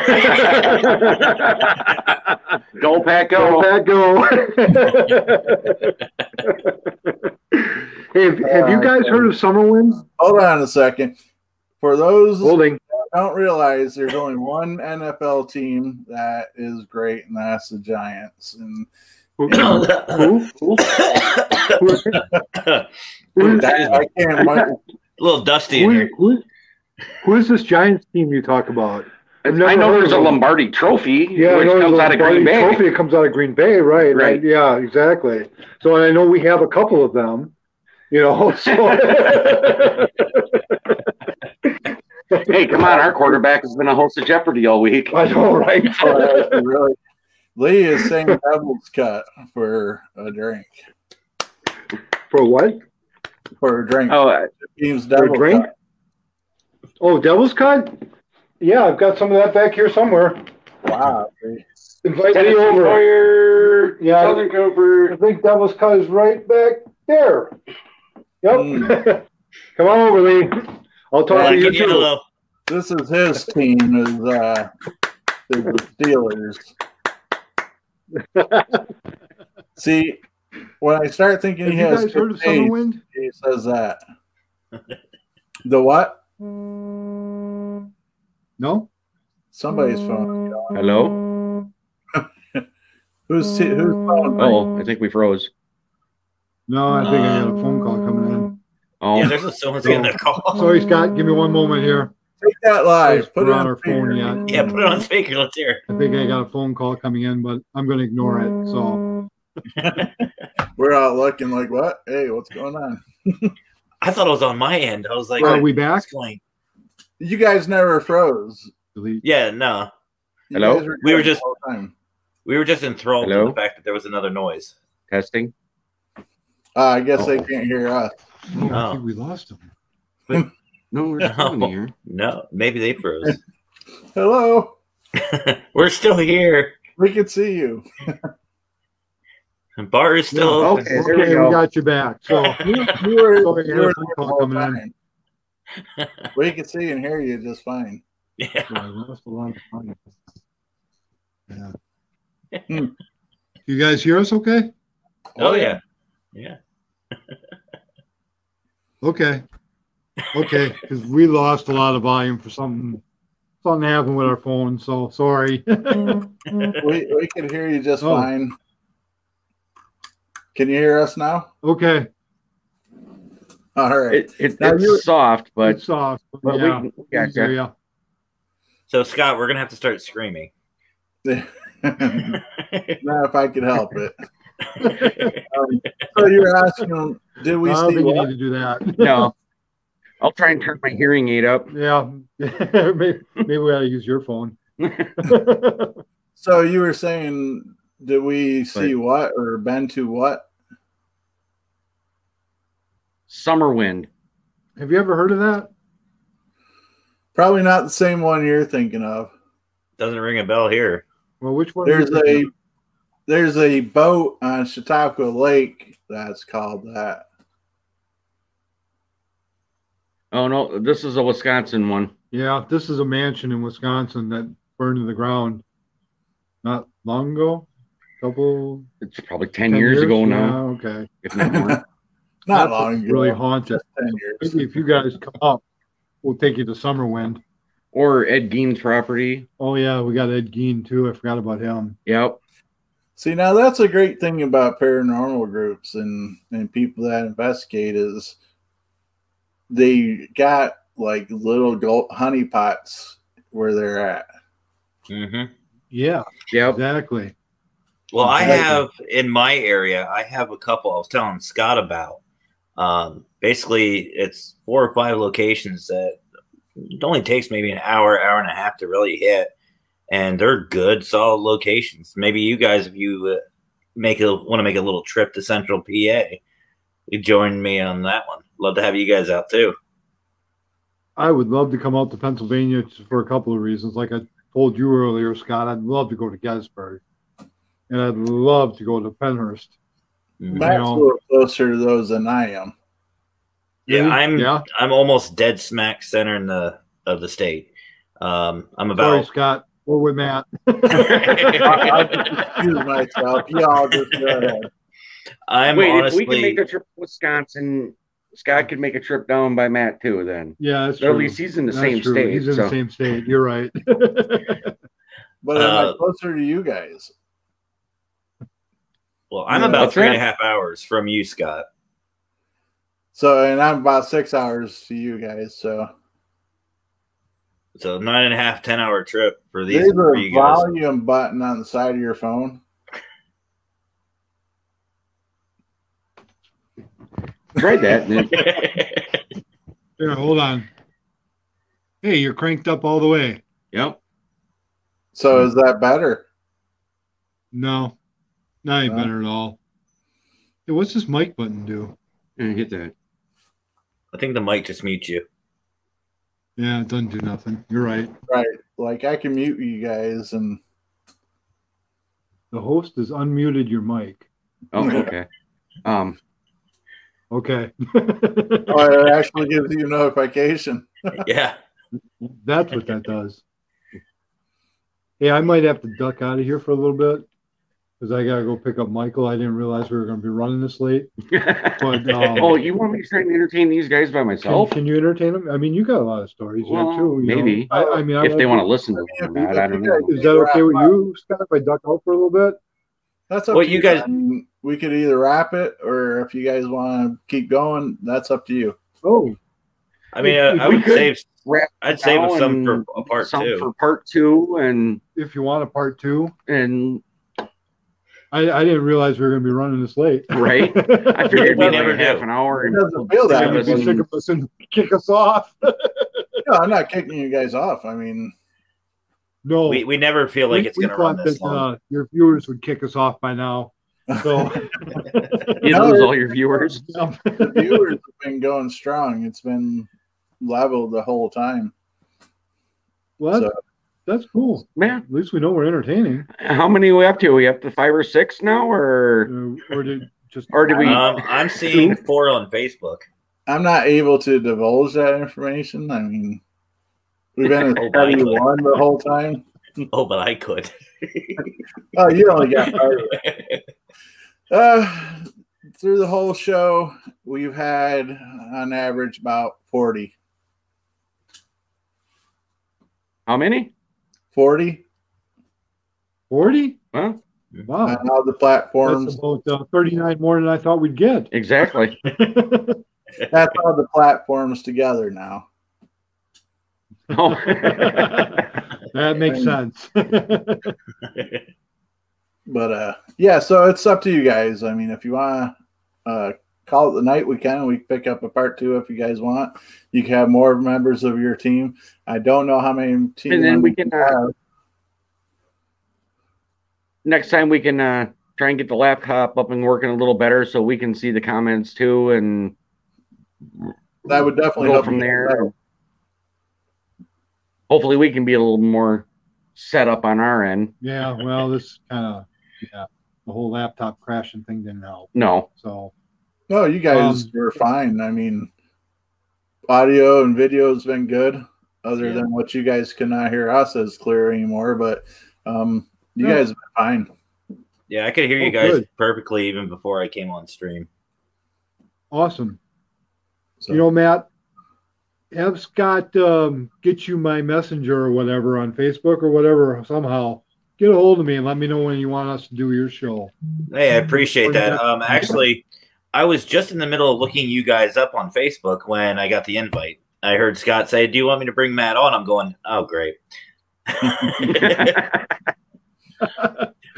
Go pack Go, go. Pat, go. hey, have, have you guys heard of Summerwind? Hold on a second. For those Holding. don't realize, there's only one NFL team that is great, and that's the Giants. And Who? a Who? Who? Who, that, I can't. My, little dusty in who, here. who, who is this Giants team you talk about? I've never I know there's a them. Lombardi Trophy, Yeah, which comes there's a out of Green Bay. Trophy that comes out of Green Bay, right? Right. Yeah, exactly. So I know we have a couple of them. You know, so Hey, come on! Our quarterback has been a host of Jeopardy all week. I know, right? oh, that's really, Lee is saying devil's cut for a drink. For what? For a drink. Oh, Team's For a drink? cut. Oh, Devil's Cut? Yeah, I've got some of that back here somewhere. Wow. Invite me over. Warrior, Yeah. Southern Cooper. I think Devil's Cut is right back there. Yep. Mm. Come on over, Lee. I'll talk Black to you too. This is his team. Is uh, is the Steelers. See, when I start thinking Have he you has guys heard of good taste, Summerwind? he says that. the what? No. Somebody's phone. Hello. Who's who's phone? Oh, I think we froze. No, I think I got a phone call coming in. Oh, Yeah, there's a, someone's getting a call. Sorry, Scott. Give me one moment here. Take that live. Put it on on our phone yet. Yeah, put it on speaker. Let's hear. I think I got a phone call coming in, but I'm going to ignore it. So We're out looking like what? Hey, what's going on? I thought it was on my end. I was like, are we back? going? You guys never froze. Yeah, no. You Hello? were We were just- the whole time. We were just enthralled Hello? with the fact that there was another noise. testing. Uh, I guess they can't hear us. Oh, I Oh. think we lost him. No, we're No. still here. No, maybe they froze. Hello, we're still here. we can see you. And bar is still Yeah, open. okay. we Okay, we, got you back. So You, you were, Sorry, you I had were phone there call the whole coming in. We can see and hear you just fine. Yeah. I lost a lot of time. Yeah. Hmm. You guys hear us okay? Oh yeah. Yeah. Okay. Okay, because we lost a lot of volume for something. Something happened with our phone, so sorry. We we can hear you just Oh. fine. Can you hear us now? okay, All right. It, it, Now it's soft, but, it's soft. But but yeah, we, we we got hear you. ya. So Scott, we're gonna have to start screaming. Not if I could help it. Um, so you're asking, did we I don't see think you need to do that. No. I'll try and turn my hearing aid up. Yeah, maybe, maybe we ought to use your phone. So you were saying Did we see what or been to what? Summerwind. Have you ever heard of that? Probably not the same one you're thinking of. Doesn't ring a bell here. Well, which one? There's a of? there's a boat on Chautauqua Lake that's called that. Oh no, this is a Wisconsin one. Yeah, this is a mansion in Wisconsin that burned to the ground not long ago. Couple It's probably ten, years, ago now, Yeah, okay. if not more. Not That's long. Really haunted. just ten years. Maybe if you guys come up, we'll take you to Summerwind. or Ed Gein's property. Oh yeah, we got Ed Gein too. I forgot about him. Yep. See, now that's a great thing about paranormal groups and and people that investigate is they got like little gold honey pots where they're at. Mm-hmm. Yeah, Yep. exactly. Well, I have in my area, I have a couple I was telling Scott about. Um, basically, it's four or five locations that it only takes maybe an hour, hour and a half to really hit, and they're good, solid locations. Maybe you guys, if you uh, make a want to make a little trip to Central PA, you join me on that one. Love to have you guys out too. I would love to come out to Pennsylvania for a couple of reasons. Like I told you earlier, Scott, I'd love to go to Gettysburg, and I'd love to go to Pennhurst. Matt's a know. little closer to those than I am. Yeah, Really? I'm Yeah. I'm almost dead smack center in the of the state. Um, I'm Sorry, about Scott. We're with Matt. I- I'll just excuse myself. Y'all just go ahead. I'm Wait, honestly if we can make a trip to Wisconsin, Scott could make a trip down by Matt too. Then Yeah, that's at least he's in the That's same true. state. He's in so. the same state. You're right. But am Uh, I closer to you guys? Well, I'm Yeah, about what's three and a half hours from you, Scott. So, and I'm about six hours to you guys. So So nine and a half, ten hour trip for these there's for a you guys. volume button on the side of your phone. Right that. and Here, hold on. Hey, you're cranked up all the way. yep. So is that better? No, not any No. better at all. Hey, what's this mic button do? Yeah, hit that. I think the mic just mutes you. Yeah, it doesn't do nothing. You're right. Right. Like I can mute you guys and The host has unmuted your mic. Oh, okay. Um, Okay. oh, it actually gives you a notification. Yeah. That's what that does. Hey, I might have to duck out of here for a little bit because I gotta go pick up Michael. I didn't realize we were gonna be running this late. But um, oh, you want me to try and entertain these guys by can, myself? can you entertain them? I mean, you got a lot of stories Well, there too. you maybe. I, I mean, I if they want to listen to I mean, them or if not, I don't know. Is that okay with you, Scott? If I duck out for a little bit? That's up Well, you guys- I we could either wrap it or if you guys want to keep going, that's up to you. Oh, I mean, We- I, I would could save. Wrap I'd save some for a part some two. for part two, and if you want a part two, and I, I didn't realize we were gonna be running this late. Right. I figured we'd never never half an hour. It And doesn't feel that You'd be us way. in- sick of us and kick us off. No, I'm not kicking you guys off. I mean, No, we, we never feel like we- it's going to run this that, long. uh, your viewers would kick us off by now. So you No, lose all your viewers. the viewers have been going strong. It's been leveled the whole time. What? So- that's cool. Man, At least we know we're entertaining. how many are we up to? Are we up to five or six now, or Uh, or did just Or did we- Um, I'm seeing four on Facebook. I'm not able to divulge that information. I mean, we've been at a steady my God. one the whole time. Oh, but I could. Oh, you only got part of. Uh, through the whole show, we've had on average about 40. how many? 40 forty? Huh? Wow, on all the platforms. that's about uh, thirty-nine more than I thought we'd get. Exactly. That's all the platforms together now. Oh. that makes sense. But uh, yeah, so it's up to you guys. I mean, if you want to uh, call it the night, we can. We pick up a part two if you guys want. You can have more members of your team. I don't know how many team And then we can, uh, have. next time we can uh, try and get the laptop up and working a little better so we can see the comments too and That would definitely go help from there. Hopefully, we can be a little more set up on our end. Yeah, well, this kind of yeah, the whole laptop crashing thing didn't help. No, So No, you guys Um, were fine. I mean, audio and video has been good, other Yeah. than what you guys cannot hear us as clear anymore. But um, you Yeah. guys have been fine. Yeah, I could hear you Oh, guys good. perfectly even before I came on stream. awesome. So You know, Matt, have Scott um, get you my messenger or whatever on Facebook or whatever somehow. Get a hold of me and let me know when you want us to do your show. Hey, I appreciate that. Um, actually, I was just in the middle of looking you guys up on Facebook when I got the invite. I heard Scott say, "Do you want me to bring Matt on?" I'm going, "Oh, great."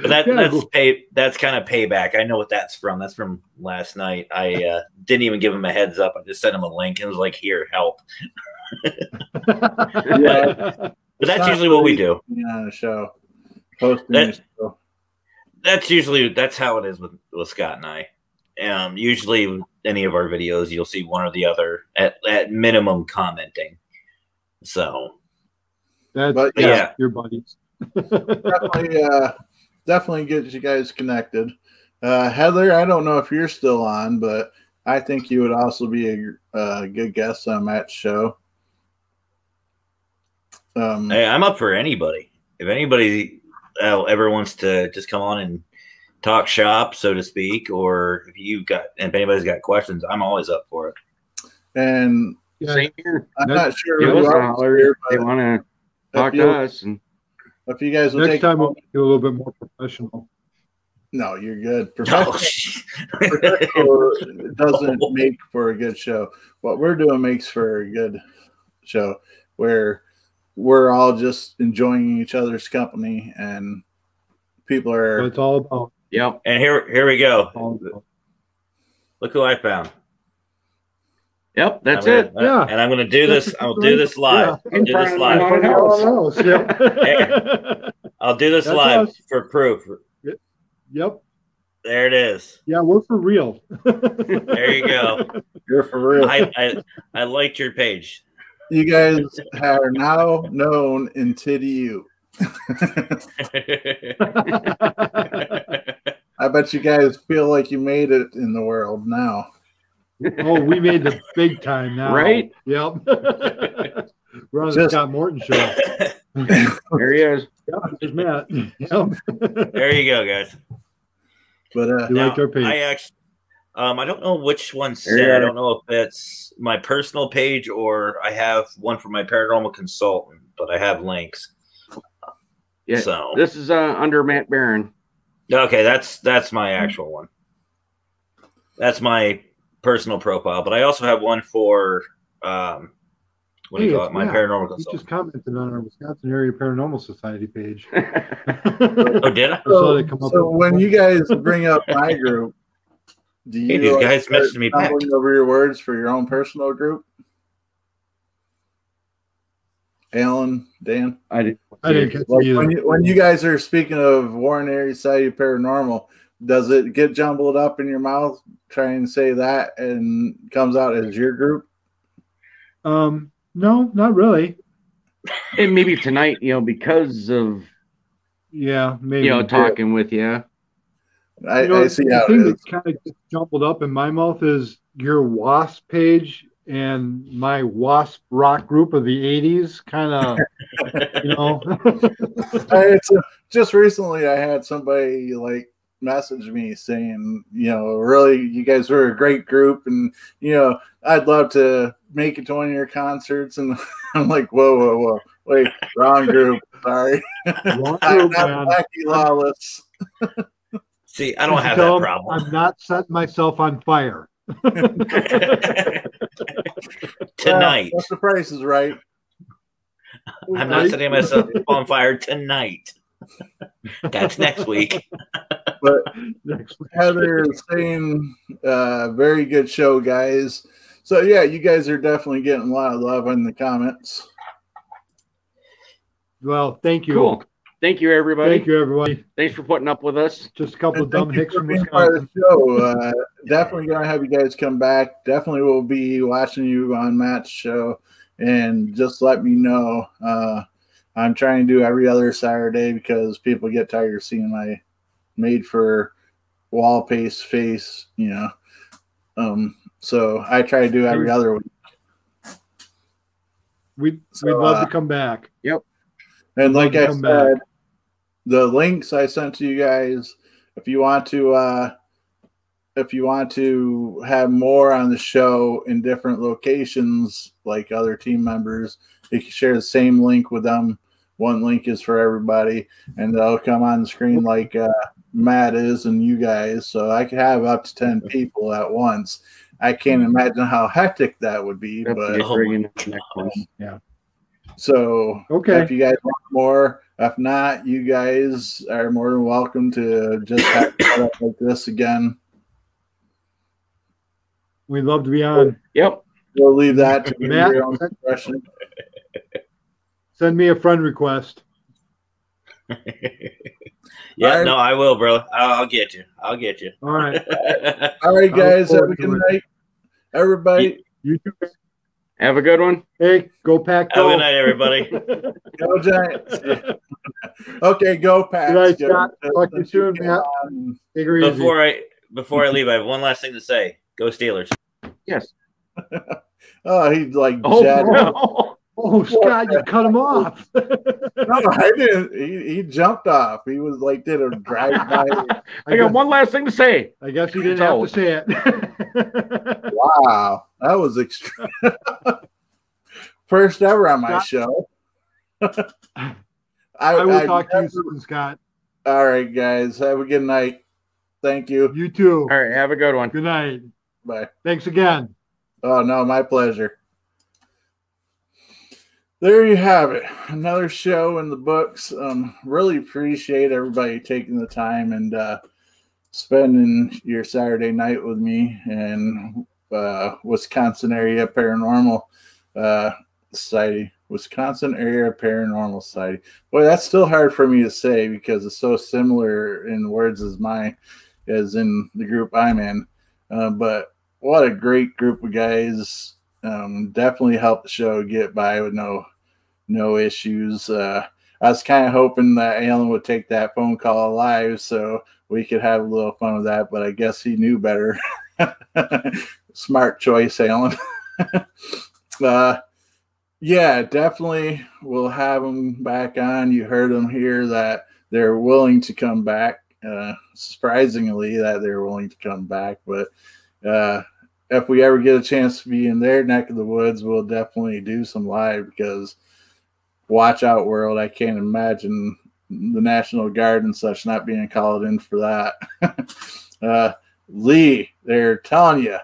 But that, Yeah, that's go- pay. That's kind of payback. I know what that's from. That's from last night. I uh, didn't even give him a heads up. I just sent him a link and was like, "Here, help." Yeah. But that's Not usually what we do. being on a show, hosting That- show. That's usually that's how it is with, with Scott and I. Um, usually, any of our videos, you'll see one or the other at at minimum commenting. So That's But yeah. yeah, your buddies. definitely, uh, definitely get you guys connected. Uh, Heather, I don't know if you're still on, but I think you would also be a uh, good guest on Matt's show. Um, hey, I'm up for anybody. If anybody uh, ever wants to just come on and talk shop, so to speak, or if you've got if anybody's got questions, I'm always up for it. and Yeah, same here. I'm Next- not sure who us holler here, if they but want to talk to us. And if you guys will Next take time we'll do a little bit more professional. no, you're good. Professional professional doesn't make for a good show. What we're doing makes for a good show where we're all just enjoying each other's company and people What are it's all about. Yep, and here here we go. Look who I found. yep, that's I'm it. gonna- Yeah. And I'm going to do this. I'll do this live. Yeah. I'll do this live. front of All else, yeah. I'll do this That's live us. for proof. yep. There it is. Yeah, we're for real. There you go. you're for real. I, I I liked your page. you guys are now known in TDU. I bet you guys feel like you made it in the world now. oh, we made the big time now. Right? Yep. we're on the Just- Scott Morton show. There he is. Yeah, there's Matt. Yep. there you go, guys. But uh, Now, liked our page. I actually, um, I don't know which one There said. I don't know if it's my personal page or I have one for my paranormal consultant, but I have links. Yeah, So This is uh, under Matt Barron. Okay, that's that's my actual one. That's my personal profile, but I also have one for um, what do you call it? My Matt. paranormal He consultant. just commented on our Wisconsin Area Paranormal Society page. Oh, did I? I saw they come up so with- when you guys bring up my group, do you Hey, these like, guys start me back. over your words for your own personal group? Alan, Dan. I did. I didn't catch Like it when either. you, when you guys are speaking of Warren Area Society Paranormal, does it get jumbled up in your mouth? Try and say that and comes out as your group. Um, no, not really. And maybe tonight, you know, because of Yeah, maybe. you know talking with you. I, You know, I see the how thing it is. that kind of jumbled up in my mouth is your WASP page and my WASP rock group of the 80s. Kind of, you know. I, it's a, just recently I had somebody like message me saying, you know, really, you guys were a great group, and you know, I'd love to make it to one of your concerts. And I'm like, whoa, whoa, whoa, wait, wrong group. Sorry, Wrong group, not man. Blackie Lawless. See, I don't have Tell that 'em problem. I'm not setting myself on fire. Tonight, Well, the price is right. I'm not setting myself on fire tonight. That's next week. But Next week. Heather is saying, uh, very good show, guys. So yeah, you guys are definitely getting a lot of love in the comments. Well, thank you. Cool. Thank you, everybody. Thank you, everybody. Thanks for putting up with us. Just a couple of And thank dumb hicks for from being Wisconsin. the show. Uh, definitely gonna have you guys come back. Definitely will be watching you on Matt's show, and just let me know. Uh, I'm trying to do every other Saturday because people get tired of seeing my made for wall paste face. You know, um, so I try to do every other week. We'd, So, we'd love uh, to come back. Yep. And like Love to I said, back. The links I sent to you guys, if you want to uh if you want to have more on the show in different locations like other team members, you can share the same link with them. One link is for everybody and they'll come on the screen like uh Matt is and you guys. So I could have up to 10 people at once. I can't imagine how hectic that would be, Have but get Oh bringing my up next one. so Okay. if you guys want more, if not, you guys are more than welcome to just have it set up like this again. We'd love to be on. Yep. We'll leave that to Matt? your own discretion. Send me a friend request. yeah, Alright. no, I will, bro. I'll, I'll get you. I'll get you. All right. All right, guys, have a forward to good it. night. Everybody, You too. Have a good one. Hey, go pack. Have a good night, everybody. go Giants. okay, go Pats. Good night, Scott. Talk to you soon, Matt. on. Take her easy. Before I before I leave, I have one last thing to say. Go Steelers. Yes. Oh, he's like Oh, no. Oh, Scott, you cut him off. No, I didn't. He, he jumped off. He was like did a drive by. I got one last thing to say. I guess you didn't have to say it. Wow, that was extreme. First ever on my Scott- show. I, I will I talk to you soon, Scott. All right, guys. Have a good night. Thank you. You too. All right. Have a good one. Good night. Bye. Thanks again. Oh no, my pleasure. There you have it. Another show in the books. Um, really appreciate everybody taking the time and uh, spending your Saturday night with me and uh, Wisconsin Area Paranormal uh, Society. Wisconsin Area Paranormal Society. Boy, that's still hard for me to say because it's so similar in words as mine, as in the group I'm in. Uh, but what a great group of guys. Um, definitely helped the show get by with no no issues. Uh, I was kind of hoping that Alan would take that phone call alive so we could have a little fun with that, but I guess he knew better. Smart choice, Alan. uh, yeah, definitely we'll have them back on. You heard them here that they're willing to come back. Uh, surprisingly, that they're willing to come back, but uh, if we ever get a chance to be in their neck of the woods, we'll definitely do some live because watch out world. I can't imagine the National Guard and such not being called in for that. uh, Lee, they're telling you,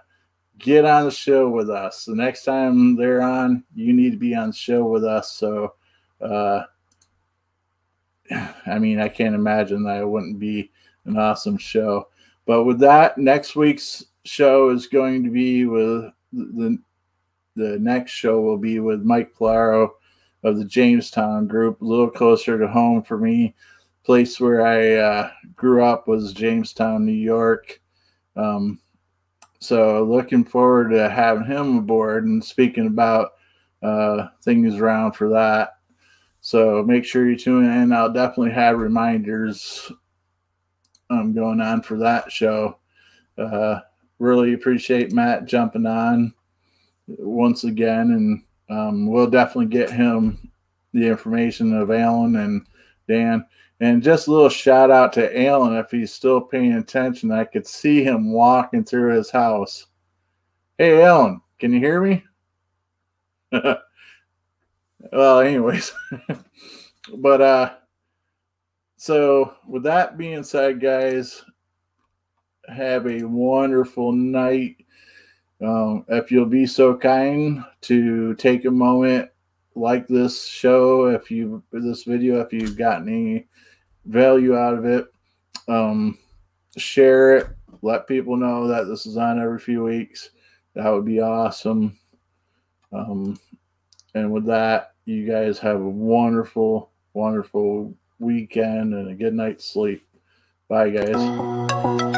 get on the show with us. The next time they're on, you need to be on the show with us. So, uh, I mean, I can't imagine that it wouldn't be an awesome show. But with that, next week's show is going to be with the the next show will be with Mike Claro of the Jamestown group, a little closer to home for me. Place where I uh, grew up was Jamestown, New York. Um, so looking forward to having him aboard and speaking about uh, things around for that. So make sure you tune in. I'll definitely have reminders um, going on for that show. Uh, really appreciate Matt jumping on once again, and um, we'll definitely get him the information of Alan and Dan. And just a little shout out to Alan if he's still paying attention. I could see him walking through his house. Hey, Alan, can you hear me? well, anyways, but uh, so with that being said, guys, have a wonderful night. Um, if you'll be so kind to take a moment, like this show, if you this video, if you've gotten any value out of it, um, share it. Let people know that this is on every few weeks. That would be awesome. Um, and with that, you guys have a wonderful, wonderful weekend and a good night's sleep. Bye, guys.